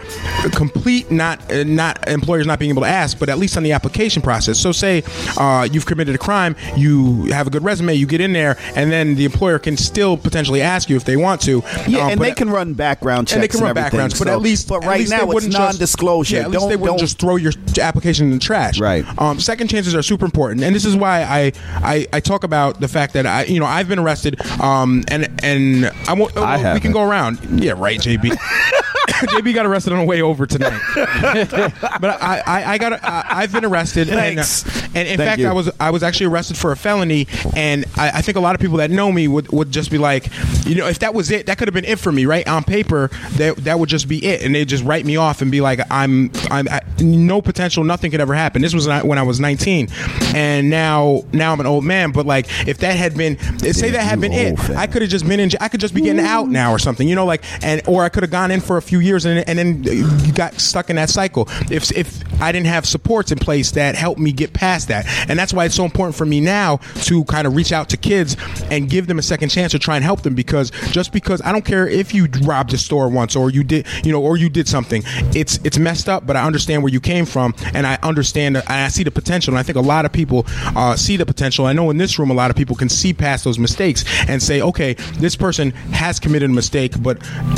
complete not uh, not employers not being able to ask, but at least on the application process. So say uh, you've committed a crime, you have a good resume, you get in there, and then the employer can still potentially ask you if they want to. Yeah, Um, and they can run background checks. and they can run backgrounds, but at least, but right least now it's wouldn't just- non-disclosure. Yeah, at least don't they wouldn't just throw your application in the trash. Right. Um, second chances are super important, and this is why I, I I talk about the fact that I you know I've been arrested, um, and and I won't. I we haven't. can go around. Yeah, right, JB. JB got arrested on the way over tonight, but I, I, I got I, I've been arrested, and, Thanks. and in Thank fact you. I was I was actually arrested for a felony, and I, I think a lot of people that know me would, would just be like, you know, if that was it, that could have been it for me, right? On paper, that that would just be it, and they would just write me off and be like, I'm I'm I, no potential, nothing could ever happen. This was when I was 19, and now now I'm an old man. But like, if that had been, say that had been it, I could have just been in. I could just be getting out now or something, you know, like, and or I could have gone in for a few years and and then you got stuck in that cycle. If if I didn't have supports in place that helped me get past that, and that's why it's so important for me now to kind of reach out to kids and give them a second chance to try and help them because just because I don't care if you robbed a store once or you did, you know, or you did something, it's it's messed up. But I understand where you came from, and I understand, and I see the potential. And I think a lot of people uh, see the potential. I know in this room, a lot of people can see past those mistakes and say, okay, this person has committed a mistake, but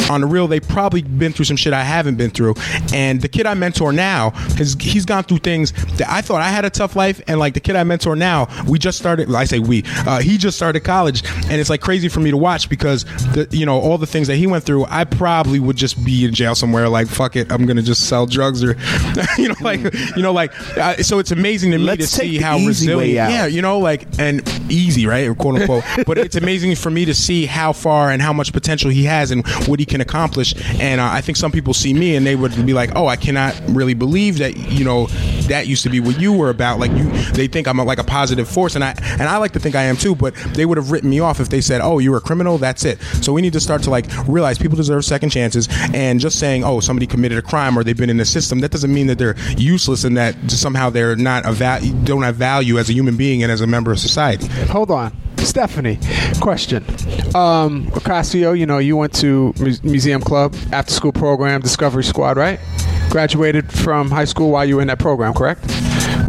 on the real, they probably been through some shit I haven't been through. And the kid I mentor now has he's gone through things that I thought I had a tough life, and like the kid I mentor now, we just started. well, I say we, uh, he just started college, and it's like crazy for me to watch because the you know all the things that he went through, I probably would just be in jail somewhere. Like fuck it, I'm gonna just sell drugs or you know like you know like uh, so it's amazing to me Let's to see how resilient. Yeah, you know like and easy right quote unquote. but it's amazing for me to see how far and how much potential he has and what he can accomplish. And uh, I think some people see me and they would be like, oh, I cannot really believe that you know that used to be what you were about. Like you, they think I'm a, like a positive force, and I and I like to think I am too. But they would have written me off if they said, oh, you're a criminal. That's it. So we need to start to like realize people deserve second chances, and just saying, oh, somebody committed a crime or they've been in the system, that doesn't mean that they're useless and that somehow they're not a va- don't have value as a human being and as a member of society. Hold on. Stephanie, question. Um, Ocasio, you know, you went to mu- Museum Club, after school program, Discovery Squad, right? Graduated from high school while you were in that program, correct?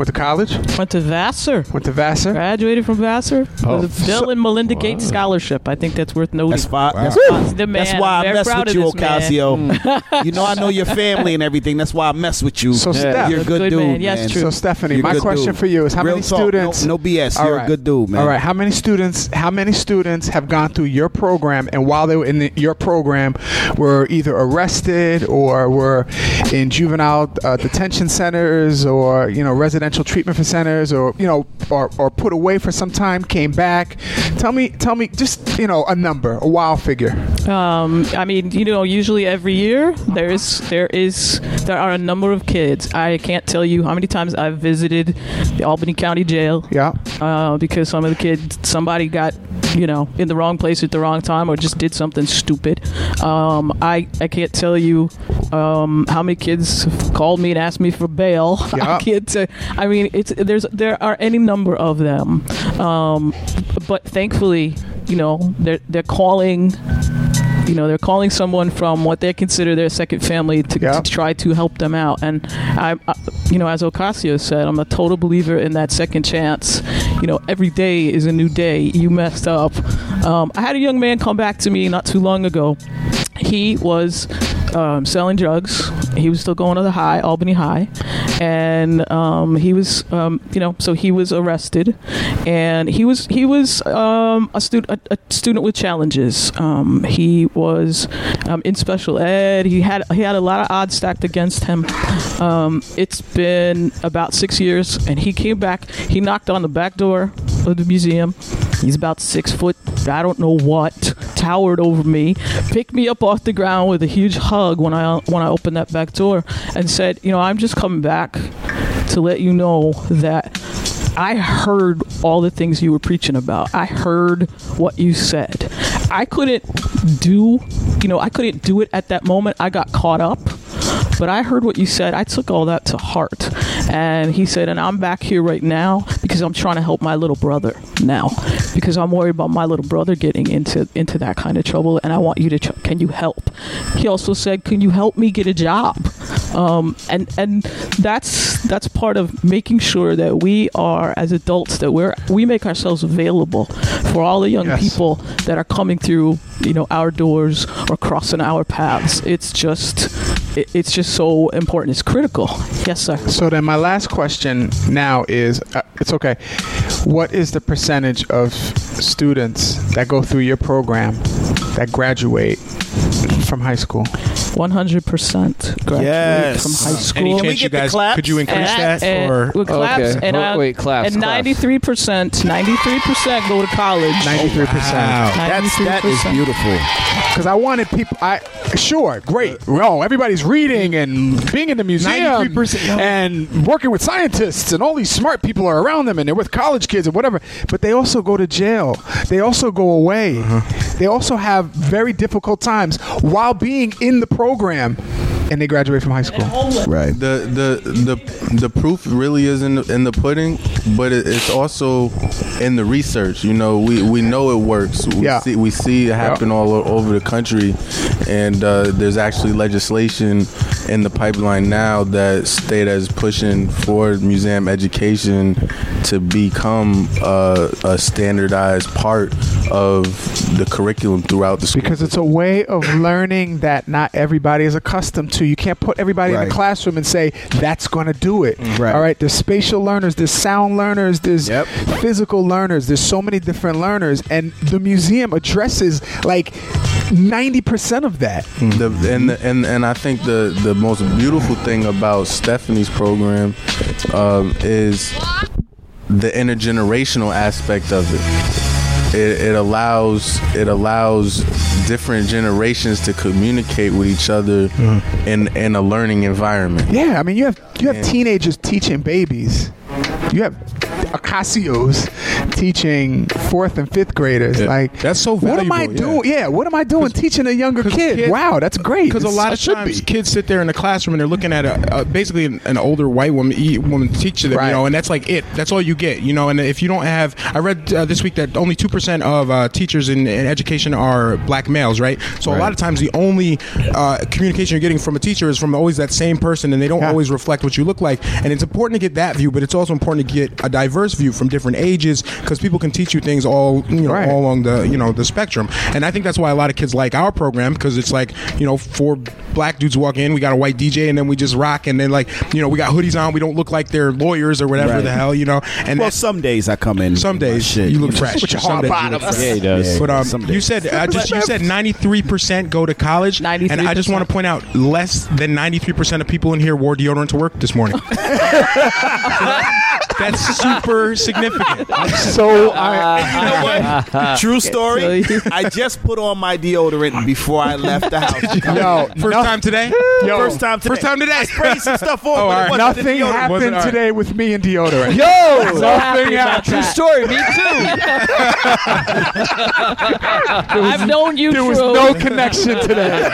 Went to college? Went to Vassar. Went to Vassar? Graduated from Vassar. Oh. With a Bill and Melinda Gates Scholarship. I think that's worth noting. That's why. That's, The man. that's why I'm very mess with you, this man. Ocasio. you know I know your family and everything. That's why I mess with you. So, Steph- you're a good, Good dude, man. Yes, man. true. So, Stephanie, You're my question dude. for you is how Real many talk. students? No, no BS. All You're right. a good dude, man. All right. How many students? How many students have gone through your program and while they were in the, your program were either arrested or were in juvenile uh, detention centers or you know residential treatment for centers or you know or, or put away for some time, came back? Tell me, tell me, just you know a number, a wild figure. Um, I mean, you know, usually every year there is there is there are a number of kids. I can't tell you how many times I've visited the Albany County Jail. Yeah. Uh, because some of the kids, somebody got you know in the wrong place at the wrong time or just did something stupid. Um, I I can't tell you um, how many kids have called me and asked me for bail. Yeah. I can't. tell- I mean, it's there's there are any number of them, um, but thankfully, you know, they're they're calling you know they're calling someone from what they consider their second family to, to try to help them out. And I, I you know as ocasio said i'm a total believer in that second chance. You know every day is a new day. You messed up. Um, i had a young man come back to me not too long ago. He was um, selling drugs. He was still going to the high, Albany High, and um, he was, um, you know, so he was arrested, and he was he was um, a student a, a student with challenges. Um, he was um, in special ed. He had he had a lot of odds stacked against him. It's been about six years, and he came back. He knocked on the back door of the museum. He's about six foot. I don't know what. Towered over me, picked me up off the ground with a huge hug when I when I opened that back door, and said, "You know, I'm just coming back to let you know that." I heard all the things you were preaching about. I heard what you said. I couldn't do, you know, I couldn't do it at that moment. I got caught up. But I heard what you said. I took all that to heart. And he said, and I'm back here right now because I'm trying to help my little brother now because I'm worried about my little brother getting into into that kind of trouble and I want you to ch- can you help? He also said, "Can you help me get a job?" Um, and and that's that's part of making sure that we are as adults that we're we make ourselves available for all the young Yes. people that are coming through you know our doors or crossing our paths it's just it, it's just so important it's critical yes sir So then, my last question now is: uh, It's okay. What is the percentage of students that go through your program that graduate from high school? 100% graduate Yes. from high school Any chance you guys could you increase that and, or with claps, Okay. and, uh, wait, claps, and claps. 93% 93% go to college 93%. That's that is 93%. beautiful. Because I wanted people. I sure, great. Oh, everybody's reading and being in the museum 93%, yo. and working with scientists and all these smart people are around them and they're with college kids and whatever. But they also go to jail. They also go away. They also have very difficult times while being in the program, and they graduate from high school. Right. the the the the proof really is in the, in the pudding, but it, it's also in the research. You know, we, we know it works. We Yeah. see we see it happen all over the country, and uh, there's actually legislation in the pipeline now that state is pushing for museum education to become uh, a standardized part of the curriculum throughout the school. Because it's a way of learning that not everybody is accustomed to. You can't put everybody in Right. the classroom and say that's going to do it. Right. All right. There's spatial learners. There's sound learners. There's Yep. physical learners. There's so many different learners, and the museum addresses like ninety percent of that. The, and, and and I think the the most beautiful thing about Stephanie's program um, is the intergenerational aspect of it. It, it allows it allows different generations to communicate with each other mm-hmm. in in a learning environment. Yeah, I mean you have you have Yeah. teenagers teaching babies. You have Ocasios teaching fourth and fifth graders. Like That's so valuable. What am I valuable, yeah. doing? Yeah. what am I doing teaching a younger kid? kids- wow, that's great. Because a lot of times be. kids sit there in the classroom and they're looking at a, a basically an, an older white woman e- woman teach them, Right. you know, and that's like it. That's all you get, you know. And if you don't have, I read uh, this week that only two percent of uh, teachers in, in education are black males, right? So a lot of times the only uh, communication you're getting from a teacher is from always that same person, and they don't Yeah. always reflect what you look like. And it's important to get that view, but it's also important to get a diverse view from different ages because people can teach you things all you know Right. all along the you know the spectrum. And I think that's why a lot of kids like our program because it's like you know four black dudes walk in, we got a white DJ, and then we just rock, and then like you know we got hoodies on, we don't look like they're lawyers or whatever Right. the hell you know. And Well, that's- some days I come in. some days shit, you look know, fresh. With your Some hard days you bottom. look. Yeah, he does. But um, Some you said I just you said ninety three percent go to college, and I just want to point out less than ninety three percent of people in here wore deodorant to work this morning. That's super significant. so I, You know what? True story. I just put on my deodorant before I left the house. yo, First no- time today. Yo, First time today. First time today. I sprayed some stuff on, Oh, but right. Nothing happened Wasn't- all right. today with me and deodorant. Yo, so happy about happened. that. Story, me too. I've known you, There was True. no connection today.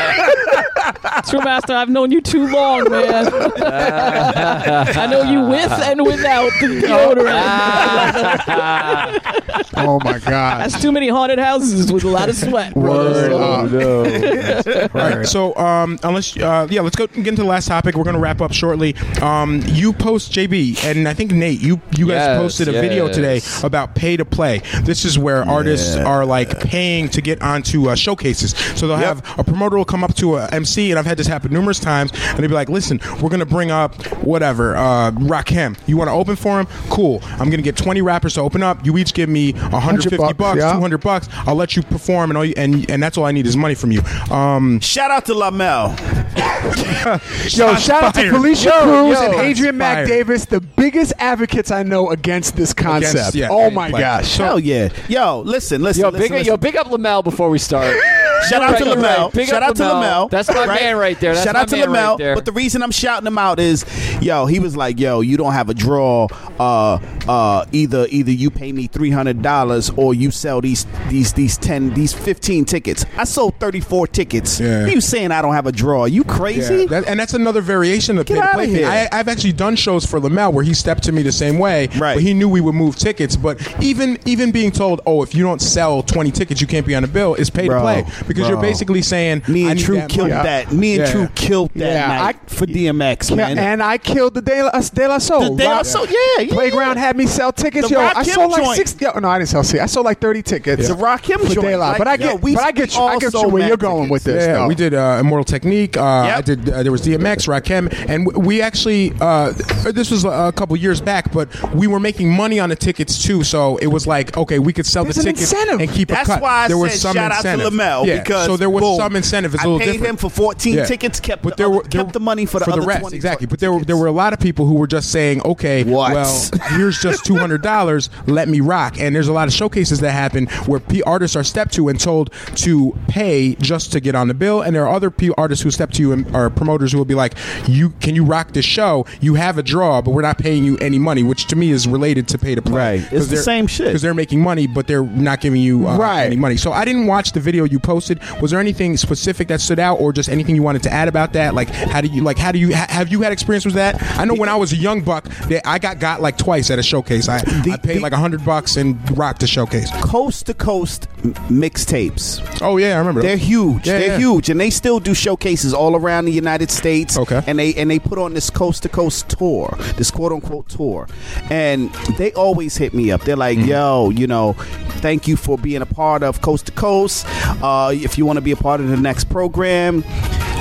True Master, I've known you too long, man. I know you with and without the deodorant. oh my god. That's too many haunted houses with a lot of sweat, brother. Word So- up. All right. So, um, unless, uh, yeah, let's go get into the last topic. We're going to wrap up shortly. Um, you post JB, and I think Nate, you you guys Yes, posted a video today about pay to play. This is where artists are like paying to get onto uh, showcases. So they'll have a promoter will come up to a MC, and I've had this happen numerous times, and they'll be like, "Listen, we're going to bring up whatever uh, Rakim. You want to open for him? Cool. I'm going to get 20 rappers to open up. You each give me 150 bucks, bucks, yeah. 200 bucks. I'll let you perform, and all you, and and that's all I need is money from you. Um, Shout out to Lamel. Yo, shout out to fired. Felicia Yo, Cruz yo. and Adrian Shots Mac. Davis, the biggest advocates I know against this concept. yeah, oh my like- gosh. Hell yeah. Yo, listen, listen. Yo, listen, big, listen. yo, big up Lamel before we start. Shout out to You're right. Lamel. Big Shout up out to Lamel. Lamel. That's my man right there. That's Shout out to man right But the reason I'm shouting him out is, yo, he was like, yo, you don't have a draw. Uh, uh, either either you pay me three hundred dollars or you sell these these these ten these fifteen tickets. I sold thirty four tickets. Yeah. You saying I don't have a draw? You crazy? Yeah, that- and that's another variation of Get pay to play. here. I, I've actually done shows for Lamel where he stepped to me the same way, Right. But he knew we would move tickets. But even even being told, oh, if you don't sell twenty tickets, you can't be on the bill, is pay Bro, to play because you're basically saying Me and True that killed money. that. Me and Yeah. True killed that Yeah, night for DMX, man. and I killed the De La, De La Soul. The De La Soul, yeah, yeah. Playground had me sell tickets. The yo, Rock I sold like joint. six. Yo, no, I didn't sell six. I sold like thirty tickets. The Rock Him joint. De Like, but I yo, get, we- but I get, you, I get you where you're going with this. Yeah, though. we did uh, Immortal Technique. Uh, I did. Uh, there was DMX, Rock Rakim, and we actually. Uh, this was a couple years back, but we were making money on the tickets too. So it was like, okay, we could sell There's the tickets incentive. and keep That's a cut. why I there said was some shout incentive. out to Lamel yeah, because so there was boom, some incentive. It's a I little I paid different. him for 14 Yeah. tickets, kept but there were kept the money for the rest exactly. But there were there were a lot of people who were just saying, okay, What? well, here's just two hundred dollars. Let me rock. And there's a lot of showcases that happen where P artists are stepped to and told to pay just to get on the bill, and there are other P artists who step to you and are promoters who will be like, you can you rock this show? You have a draw, but we're not paying you any money, which to me is related to pay to play. Right. It's the same shit. because they're making money, but they're not giving you uh, Right. any money. So I didn't watch the video you posted. Was there anything specific that stood out, or just anything you wanted to add about that? Like, how do you like? How do you ha- have you had experience with that? I know when I was a young buck, that I got got like twice at a showcase. I, I paid like a hundred bucks and rocked the showcase. Coast to coast mixtapes. Oh yeah, I remember. They're those. huge. Yeah, They're yeah. huge, and they still do showcases all around the United States. Okay. and they and they put on this coast to coast tour, this quote unquote tour, and they always hit me up. They're like, Mm-hmm. "Yo, you know, thank you for being a part of Coast to Coast. Uh, if you want to be a part of the next program."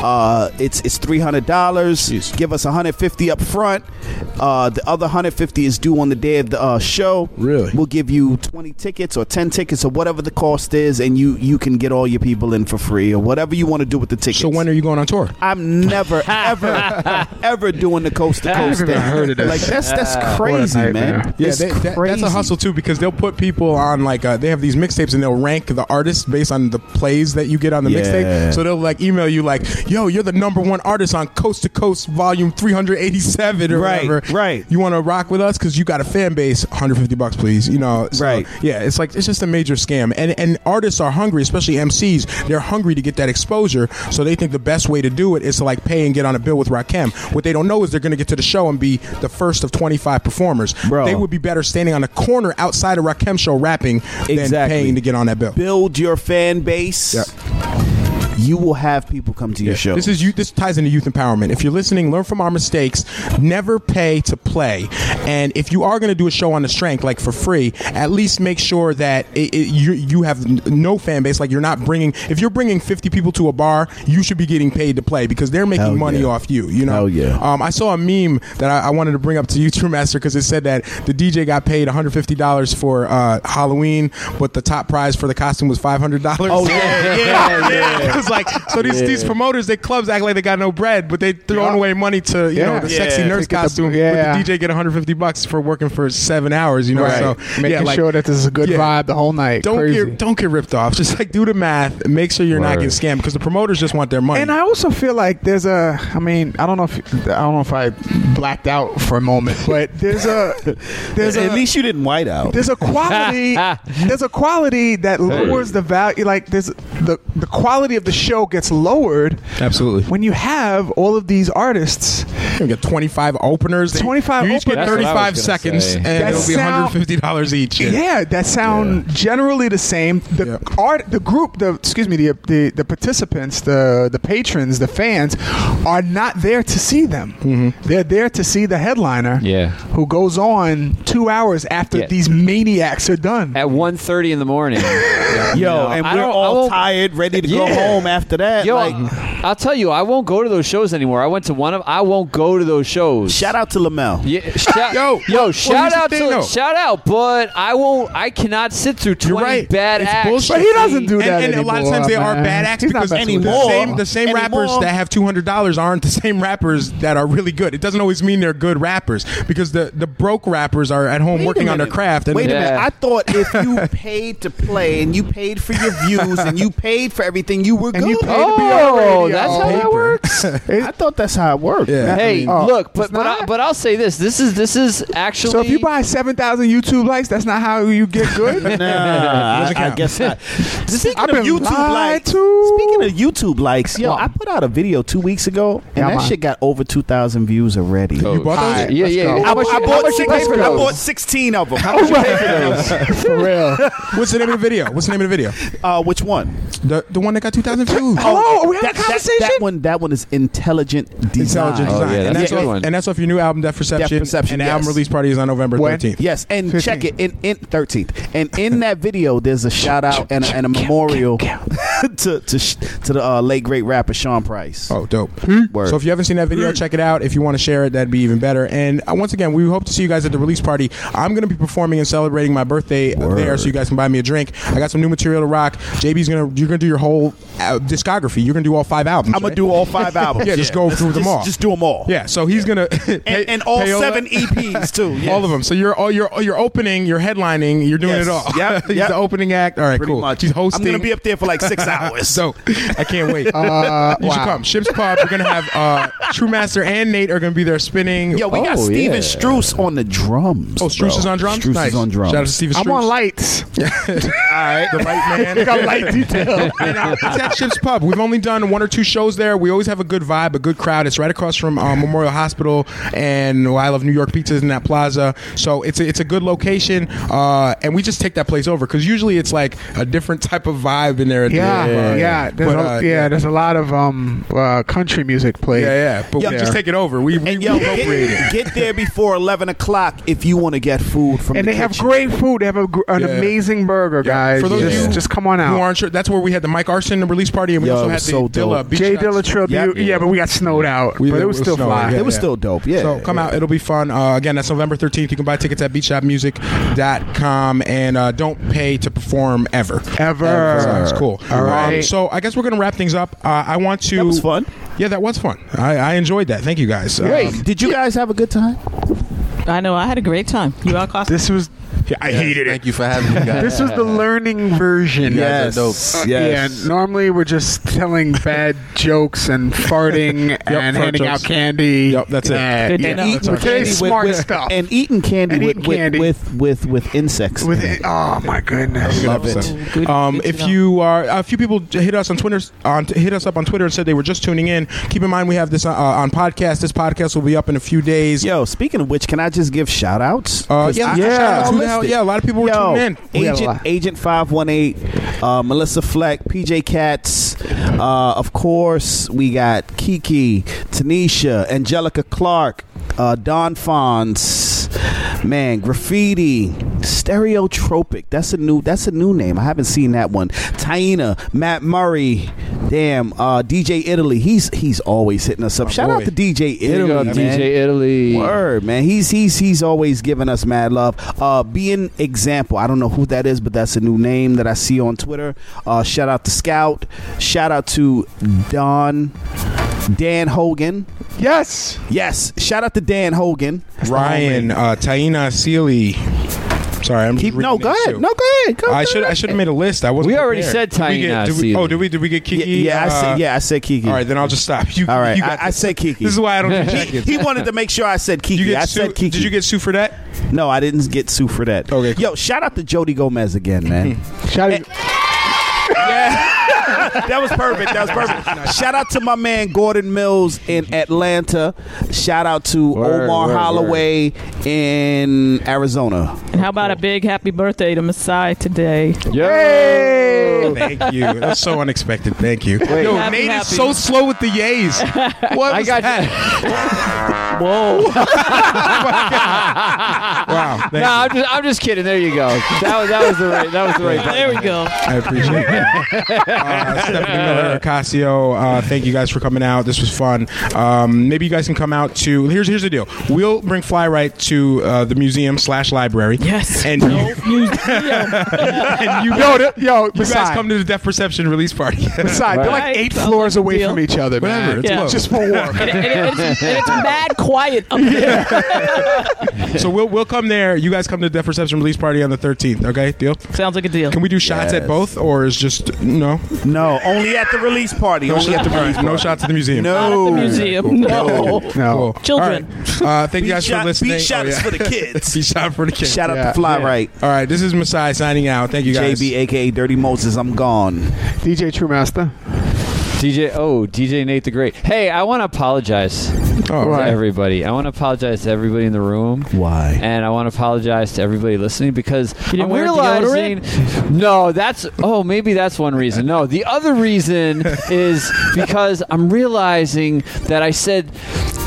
Uh, it's it's three hundred dollars. Give us one hundred fifty up front. Uh, the other hundred fifty is due on the day of the uh, show. Really? We'll give you twenty tickets or ten tickets or whatever the cost is, and you you can get all your people in for free or whatever you want to do with the tickets. So when are you going on tour? I'm never ever ever doing the coast to coast never thing. heard of this. Like that's that's crazy, nightmare. man. Yeah, It's they- that- that's a hustle too because they'll put people on like uh, they have these mixtapes and they'll rank the artists based on the plays that you get on the Yeah. mixtape. So they'll like email you like, "Yo, you're the number one artist on Coast to Coast Volume 387 or Right, whatever. right. You want to rock with us because you got a fan base. 150 bucks, please. You know, so, Right. Yeah, it's like it's just a major scam, and and artists are hungry, especially MCs. They're hungry to get that exposure, so they think the best way to do it is to like pay and get on a bill with Rakim. What they don't know is they're going to get to the show and be the first of 25 performers. Bro. They would be better standing on a corner outside a Rakim show rapping than paying to get on that bill. Build your fan base. Yeah. You will have people come to your show. This is youth. This ties into youth empowerment. If you're listening, learn from our mistakes. Never pay to play. And if you are going to do a show on the strength, like for free, at least make sure that it, it, you you have no fan base. Like you're not bringing. If you're bringing 50 people to a bar, you should be getting paid to play because they're making Hell money yeah. off you. You know. Hell yeah. Um, I saw a meme that I, I wanted to bring up to you, True Master, because it said that the DJ got paid 150 dollars for uh, Halloween, but the top prize for the costume was 500 dollars. Oh, yeah, yeah, yeah. it was like so these Yeah. these promoters, they clubs act like they got no bread, but they throwing Yeah. away money to you know Yeah. the sexy Yeah. nurse Get the- costume. yeah. But the DJ get 150 bucks for working for seven hours. You know, Right. so Making yeah, like, sure that this is a good Yeah. vibe the whole night. don't Crazy. get don't get ripped off. Just like do the math. Make sure you're not getting scammed because the promoters just want their money. And I also feel like there's a. I mean, I don't know if I don't know if I blacked out for a moment, but there's a there's At a least you didn't white out. there's a quality there's a quality that lowers the value. Like there's the the quality of the show gets lowered Absolutely. when you have all of these artists. You get 25 openers. 25 You each get openers. That's what 35 seconds, say. and That it'll be 150 dollars each. Yeah, that sound generally the same. The Yeah. art, the group, the excuse me, the, the the participants, the the patrons, the fans are not there to see them. Mm-hmm. They're there to see the headliner. Yeah. who goes on two hours after Yeah. these maniacs are done. At 1.30 in the morning. Yo, know, and we're all tired, ready to go Yeah. Home after that. Yo, like, I I'll tell you, I won't go to those shows anymore. I went to one of. I won't go to those shows. Shout out to Lamel. Yeah, shout, Yo, yo, well, shout here's the out to though. shout out, but I won't. I cannot sit through twenty right. bad It's acts. bullshit. But he doesn't do and, that and a lot of times they are bad acts He's because messing with the same, the same rappers that have two hundred dollars aren't the same rappers that are really good. It doesn't always mean they're good rappers because the, the broke rappers are at home Wait working on their craft. And Wait a minute. I thought if you paid to play and you paid for your views and you paid for everything, you were And good. you paid to be on oh, that's how that works. I thought that's how it worked. Yeah. hey, Oh, look, but it's but, I, not? but I'll say this: this is this is actually. So if you buy seven thousand YouTube likes, that's not how you get good. Nah, I, I guess not. Speaking I've of been YouTube lied likes, to. speaking of YouTube likes, yo, What? I put out a video two weeks ago, and Yeah, that man. shit got over two thousand views already. you bought those? Alright, yeah, let's yeah. go. How I, much I you- how bought much you six, pay for I those? bought sixteen of them. For real. What's the name of the video? What's the name of the video? Uh, which one? The the one that got two thousand views. Hello, are we having that, a conversation? that one. That one is intelligent design. Intelligent Oh, design. yeah, and, that's that's good off, one. and that's off your new album, Death Perception. Perception, and the yes. album release party is on November When? 13th. Yes, and 15. check it in in thirteenth, and in that video, there's a shout out and a, and a memorial to to sh- to the uh, late great rapper Sean Price. Oh, dope. Word. So if you haven't seen that video, check it out. If you want to share it, that'd be even better. And uh, once again, we hope to see you guys at the release party. I'm going to be performing and celebrating my birthday uh, there, so you guys can buy me a drink. I got some new material to rock. JB's gonna you're gonna do your whole uh, discography. You're gonna do all five albums. I'm gonna right? do all five albums. Yeah, just go Let's through them just- all. Just do them all. Yeah, so he's gonna and, and all Payola- seven EPs too. yes. All of them. So you're all you're you're opening, you're headlining, you're doing Yes. it all. Yeah. he's yep. the opening act. All right, Pretty cool. much. He's hosting. I'm gonna be up there for like six hours. So I can't wait. Uh, you should come. Ship's Pub. We're gonna have uh, True Master and Nate are gonna be there spinning. Yo, we got Oh, Steven yeah. Struce on the drums. Oh, Struce is on drums. Struce nice. is on drums. Shout out to Steven I'm on lights. All right, the light man. Got light detail. And, it's at Ship's Pub. We've only done one or two shows there. We always have a good vibe, a good crowd. It's right across from uh, Memorial Hospital, and well, I love New York Pizzas in that plaza. So it's a, it's a good location, uh, and we just take that place over because usually it's like a different type of vibe in there. At Yeah, the, yeah. uh, There's but, a, uh, yeah, there's a lot of um uh, country music played. yeah, yeah. But Yo, we just take it over. We, we, And we yo, appropriate it. get, get there before eleven o'clock if you want to get food from. And the they have great food. They have a, an Yeah. amazing burger, guys. For those just, of you just come on out. who out. aren't sure, that's where we had the Mike Arson release party, and we Yo, also it had was the so Dilla dope. Beach Jay Shots. Dilla tribute. Yep. Yeah, but we got snowed out. We- but it it was was still snowing, fly. yeah. It was still dope. Yeah. So come out. It'll be fun. Uh, again, that's November 13th. You can buy tickets at beachshopmusic.com and uh, don't pay to perform ever. Ever. That's cool. All right. Um, so I guess we're going to wrap things up. Uh, I want to. That was fun. Yeah, that was fun. I, I enjoyed that. Thank you guys. Great. Um, Did you guys have a good time? I know. I had a great time. You all cost. This was. I hated it. Thank you for having me, guys. This was the learning version. You guys are dope. Uh, Yes. Yeah, normally we're just telling bad jokes and farting and fart handing out candy. Yep, that's it. Yeah, Good to yeah. know. Eat- That's Candy smart with- stuff. And eating candy, And with, eating with, candy. with with with insects. with it, oh my goodness. I Love it. episode. Good- Um, good to if know. you are, a few people hit us on Twitter, on hit us up on Twitter and said they were just tuning in. Keep in mind we have this uh, on podcast. This podcast will be up in a few days. Yo, speaking of which, can I just give shout outs? Uh, yeah, Yeah. shout out to the yeah, a lot of people were Yo, tuning in. We have Agent. Agent Five One Eight, uh, Melissa Fleck, PJ Katz, uh, of course we got Kiki, Tanisha, Angelica Clark, uh, Don Fons, man, Graffiti, Stereotropic. That's a new. That's a new name. I haven't seen that one. Taina, Matt Murray, damn, uh, DJ Italy. He's he's always hitting us up. Shout out boy. to DJ Italy, go. DJ Italy. Word, man. He's he's he's always giving us mad love. Uh being example. I don't know who that is, but that's a new name that I see on Twitter. Uh shout out to Scout. Shout out to Don Dan Hogan. Yes. Yes. Shout out to Dan Hogan. Ryan, uh, Taina Sealy. Sorry, I'm Keep no, go names, ahead. too. No, go ahead. Go I should I should have made a list. I wasn't. We already prepared. said Did we get- Taina did we- Oh, did we? Did we get Yeah, Kiki? yeah, I Uh, said yeah, I said Kiki. All right, then I'll just stop. You, All right, you got I, I this. said Kiki. This is why I don't do he, check-ins. he wanted to make sure I said Kiki. You get I Sue, said Kiki. Did you get Sue for that? No, I didn't get Sue for that. Okay, cool. Yo, shout out to Jody Gomez again, man. Shout out. that was perfect. That was perfect. Shout out to my man Gordon Mills in Atlanta. Shout out to Word, Omar word, Holloway in Arizona. And how about a big happy birthday to Masai today? Yo. Thank you. That's so unexpected. Thank you. Yo, Happy, Nate happy. is so slow with the yays. What I was got that? Whoa. wow. no, I'm just, I'm just kidding. There you go. That was, that was the right. That was the right. There we go. I appreciate that. uh, Stephanie Miller, Ocasio, uh, thank you guys for coming out. This was fun. Um, maybe you guys can come out to. Here's here's the deal. We'll bring Fly Right to uh, the museum slash library. Yes. And you, and you Yo, th- yo, you guys come to the Deaf Perception release party. beside, they're like Right. eight Sounds floors like a away deal. from each other, Whatever, man. it's Yeah. close. Just for work. And, it- and it- it's, and it's mad quiet up there. so we'll we'll come there. You guys come to the Deaf Perception release party on the 13th. Okay, deal. Sounds like a deal. Can we do shots at both, or is just no? No, only at the release party. No, only at the all right, release no shots at the museum. No. At the museum. No. No. Cool. Children. All right. Uh, thank you Beat guys shot- for listening. beat shot Oh, is yeah. for the kids. Beat shot for the kids. Shout out Yeah. to Fly Yeah. Right. All right, this is Masai signing out. Thank you guys. JB, aka Dirty Moses, I'm gone. DJ True Master. DJ, oh, DJ Nate the Great. Hey, I want to apologize Oh, to right. everybody. I want to apologize to everybody in the room. Why? And I want to apologize to everybody listening because didn't I'm realizing. No, that's oh maybe that's one reason. No, the other reason is because I'm realizing that I said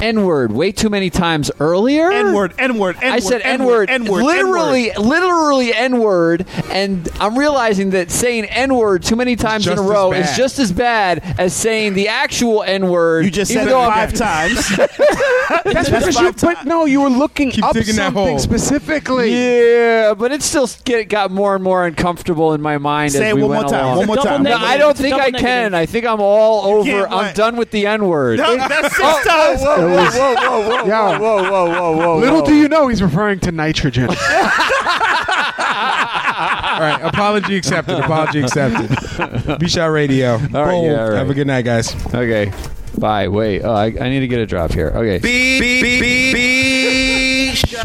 N word way too many times earlier. N word, N word. I said N word, N word, literally, literally N word, and I'm realizing that saying N word too many times in a row is just as bad as saying the actual N word. You just said it though I'm- five times. That's because you. But no, you were looking Keep up digging that something hole. specifically. Yeah, but it still get, got more and more uncomfortable in my mind Say as it we one went more time, along. one more Double time. No, negative. I don't It's think double I negative. can. I think I'm all over. can't I'm what? done with the N word. No, that's six Oh, times. whoa, whoa, whoa, whoa, whoa, whoa, whoa, whoa, whoa, whoa, Little do you know, he's referring to nitrogen. All right, apology accepted. Apology accepted. B Shot Radio. right, Boom. yeah, all right. Have a good night, guys. Okay. Bye. Wait. Oh, I, I need to get a drop here. Okay. Be, be, be, be shy.